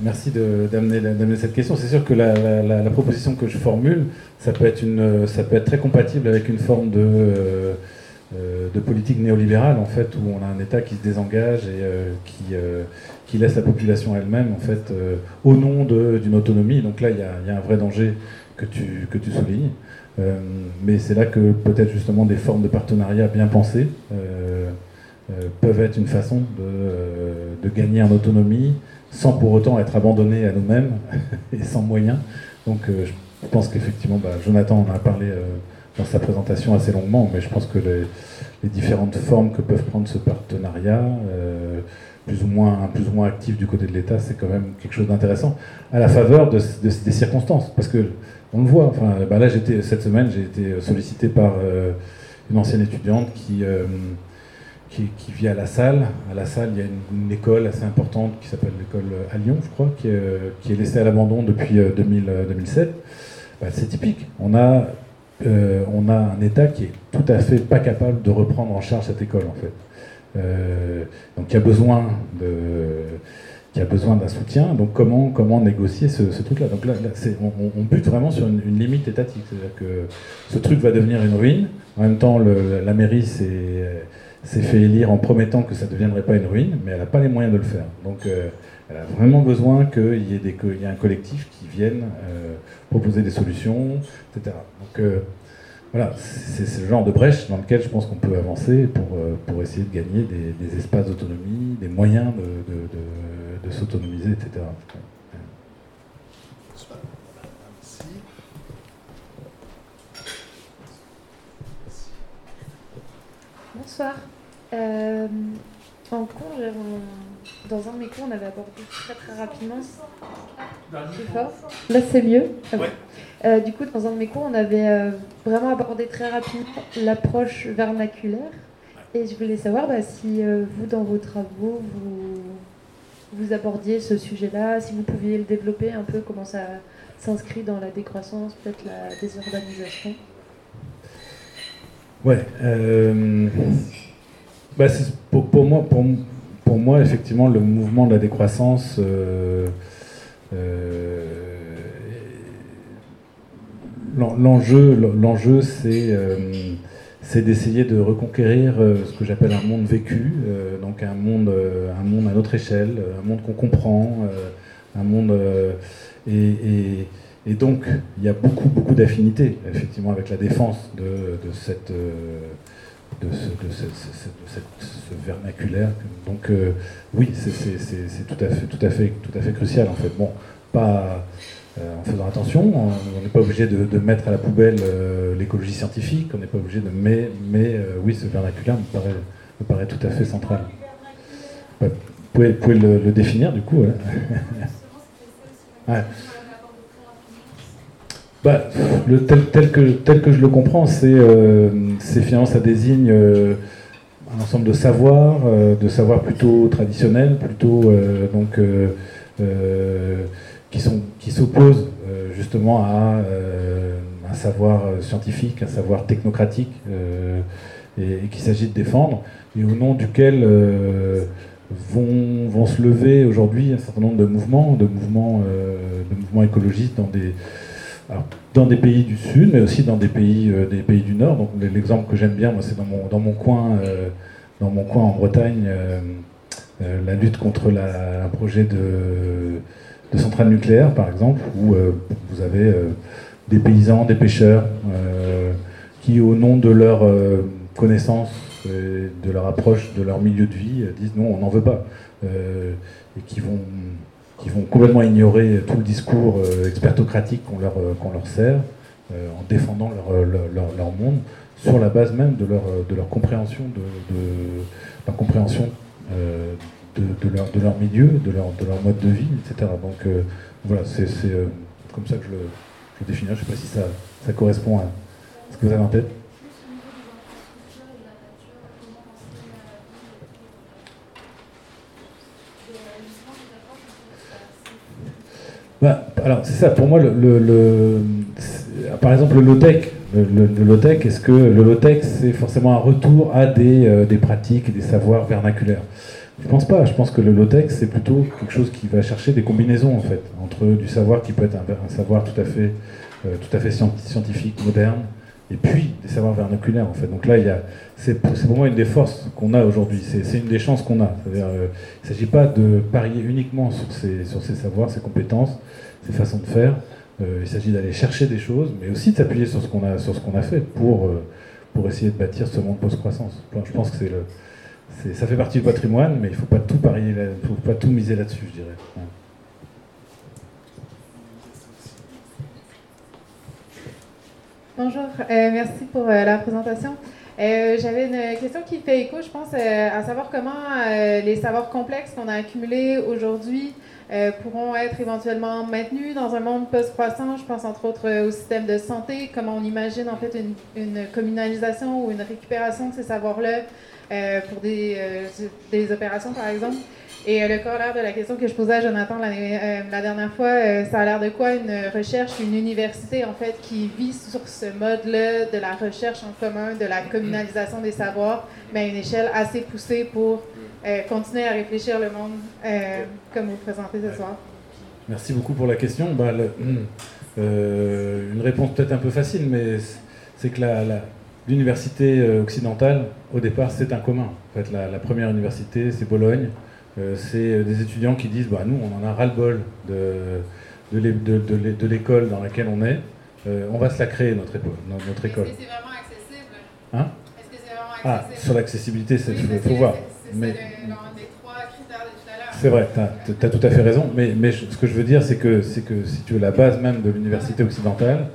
merci d'amener cette question. C'est sûr que la, proposition que je formule, ça peut, être une, ça peut être très compatible avec une forme de, euh, euh, de politique néolibérale, en fait, où on a un État qui se désengage et euh, qui, qui laisse la population elle-même, en fait, au nom d'une autonomie. Donc là, il y a, y a, un vrai danger que tu, que tu soulignes. mais c'est là que peut-être justement des formes de partenariat bien pensées. Euh, peuvent être une façon de, euh, de, gagner en autonomie sans pour autant être abandonné à nous-mêmes et sans moyens. Donc euh, je pense qu'effectivement, bah, Jonathan en a parlé dans sa présentation assez longuement, mais je pense que les, différentes formes que peuvent prendre ce partenariat, plus ou moins plus ou moins actif du côté de l'État, c'est quand même quelque chose d'intéressant, à la faveur de, des circonstances, parce que on le voit. Enfin, bah là, cette semaine, j'ai été sollicité par une ancienne étudiante qui qui, vit à la salle. À la salle, il y a une, école assez importante qui s'appelle l'école à Lyon, je crois, qui est, laissée à l'abandon depuis 2000, euh, 2007. Euh, bah, c'est typique. On a, euh, on a un État qui est tout à fait pas capable de reprendre en charge cette école, en fait. donc il y a besoin de qui a besoin d'un soutien. Donc comment, comment négocier ce, truc-là? Donc là, on, on, bute vraiment sur une, limite étatique. C'est-à-dire que ce truc va devenir une ruine. En même temps, la mairie, c'est s'est fait élire en promettant que ça ne deviendrait pas une ruine, mais elle n'a pas les moyens de le faire. Donc elle a vraiment besoin qu'il y, ait un collectif qui vienne proposer des solutions, etc. Donc voilà, c'est le genre de brèche dans lequel je pense qu'on peut avancer pour, pour essayer de gagner des, espaces d'autonomie, des moyens de, de s'autonomiser, etc. Bonsoir. Euh, en cours, dans un de mes cours, on avait abordé très très rapidement. Là, c'est mieux. Ah euh, du coup, dans un de mes cours, on avait euh, vraiment abordé très rapidement l'approche vernaculaire. Et je voulais savoir bah, si vous, dans vos travaux, vous, vous abordiez ce sujet-là, si vous pouviez le développer un peu, comment ça s'inscrit dans la décroissance, peut-être la désurbanisation. Ouais. Euh, bah pour, pour, moi, pour, pour, moi, effectivement, le mouvement de la décroissance, euh, euh, l'enjeu, l'enjeu, c'est c'est d'essayer de reconquérir ce que j'appelle un monde vécu, donc un monde, un monde à notre échelle, un monde qu'on comprend, un monde et, et et donc, il y a beaucoup, beaucoup d'affinités, effectivement, avec la défense de, cette, de, ce, vernaculaire. Donc, euh, oui, c'est tout à fait, tout tout à fait crucial, en fait. Bon, pas euh, en faisant attention, on n'est pas obligé de, mettre à la poubelle euh, l'écologie scientifique, on n'est pas obligé de, mais, mais oui, ce vernaculaire me paraît, me paraît tout à fait central. Vous pouvez, le, définir, du coup. ouais. Bah, tel, que, tel que je le comprends, c'est euh, finalement ça désigne euh, un ensemble de savoirs, euh, de savoirs plutôt traditionnels, plutôt euh, donc qui sont qui s'opposent justement à un savoir scientifique, un savoir technocratique, et, et qu'il s'agit de défendre, et au nom duquel vont, vont se lever aujourd'hui un certain nombre de mouvements, de mouvements, de mouvements écologistes dans des dans des pays du Sud, mais aussi dans des pays, euh, des pays du Nord. Donc l'exemple que j'aime bien, moi, c'est dans mon, dans mon coin, euh, dans mon coin en Bretagne, euh, la lutte contre un projet de, de centrale nucléaire, par exemple, où vous avez des paysans, des pêcheurs, qui, au nom de leur connaissance, de leur approche, de leur milieu de vie, disent non, on n'en veut pas, et qui vont qui vont complètement ignorer tout le discours euh, expertocratique qu'on leur, euh, leur sert, euh, en défendant leur, leur, monde, sur la base même de leur, de leur compréhension, de, de leur compréhension de, leur, de leur milieu, de leur, de leur mode de vie, etc. Donc voilà, c'est comme ça que je le, je définis. Je ne sais pas si ça, ça correspond à ce que vous avez en tête. Bah, alors c'est ça, pour moi, le, par exemple le low-tech, le, low-tech, est-ce que le low-tech c'est forcément un retour à des, euh, des pratiques des savoirs vernaculaires? Je pense pas, je pense que le low-tech c'est plutôt quelque chose qui va chercher des combinaisons en fait, entre du savoir qui peut être un, savoir tout à fait, euh, tout à fait scientifique, moderne, et puis des savoirs vernaculaires en fait. Donc là, c'est, pour moi une des forces qu'on a aujourd'hui, c'est, une des chances qu'on a. Euh, il ne s'agit pas de parier uniquement sur ces, savoirs, ces compétences, ces façons de faire. Euh, il s'agit d'aller chercher des choses, mais aussi de s'appuyer sur ce qu'on a, sur ce qu'on a fait pour, euh, essayer de bâtir ce monde post-croissance. Je pense que ça fait partie du patrimoine, mais il ne faut pas tout miser là-dessus, je dirais. Bonjour, euh, merci pour euh, la présentation. Euh, j'avais une question qui fait écho, je pense, à savoir comment les savoirs complexes qu'on a accumulés aujourd'hui pourront être éventuellement maintenus dans un monde post-croissant. Je pense entre autres au système de santé, comment on imagine en fait une, communalisation ou une récupération de ces savoirs-là pour des opérations, par exemple. Et euh, le corollaire de la question que je posais à Jonathan euh, la dernière fois, euh, ça a l'air de quoi une recherche, une université en fait qui vit sur ce mode-là de la recherche en commun, de la communalisation des savoirs, mais à une échelle assez poussée pour continuer à réfléchir le monde comme vous présentez ce soir. Merci beaucoup pour la question. Bah, une réponse peut-être un peu facile, mais c'est que la, l'université occidentale, au départ, c'est un commun. En fait, la, première université, c'est Bologne. Euh, c'est des étudiants qui disent, bah, nous, on en a ras-le-bol de, de, l'école dans laquelle on est. on va se la créer, notre, école. Notre école. Est-ce que c'est vraiment accessible? Hein? Est-ce que c'est vraiment ah, accessible? Ah, sur l'accessibilité, il oui, faut, voir. Mais... des trois critères de tout à l'heure. C'est vrai, tu as, tout à fait raison. Mais, mais ce que je veux dire, c'est que, que si tu veux, la base même de l'université occidentale,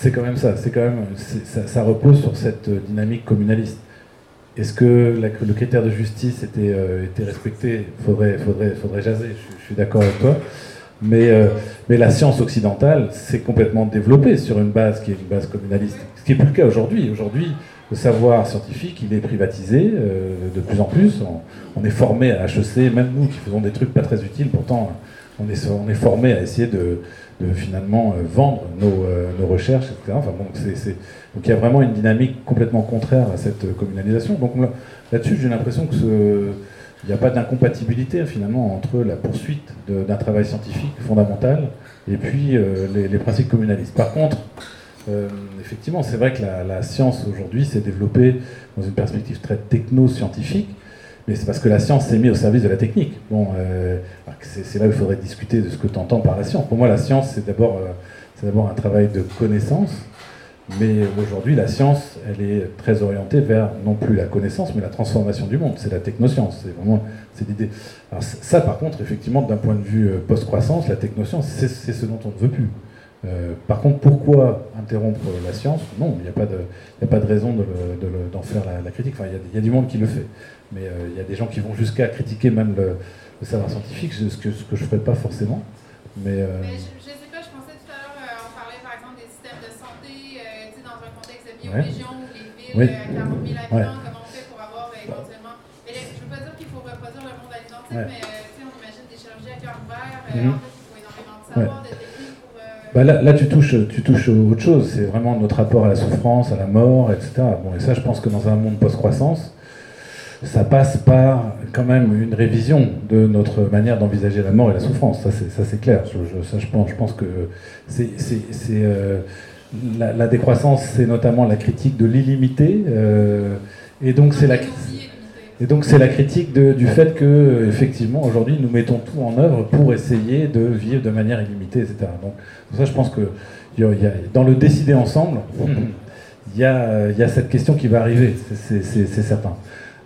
c'est quand même ça. C'est quand même, ça, repose sur cette euh, dynamique communaliste. Est-ce que le critère de justice était, euh, était respecté? Faudrait, faudrait, faudrait jaser. Je, suis d'accord avec toi. Mais, euh, mais la science occidentale s'est complètement développée sur une base qui est une base communaliste. Ce qui n'est plus le cas aujourd'hui. Aujourd'hui, le savoir scientifique, il est privatisé de plus en plus. On, est formé à HEC, même nous qui faisons des trucs pas très utiles, pourtant on est, formé à essayer de, finalement euh, vendre nos, euh, recherches, etc. Donc il y a vraiment une dynamique complètement contraire à cette euh, communalisation. Donc là-dessus, j'ai l'impression que n'y a pas d'incompatibilité finalement entre la poursuite d'un travail scientifique fondamental et puis les, principes communalistes. Par contre, effectivement, c'est vrai que la science aujourd'hui s'est développée dans une perspective très techno-scientifique, mais c'est parce que la science s'est mise au service de la technique. Bon, euh, c'est là où il faudrait discuter de ce que tu entends par la science. Pour moi, la science, c'est d'abord euh, un travail de connaissance, mais aujourd'hui, la science, elle est très orientée vers non plus la connaissance, mais la transformation du monde. C'est la technoscience. C'est vraiment c'est l'idée. Ça, par contre, effectivement, d'un point de vue euh, post-croissance, la technoscience, c'est ce dont on ne veut plus. par contre, pourquoi interrompre la science? Non, il n'y a, pas de, a pas de raison d'en faire la, critique. Enfin, il y, a du monde qui le fait. Mais euh, il y a des gens qui vont jusqu'à critiquer même le, savoir scientifique, ce que, ce que je ne ferais pas forcément. Mais, euh, je, ne sais pas, je pensais tout à l'heure, euh, on parlait par exemple des systèmes de santé, dans un contexte de biorégion où les villes à 40 000 habitants, comment on fait pour avoir éventuellement. Mais je ne veux pas dire qu'il faut reproduire le monde alimentaire, mais on imagine des chirurgies à cœur ouvert, mhm. en fait, il faut énormément de savoir, de techniques pour. Bah là, là, tu touches, tu touches autre chose. C'est vraiment notre rapport à la souffrance, à la mort, etc. Bon, et ça, je pense que dans un monde post-croissance, ça passe par quand même une révision de notre manière d'envisager la mort et la souffrance. Ça, c'est clair. Je, ça, je, pense, je pense que c'est euh, la, la, décroissance, c'est notamment la critique de l'illimité. Euh, et donc, c'est la. Et donc c'est la critique de, du fait que effectivement aujourd'hui nous mettons tout en œuvre pour essayer de vivre de manière illimitée, etc. Donc ça je pense que y a, dans le décider ensemble, il y, a, il y a cette question qui va arriver, c'est certain.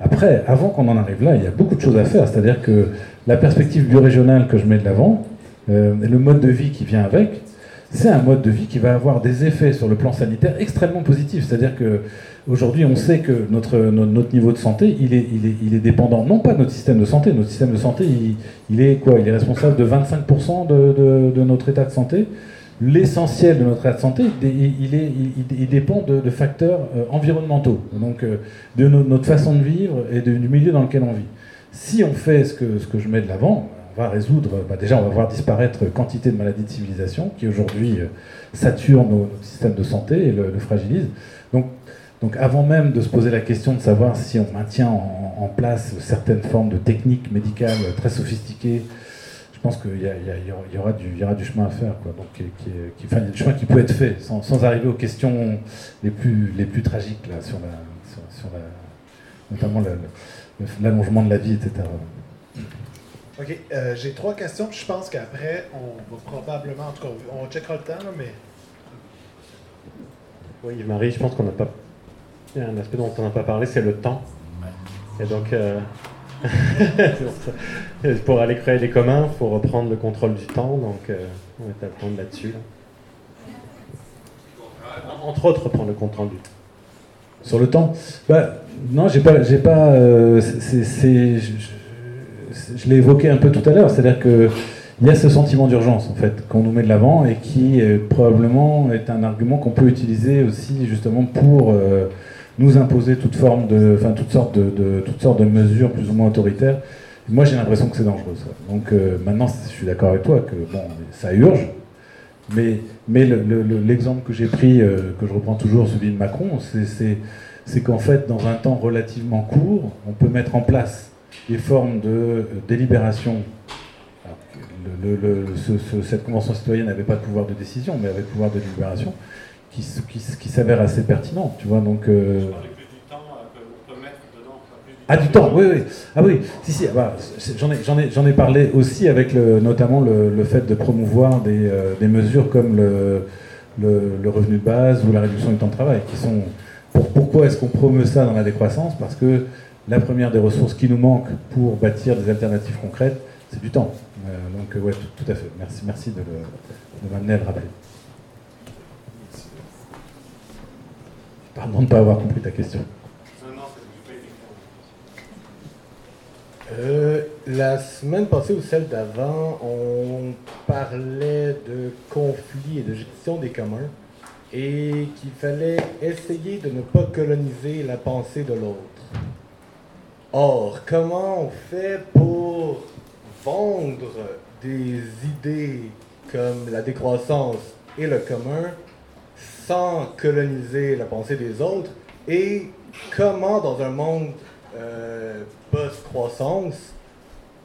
Après, avant qu'on en arrive là, il y a beaucoup de choses à faire. C'est-à-dire que la perspective biorégionale que je mets de l'avant, euh, le mode de vie qui vient avec, c'est un mode de vie qui va avoir des effets sur le plan sanitaire extrêmement positifs. C'est-à-dire que aujourd'hui, on sait que notre, notre, niveau de santé, il est, il, est, il est, dépendant, non pas de notre système de santé. Notre système de santé, il, il est quoi? Il est responsable de 25% de, de, de notre état de santé l'essentiel de notre santé, il, est, il, dépend de, facteurs euh, environnementaux, donc euh, de notre façon de vivre et du milieu dans lequel on vit. Si on fait ce que, je mets de l'avant, on va résoudre, bah, déjà on va voir disparaître quantité de maladies de civilisation qui aujourd'hui euh, saturent nos, notre système de santé et le, fragilisent. Donc, avant même de se poser la question de savoir si on maintient en, place certaines formes de techniques médicales très sophistiquées, pense qu'il y, aura du, y aura du chemin à faire. Quoi. Donc, qui, qui, enfin, il y a du chemin qui peut être fait sans, sans, arriver aux questions les plus, les plus tragiques, là, sur, la, sur, la, notamment l'allongement de la vie, etc. Ok, euh, j'ai trois questions, je pense qu'après, on va probablement, en tout cas, on checkera le temps, mais. Oui, Marie, je pense qu'on n'a pas. Il y a un aspect dont on n'a pas parlé, c'est le temps. Et donc. Euh, pour aller créer des communs, il faut reprendre le contrôle du temps, donc euh, on va attendre là-dessus. Entre autres, reprendre le contrôle du temps. Sur le temps? Bah, Non, j'ai pas. J'ai pas euh, je, l'ai évoqué un peu tout à l'heure, c'est-à-dire que. Il y a ce sentiment d'urgence en fait qu'on nous met de l'avant et qui probablement est un argument qu'on peut utiliser aussi justement pour euh, nous imposer toute forme de, enfin toutes sortes de, sortes de mesures plus ou moins autoritaires. Moi, j'ai l'impression que c'est dangereux. Donc euh, maintenant, je suis d'accord avec toi que bon, ça urge, mais, mais l'exemple que j'ai pris, euh, que je reprends toujours, celui de Macron, c'est qu'en fait, dans un temps relativement court, on peut mettre en place des formes de euh, délibération. cette convention citoyenne n'avait pas de pouvoir de décision, mais avait pouvoir de délibération qui, qui, s'avère assez pertinente, tu vois. Donc, euh, ah, du temps, oui, oui. Ah oui, si, si, bah, c'est- j'en ai, j'en ai, j'en ai parlé aussi avec le, notamment le, le fait de promouvoir des, euh, des mesures comme le, le, revenu de base ou la réduction du temps de travail, qui sont... Pour, pourquoi est-ce qu'on promeut ça dans la décroissance? Parce que la première des ressources qui nous manque pour bâtir des alternatives concrètes, c'est du temps. Euh, donc, ouais, tout, tout à fait. Merci, merci de, de m'amener à le rappeler. Pardon de ne pas avoir compris ta question. Euh, la semaine passée ou celle d'avant, on parlait de conflits et de gestion des communs et qu'il fallait essayer de ne pas coloniser la pensée de l'autre. Or, comment on fait pour vendre des idées comme la décroissance et le commun sans coloniser la pensée des autres et comment dans un monde euh, post-croissance,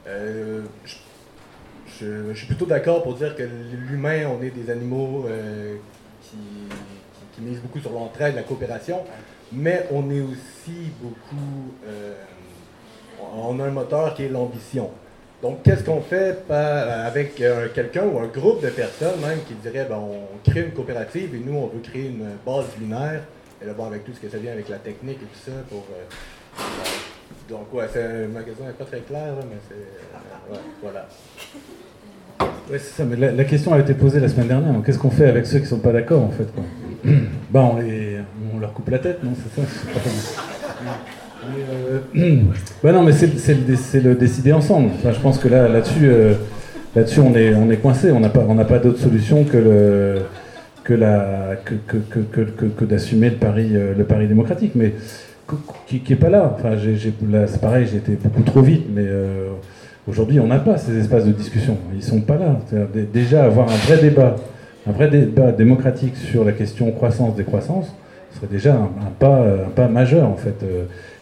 euh, je, je- suis plutôt d'accord pour dire que l'humain, on est des animaux euh, qui, qui- qui misent beaucoup sur l'entraide, la coopération, mais on est aussi beaucoup... on a un moteur qui est l'ambition. Donc, qu'est-ce qu'on fait avec euh, quelqu'un ou un groupe de personnes même qui dirait, ben, on crée une coopérative et nous, on veut créer une base lunaire, et là, bon, avec tout ce que ça vient avec la technique et tout ça, pour... euh, donc, ouais, c'est- ma question n'est pas très claire, là, mais c'est... euh, ouais, voilà. Ouais, c'est ça, mais la, question a été posée la semaine dernière. Qu'est-ce qu'on fait avec ceux qui ne sont pas d'accord, en fait quoi? Bah, on, les- on leur coupe la tête, non C'est ça? Euh, non, mais c'est le, décider ensemble. Enfin, je pense que là, là-dessus, euh, là-dessus, on est, on est coincé. On n'a pas, on n'a pas d'autre solution que le, que la, que, que, que, d'assumer le pari, euh, le pari démocratique, mais qu- qui, est pas là. Enfin, c'est pareil, été beaucoup trop vite, mais euh, aujourd'hui, on n'a pas ces espaces de discussion. Ils sont pas là. Déjà avoir un vrai débat, un vrai débat démocratique sur la question croissance décroissance, ce serait déjà un pas, un pas majeur en fait.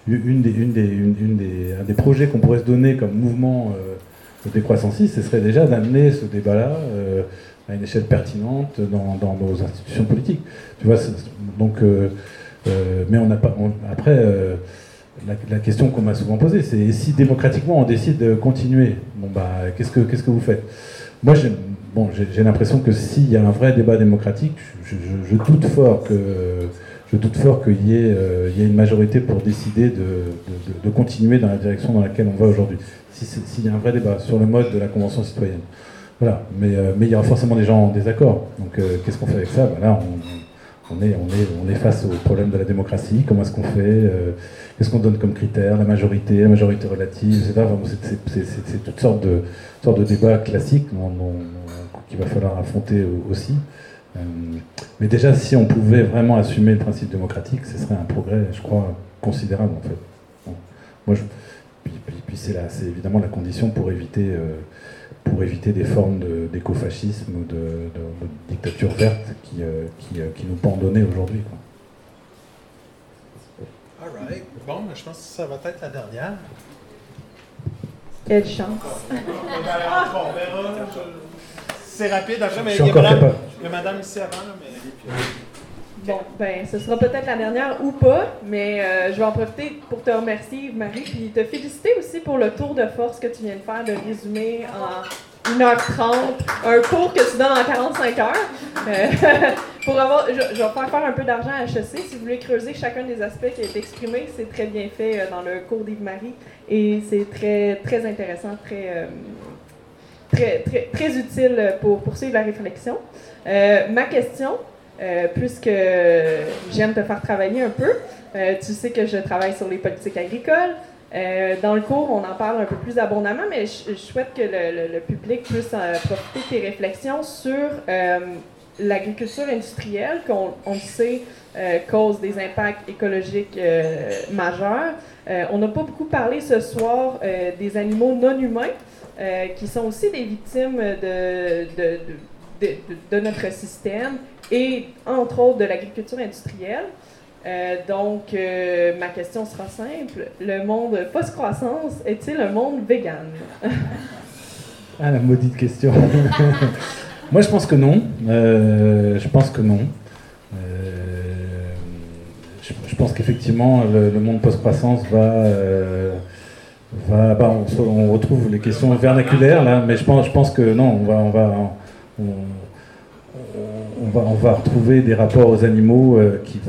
Une des, des, des, un des projets qu'on pourrait se donner comme mouvement euh, décroissanciste, ce serait déjà d'amener ce débat-là euh, à une échelle pertinente dans, dans nos institutions politiques. Tu vois, donc, euh, euh, mais on n'a pas. après, la, question qu'on m'a souvent posée, c'est si démocratiquement on décide de continuer, bon bah, qu'est-ce que que vous faites? Moi, j'ai l'impression que s'il y a un vrai débat démocratique, je doute fort que je doute fort qu'il y, ait, euh, y ait une majorité pour décider de, de- de- continuer dans la direction dans laquelle on va aujourd'hui. S'il y a un vrai débat sur le mode de la Convention citoyenne. Voilà. Mais, euh, mais il y aura forcément des gens en désaccord. Donc euh, qu'est-ce qu'on fait avec ça? Ben Là, on, on est, on, est, on est face au problème de la démocratie. Comment est-ce qu'on fait? Euh, Qu'est-ce qu'on donne comme critère La majorité, la majorité relative, etc. C'est- toutes sortes de, sortes de débats classiques qu'il va falloir affronter au- aussi. Euh, mais déjà, si on pouvait vraiment assumer le principe démocratique, ce serait un progrès, je crois, considérable en fait. Bon. Moi, je, puis, puis- puis c'est la- c'est évidemment la condition pour éviter, euh, pour éviter des formes de- d'écofascisme ou de, de- de dictature verte qui, euh, qui, euh, qui nous pendonnaient aujourd'hui. quoi. All right. Bon, je pense que ça va être la dernière. Quelle chance. C'est rapide après, mais Je suis il y, a madame, il y a madame ici avant, là, mais... Bon, ben, ce sera peut-être la dernière ou pas, mais euh, je vais en profiter pour te remercier, Marie, puis te féliciter aussi pour le tour de force que tu viens de faire, de résumer en 1h30 un cours que tu donnes en 45 heures. Euh, pour avoir, je, je vais faire faire un peu d'argent à HEC. Si vous voulez creuser chacun des aspects qui a été exprimé, c'est très bien fait euh, dans le cours d'Yves-Marie et c'est très, très intéressant, très. euh, très, utile pour poursuivre la réflexion. Euh, ma question, euh, puisque j'aime te faire travailler un peu, euh, tu sais que je travaille sur les politiques agricoles. Euh, dans le cours, on en parle un peu plus abondamment, mais je, souhaite que le, public puisse profiter de tes réflexions sur l'agriculture industrielle, qu'on sait cause des impacts écologiques majeurs. On n'a pas beaucoup parlé ce soir des animaux non humains, euh, qui sont aussi des victimes de, de, de- notre système et entre autres de l'agriculture industrielle. Euh, donc, euh, ma question sera simple. Le monde post-croissance est-il un monde vegan? Ah, la maudite question. Moi, je pense que non. Je pense que non. Je, pense qu'effectivement, le, monde post-croissance va. Bah, on, retrouve les questions vernaculaires là, mais je pense, que non, on va, retrouver des rapports aux animaux euh, qui,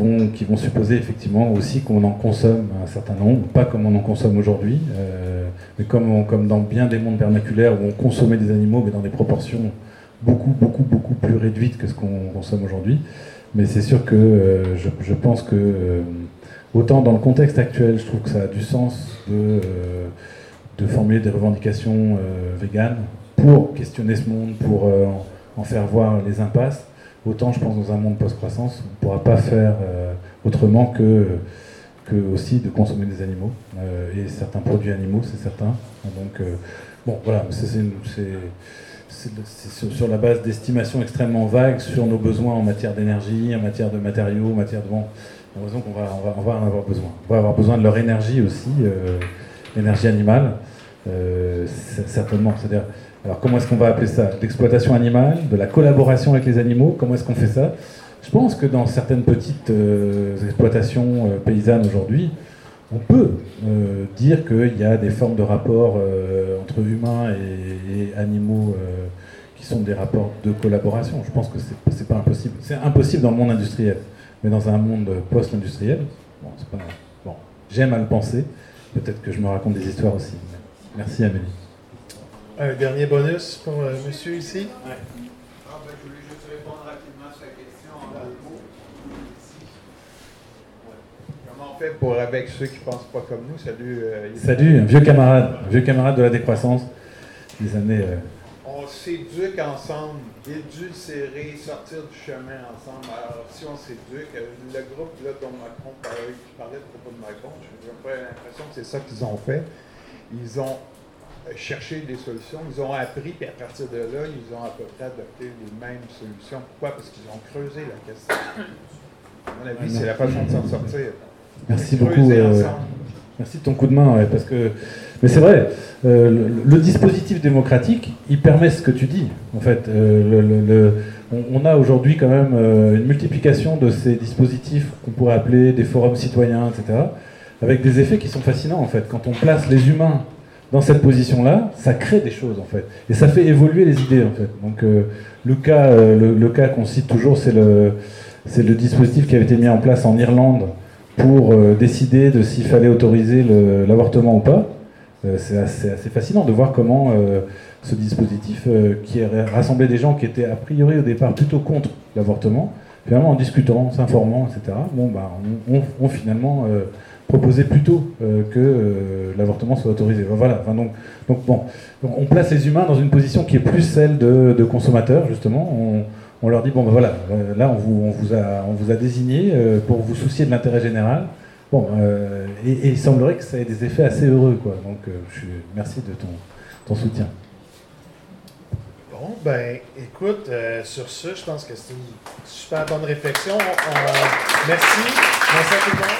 vont, supposer effectivement aussi qu'on en consomme un certain nombre, pas comme on en consomme aujourd'hui, euh, mais comme, dans bien des mondes vernaculaires où on consommait des animaux, mais dans des proportions beaucoup, beaucoup, beaucoup plus réduites que ce qu'on consomme aujourd'hui. Mais c'est sûr que euh, je, pense que, autant dans le contexte actuel, je trouve que ça a du sens de, de formuler des revendications véganes pour questionner ce monde, pour en faire voir les impasses. Autant, je pense, dans un monde post-croissance, on ne pourra pas faire euh, autrement que, que aussi de consommer des animaux euh, et certains produits animaux, c'est certain. Donc, euh, bon, voilà, c'est sur, la base d'estimations extrêmement vagues sur nos besoins en matière d'énergie, en matière de matériaux, en matière de. Bon, raison qu'on va, on va, en avoir besoin. On va avoir besoin de leur énergie aussi, l'énergie animale, certainement. C'est-à-dire alors comment est-ce qu'on va appeler ça? L'exploitation animale, de la collaboration avec les animaux, comment est-ce qu'on fait ça? Je pense que dans certaines petites euh, exploitations euh, paysannes aujourd'hui, on peut euh, dire qu'il y a des formes de rapports entre humains et, animaux qui sont des rapports de collaboration. Je pense que c'est pas impossible. C'est impossible dans le monde industriel, mais dans un monde post-industriel, bon, pas... bon, j'aime à le penser. Peut-être que je me raconte des histoires aussi. Merci Amélie. Un dernier bonus pour euh, monsieur ici. Ouais. Ah, ben, je voulais juste répondre rapidement à sa question en deux mots. Comment on fait pour avec ceux qui ne pensent pas comme nous? Salut. Euh, Salut, un vieux camarade, un vieux camarade de la décroissance des années. Euh... S'éduque ensemble, édulcérer, sortir du chemin ensemble. Alors, si on s'éduque, euh, le groupe là, dont Macron parlait, qui parlait de propos de Macron, j'ai pas l'impression que c'est ça qu'ils ont fait. Ils ont chercher des solutions. Ils ont appris, puis à partir de là, ils ont à peu près adopté les mêmes solutions. Pourquoi? Parce qu'ils ont creusé la question. À mon avis, c'est la façon de s'en sortir. Merci beaucoup. Euh, merci de ton coup de main, parce que. Mais c'est vrai, euh, le, dispositif démocratique, il permet ce que tu dis. En fait, euh, on, a aujourd'hui quand même une multiplication de ces dispositifs qu'on pourrait appeler des forums citoyens, etc., avec des effets qui sont fascinants en fait. Quand on place les humains dans cette position-là, ça crée des choses en fait, et ça fait évoluer les idées en fait. Donc euh, le cas, euh, le, cas qu'on cite toujours, c'est le, c'est le dispositif qui avait été mis en place en Irlande pour euh, décider de s'il fallait autoriser l'avortement ou pas. C'est assez, assez, fascinant de voir comment ce dispositif, qui rassemblait des gens qui étaient a priori au départ plutôt contre l'avortement, finalement en discutant, s'informant, etc. Bon, bah, on, finalement proposer plutôt euh, que euh, l'avortement soit autorisé. Voilà. donc, donc bon, on place les humains dans une position qui est plus celle de, consommateurs justement. On, leur dit bon ben voilà, euh, là on vous, on vous a, on vous a désigné pour vous soucier de l'intérêt général. Bon, et, il semblerait que ça ait des effets assez heureux quoi. Donc, je merci de ton, ton soutien. Bon, ben, écoute, sur ce, je pense que c'est une super bonne réflexion. merci. Merci à tout le monde.